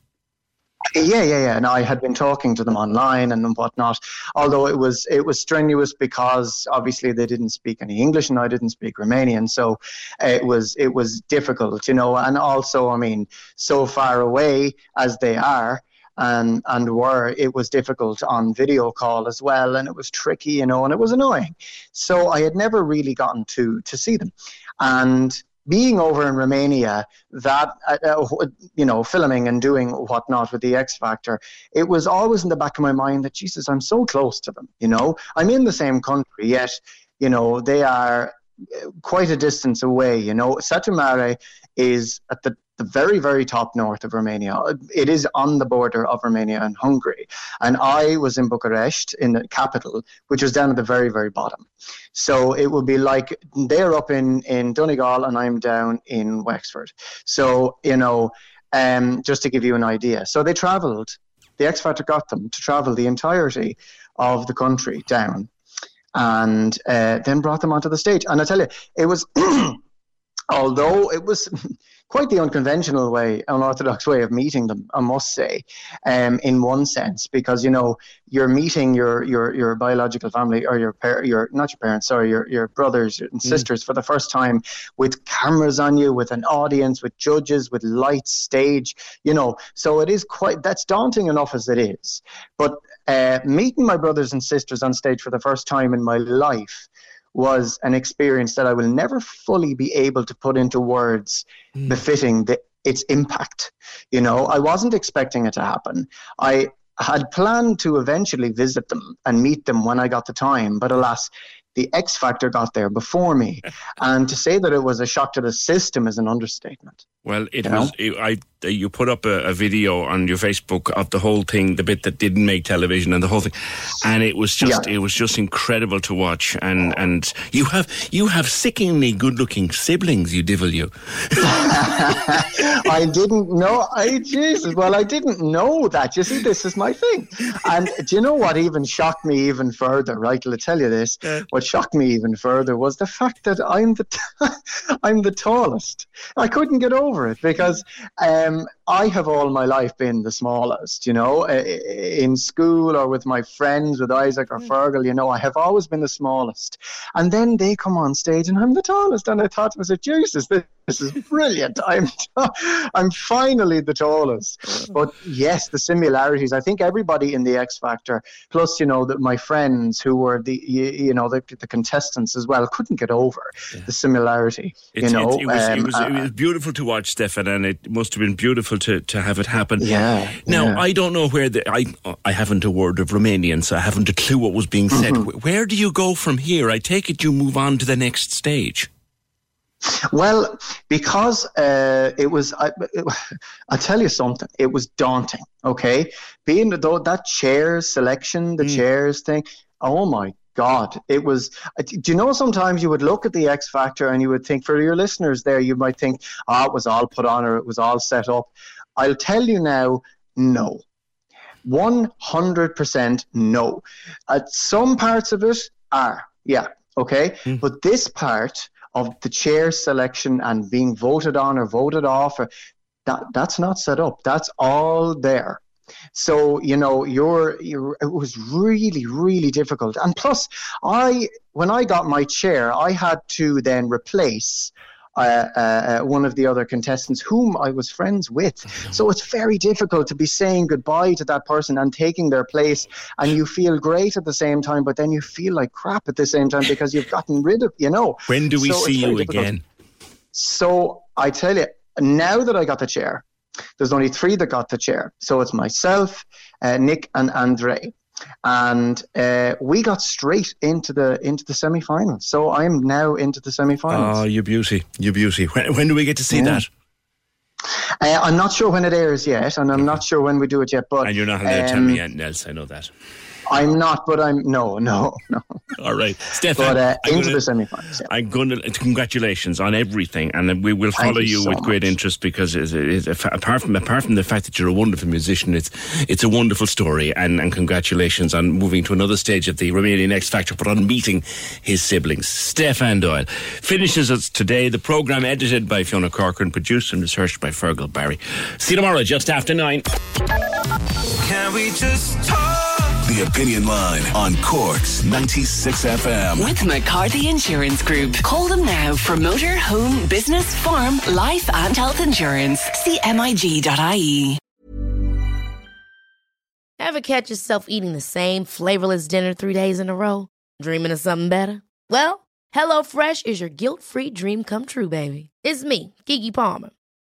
Yeah, yeah, yeah. And I had been talking to them online and whatnot. Although it was it was strenuous because obviously they didn't speak any English and I didn't speak Romanian, so it was it was difficult, you know. And also, I mean, so far away as they are. And, and were it was difficult on video call as well and it was tricky you know and it was annoying so i had never really gotten to to see them and being over in Romania, that uh, uh, you know, filming and doing whatnot with the X Factor, it was always in the back of my mind that Jesus, I'm so close to them. You know, I'm in the same country, yet you know they are uh, quite a distance away. You know, Satu Mare is at the the very, very top north of Romania. It is on the border of Romania and Hungary. And I was in Bucharest, in the capital, which was down at the very, very bottom. So it would be like they're up in, in Donegal and I'm down in Wexford. So, you know, um, just to give you an idea. So they traveled, the X Factor got them to travel the entirety of the country down and uh, then brought them onto the stage. And I tell you, it was, although it was quite the unconventional way, unorthodox way of meeting them, I must say, um, in one sense, because you know you're meeting your your your biological family or your par- your not your parents, sorry, your your brothers and sisters for the first time with cameras on you, with an audience, with judges, with lights, stage, you know. So it is quite that's daunting enough as it is, but uh, meeting my brothers and sisters on stage for the first time in my life was an experience that I will never fully be able to put into words hmm. befitting the, its impact. You know, I wasn't expecting it to happen. I had planned to eventually visit them and meet them when I got the time, but alas, the X Factor got there before me. and to say that it was a shock to the system is an understatement. Well, it You was. It, I you put up a, a video on your Facebook of the whole thing, the bit that didn't make television, and the whole thing, and it was just it was just incredible to watch. And and you have you have sickeningly good looking siblings. You divil you. I didn't know. I Jesus. Well, I didn't know that. You see, this is my thing. And do you know what even shocked me even further? Right, I'll tell you this. What shocked me even further was the fact that I'm the I'm the tallest. I couldn't get over it because um, I have all my life been the smallest. You know, I- I- in school or with my friends, with Isaac or Fergal. You know, I have always been the smallest. And then they come on stage and I'm the tallest. And I thought to myself, Jesus, this, this is brilliant. I'm I'm finally the tallest. But yes, the similarities. I think everybody in the X Factor, plus you know that my friends who were the you, you know the, the contestants as well, couldn't get over the similarity. It's, you know, it, it was, it, um, was, uh, it was beautiful to watch, Stefan, and it must have been beautiful to, to have it happen. Yeah, Now, yeah. I don't know where the I I haven't a word of Romanian, so I haven't a clue what was being said. Mm-hmm. Where do you go from here? I take it you move on to the next stage. Well, because uh, it was, I, it, I'll tell you something. It was daunting. Okay, being though that chairs selection, the chairs thing. Oh my God, it was. Do you know? Sometimes you would look at the X Factor and you would think, for your listeners there, you might think, oh, it was all put on or it was all set up. I'll tell you now, no. 100% no. Uh, some parts of it are, yeah, okay. But this part of the chair selection and being voted on or voted off, or, that that's not set up. That's all there. So you know, you're, you're it was really really difficult. And plus, I when I got my chair, I had to then replace. Uh, uh, uh, one of the other contestants whom I was friends with. So it's very difficult to be saying goodbye to that person and taking their place, and you feel great at the same time, but then you feel like crap at the same time because you've gotten rid of, you know. When do we So see you difficult. again? So I tell you, now that I got the chair, there's only three that got the chair. So it's myself, uh, Nick, and Andre, and uh, we got straight into the into the semi-finals. So I'm now into the semi-finals. Oh, you beauty, you beauty. When, when do we get to see Yeah. that? Uh, I'm not sure when it airs yet, and I'm not sure when we do it yet. But And you're not allowed to tell um, me anything else. I know that. I'm not, but I'm no, no, no. All right, Stefan. But uh, I'm into gonna- the semi-finals. Yeah. I'm going to congratulations on everything, and we will Thank follow you you so with great interest because it's, it's, apart from apart from the fact that you're a wonderful musician, it's it's a wonderful story, and, and congratulations on moving to another stage of the Romanian X Factor, but on meeting his siblings. Stefan Doyle finishes us today. The program edited by Fiona Corcoran, produced and researched by Fergal Barry. See you tomorrow, just after nine. Can we just talk? The Opinion Line on Cork's 96 FM. With McCarthy Insurance Group. Call them now for motor, home, business, farm, life, and health insurance. CMIG.ie. Ever catch yourself eating the same flavorless dinner three days in a row? Dreaming of something better? Well, HelloFresh is your guilt free dream come true, baby. It's me, Keke Palmer.